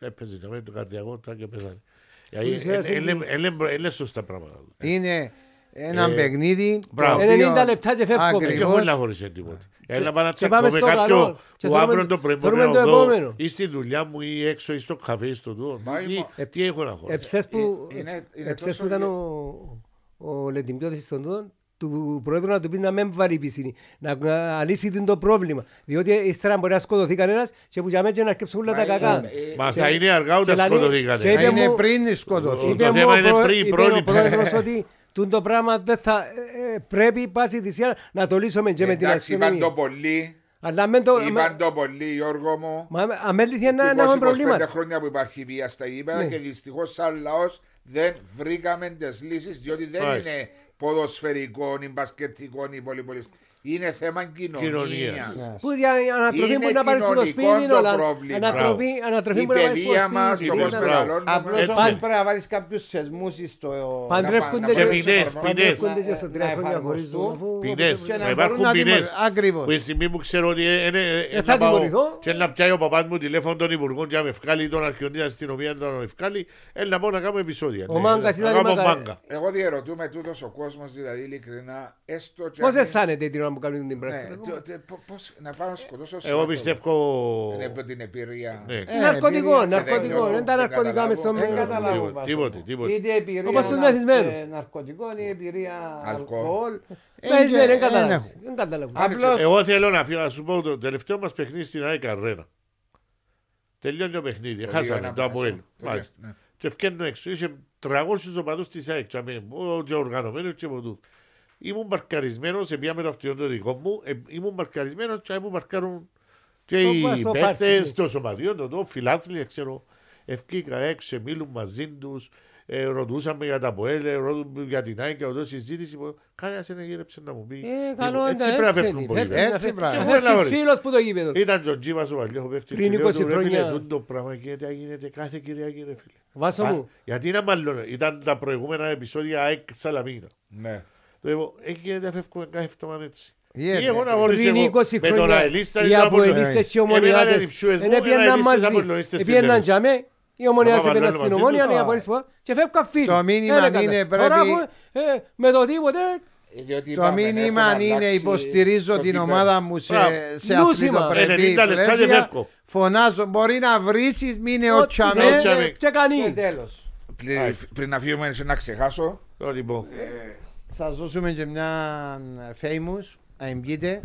S4: έπαιζε και με το καρδιακό τρак και πέθανε. Δηλαδή,
S3: Που ξέρεις,
S4: ε, ε,
S3: είναι-
S4: ε, ε, ε, Είναι σωστά πράγματα.
S2: Είναι ένα
S4: Ε,
S2: παιχνίδι. το
S4: μπράβο.
S2: οποίο
S3: 90 λεπτά και φεύγουμε.
S4: Και
S2: ακριβώς-
S4: εγώ να χωρίς τίποτα. Έλα πάμε να
S3: και πάμε
S4: τσακώμε
S3: στο
S4: κάποιον
S3: καλό. Και
S4: που
S3: θέλουμε-
S4: αύριο το πρωί μπορεί
S3: θέλουμε
S4: να
S3: το
S4: δω
S3: επόμενο.
S4: ή στη δουλειά μου ή έξω ή στο καφέ ή στο τούτο.
S1: Μα
S4: Τι-
S1: είμαι-
S4: Τι έχω να χωρίσω.
S3: Εψές που,
S1: Ε, είναι- είναι
S3: εψές
S1: τόσο
S3: που ήταν
S1: λι-
S3: ο, ο Λεντιμπιώτης στον τούτο, του Πρόεδρου να του πει να μην βάλει πισίνη, να, να λύσει την το πρόβλημα. Διότι ύστερα μπορεί να σκοτωθεί κανένας και που για μένα και να αρκέψουν όλα τα
S1: Μα
S3: κακά.
S1: είναι- ε,
S4: Μα
S3: Και-
S4: θα είναι αργά ούτε
S3: και λαλεί-
S4: σκοτωθήκανε.
S3: και
S2: Να
S3: είπε
S2: είναι
S3: μου-
S2: πριν σκοτωθεί.
S4: Το
S3: Είπε μου
S4: θέμα
S3: ο
S4: είναι
S3: προ-
S4: πριν,
S3: είπε
S4: πρόληψη.
S3: ο πρόεδρος ότι τούν το πράγμα δεν θα, ε, ε, πρέπει πάση θυσία να το λύσουμε και με την
S1: Εντάξει, είπαν το
S3: αστυνομία.
S1: πολύ.
S3: Αλλά με το...
S1: Είπαν το πολύ, Γιώργο μου.
S3: Μα αμέληθηκε να, να
S1: 20-25
S3: έχουμε προβλήματα.
S1: χρόνια που υπάρχει βία στα γήπεδα
S3: Ναι.
S1: και δυστυχώς σαν λαός δεν βρήκαμε τις λύσεις διότι δεν
S4: Μάλιστα.
S1: είναι ποδοσφαιρικό ή μπασκετικό ή βολυμπολιστικό. Είναι θέμα κοινωνίας.
S4: Κοινωνίας.
S2: Ναι.
S3: Που για ανατροφή
S1: Είναι
S3: μπορεί να πάρεις από το
S1: κοινωνικό
S3: σπίτι,
S1: το
S3: όλα.
S1: πρόβλημα.
S3: Ανατροφή, ανατροφή
S1: Η
S3: μπορεί να πάρεις από
S1: παιδεία
S3: το
S1: μας,
S3: σπίτι.
S1: το πώς
S4: είναι
S3: μπορεί να-
S1: μεγαλώνουμε.
S2: Απλώς
S4: Έτσι.
S2: όμως πρέπει να βάλεις κάποιους θεσμούς στο...
S3: Παντρεύκονται
S1: να-
S3: και
S1: να-
S4: ποινές,
S1: να-
S4: ποινές.
S3: παντρεύκονται και στα
S2: να-
S3: τρία
S2: να
S3: χρόνια χωρίς
S2: εφαρμοστούν.
S3: δούλο, αφού-
S4: Ποινές.
S2: Και να
S4: Να
S2: μπορούν
S4: υπάρχουν
S2: να
S4: ποινές.
S2: τιμωρ- Ακριβώς.
S4: Που τη στιγμή που ξέρω ότι ε, ε, ε, ε,
S3: θα
S4: να πάω
S3: τιμωρηθώ.
S4: και να πιάει ο παπάς μου τηλέφωνο των υπουργών και να με βγάλει τον αρχιονή της αστυνομίας να με βγάλει, ε, να πάω να κάνω επεισόδια.
S3: Ο
S4: Ναι,
S3: Μάγκας
S4: να
S3: ήταν
S4: κάνω
S3: η Μάγκας.
S4: μάγκα.
S1: Εγώ διαρωτούμε τούτος ο κόσμος, δηλαδή ειλικρινά, έστω και.
S3: Πώς
S1: αν είναι-
S3: αισθάνεται την ώρα που κάνουν την πράξη.
S1: Ναι, το- τε- πο- πώς- να πάω να σκοτώσω
S4: Εγώ
S1: άνθρωπο.
S4: πιστεύω...
S1: Είναι από την εμπειρία.
S4: Ναι.
S2: Ε,
S3: Ναρκωτικό,
S2: εμπειρία-
S3: ναρκωτικό.
S1: δεν
S3: Δεν τα
S1: νιώθω,
S3: ναρκωτικά
S1: δεν
S3: μες στο
S1: καταλάβω.
S2: Δεν
S3: μέλλον.
S2: καταλάβω.
S4: Τίποτε,
S2: βάσο.
S4: τίποτε, τίποτε.
S2: Είτε εμπειρία
S3: Όπως τους
S2: να-
S3: μεθυσμένους.
S2: ε, ναρκωτικών ή εμπειρία
S1: Αλκοόλ.
S2: αλκοόλ. Ε,
S3: Ναι,
S2: και-
S3: ναι, δεν
S2: ε,
S3: καταλάβω.
S2: ναι.
S3: Δεν καταλάβω.
S2: Απλώς
S4: Εγώ θέλω να φύγω, να σου πω το τελευταίο μας παιχνίδι στην ΑΕΚ Αρένα. Τελειώνει το παιχνίδι,
S1: Το
S4: χάσαμε
S1: δύο-ένα
S4: το από
S1: πέρασε.
S4: ελ.
S1: Το
S4: Μάλιστα.
S1: δύο, ναι.
S4: Και ευκαιρνώ έξω, είχε 300 οπαδούς της ΑΕΚ, τσάμε, ο- και οργανωμένος και ποτού. Ήμουν μαρκαρισμένος, επίαμε το αυτοκίνητο δικό μου, ε, ήμουν μαρκαρισμένος και μου μαρκάρουν και
S3: Το
S4: οι
S3: πας, το
S4: παίχτες,
S3: πάρτι.
S4: το σωματείο, το το φιλάθλοι, ξέρω. Ευκήκα έξω, μίλουν μαζί τους, ε, ρωτούσαμε για τα ΠΟΕΛ, ρωτούν για την ΑΕΚ και οδό συζήτηση. που Κανένας δεν γύρεψε να μου πει.
S3: Ε, καλό
S4: τίποτα.
S3: είναι,
S4: Έτσι πρέπει να
S3: έτσι
S4: πέφτουν
S3: είναι.
S4: πολλοί
S3: Φεύγει
S4: παίκτες.
S3: να
S2: Έτσι
S3: φεύγει.
S2: πράγμα.
S3: Να
S4: Και
S3: φεύγεις
S4: πολλά
S3: φίλος που το γήπεδο.
S4: Ήταν ο Τζίβας ο παλιό παίκτης.
S3: Πριν
S4: και λέω
S3: 20
S4: του, ρε φίλε,
S3: χρόνια.
S4: τούτο πράγμα γίνεται, γίνεται κάθε Κυριακή ρε φίλε.
S3: Βάσο
S4: Α,
S3: μου.
S4: Γιατί να μάλλον, ήταν τα προηγούμενα επεισόδια ΑΕΚ Σαλαμίνα.
S1: Ναι.
S4: Το είπα, εκεί γίνεται φεύγουμε κάθε εβδομάδα έτσι.
S2: Γίνεται.
S4: Ή εγώ να χωρίσω
S3: Πριν
S4: εγώ
S3: 20
S4: με τον
S3: χρόνια
S4: Αελίστα ή
S3: οι
S4: τον Απόλλωνα.
S3: αποελίστες και οι
S4: Εμένα
S3: ομονιάτες
S4: είναι υψιούες μου,
S3: δεν
S4: ένα
S3: έπιαναν
S4: αελίστες
S3: μαζί.
S4: Απολλωνιστές στην
S3: Έπιαναν
S4: Τέμεση.
S3: τζαμέ, οι ομονιάτες
S4: Να πάμε
S3: έπιαναν
S4: μαζί
S3: στην
S4: τους.
S3: ομόνια
S2: Α.
S3: να μπορείς πω, και φεύγαν φίλοι.
S2: Το μήνυμα
S3: Ε, ρε,
S2: είναι
S3: κατά.
S2: πρέπει-
S3: Τώρα, αφού, ε, Με το τίποτε,
S1: Διότι
S2: Το
S1: είπαμε,
S2: μήνυμα
S1: έχουμε
S2: είναι
S1: αλλάξει
S2: υποστηρίζω
S1: το
S2: την
S1: κυπέλλο.
S2: ομάδα μου σε,
S4: Μπράβο.
S2: σε
S3: Νούσιμα.
S2: αθλητοπρεπή
S4: 90 λεπτά και
S2: πλαίσια.
S4: φεύγω.
S2: Φωνάζω, μπορεί να βρίσεις, μείνε ο
S3: ό,τι
S2: τσαμέ
S3: δεν,
S4: τσαμέ.
S3: ε, και
S2: και
S3: κανεί.
S2: τέλος.
S1: Πριν- Πριν να φύγουμε, έτσι να ξεχάσω.
S4: Το λοιπόν.
S2: Θα σας δώσουμε και μια famous, να εμπιείτε.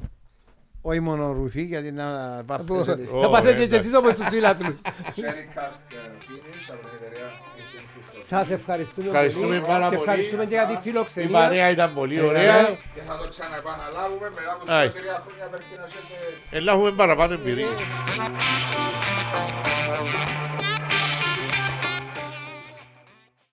S2: Όχι μόνο ρουφή, γιατί να παπέσετε.
S4: Ω,
S3: Θα παθείτε και
S4: εντάξει.
S3: εσείς όπως τους φιλάθλους.
S1: Sharing cask finish από την εταιρεία Asian Crystal.
S3: Σας ευχαριστούμε
S4: Ευχαριστούμε
S3: πολύ
S4: πάρα
S3: και
S4: πολύ.
S3: ευχαριστούμε και για τη
S4: Η
S3: φιλοξενία.
S4: παρέα ήταν πολύ ωραία.
S1: Και θα το ξαναεπαναλάβουμε μετά από
S4: Άιστε.
S1: τρία χρόνια πρέπει να σε
S4: Ελά έχουμε παραπάνω εμπειρία.
S1: και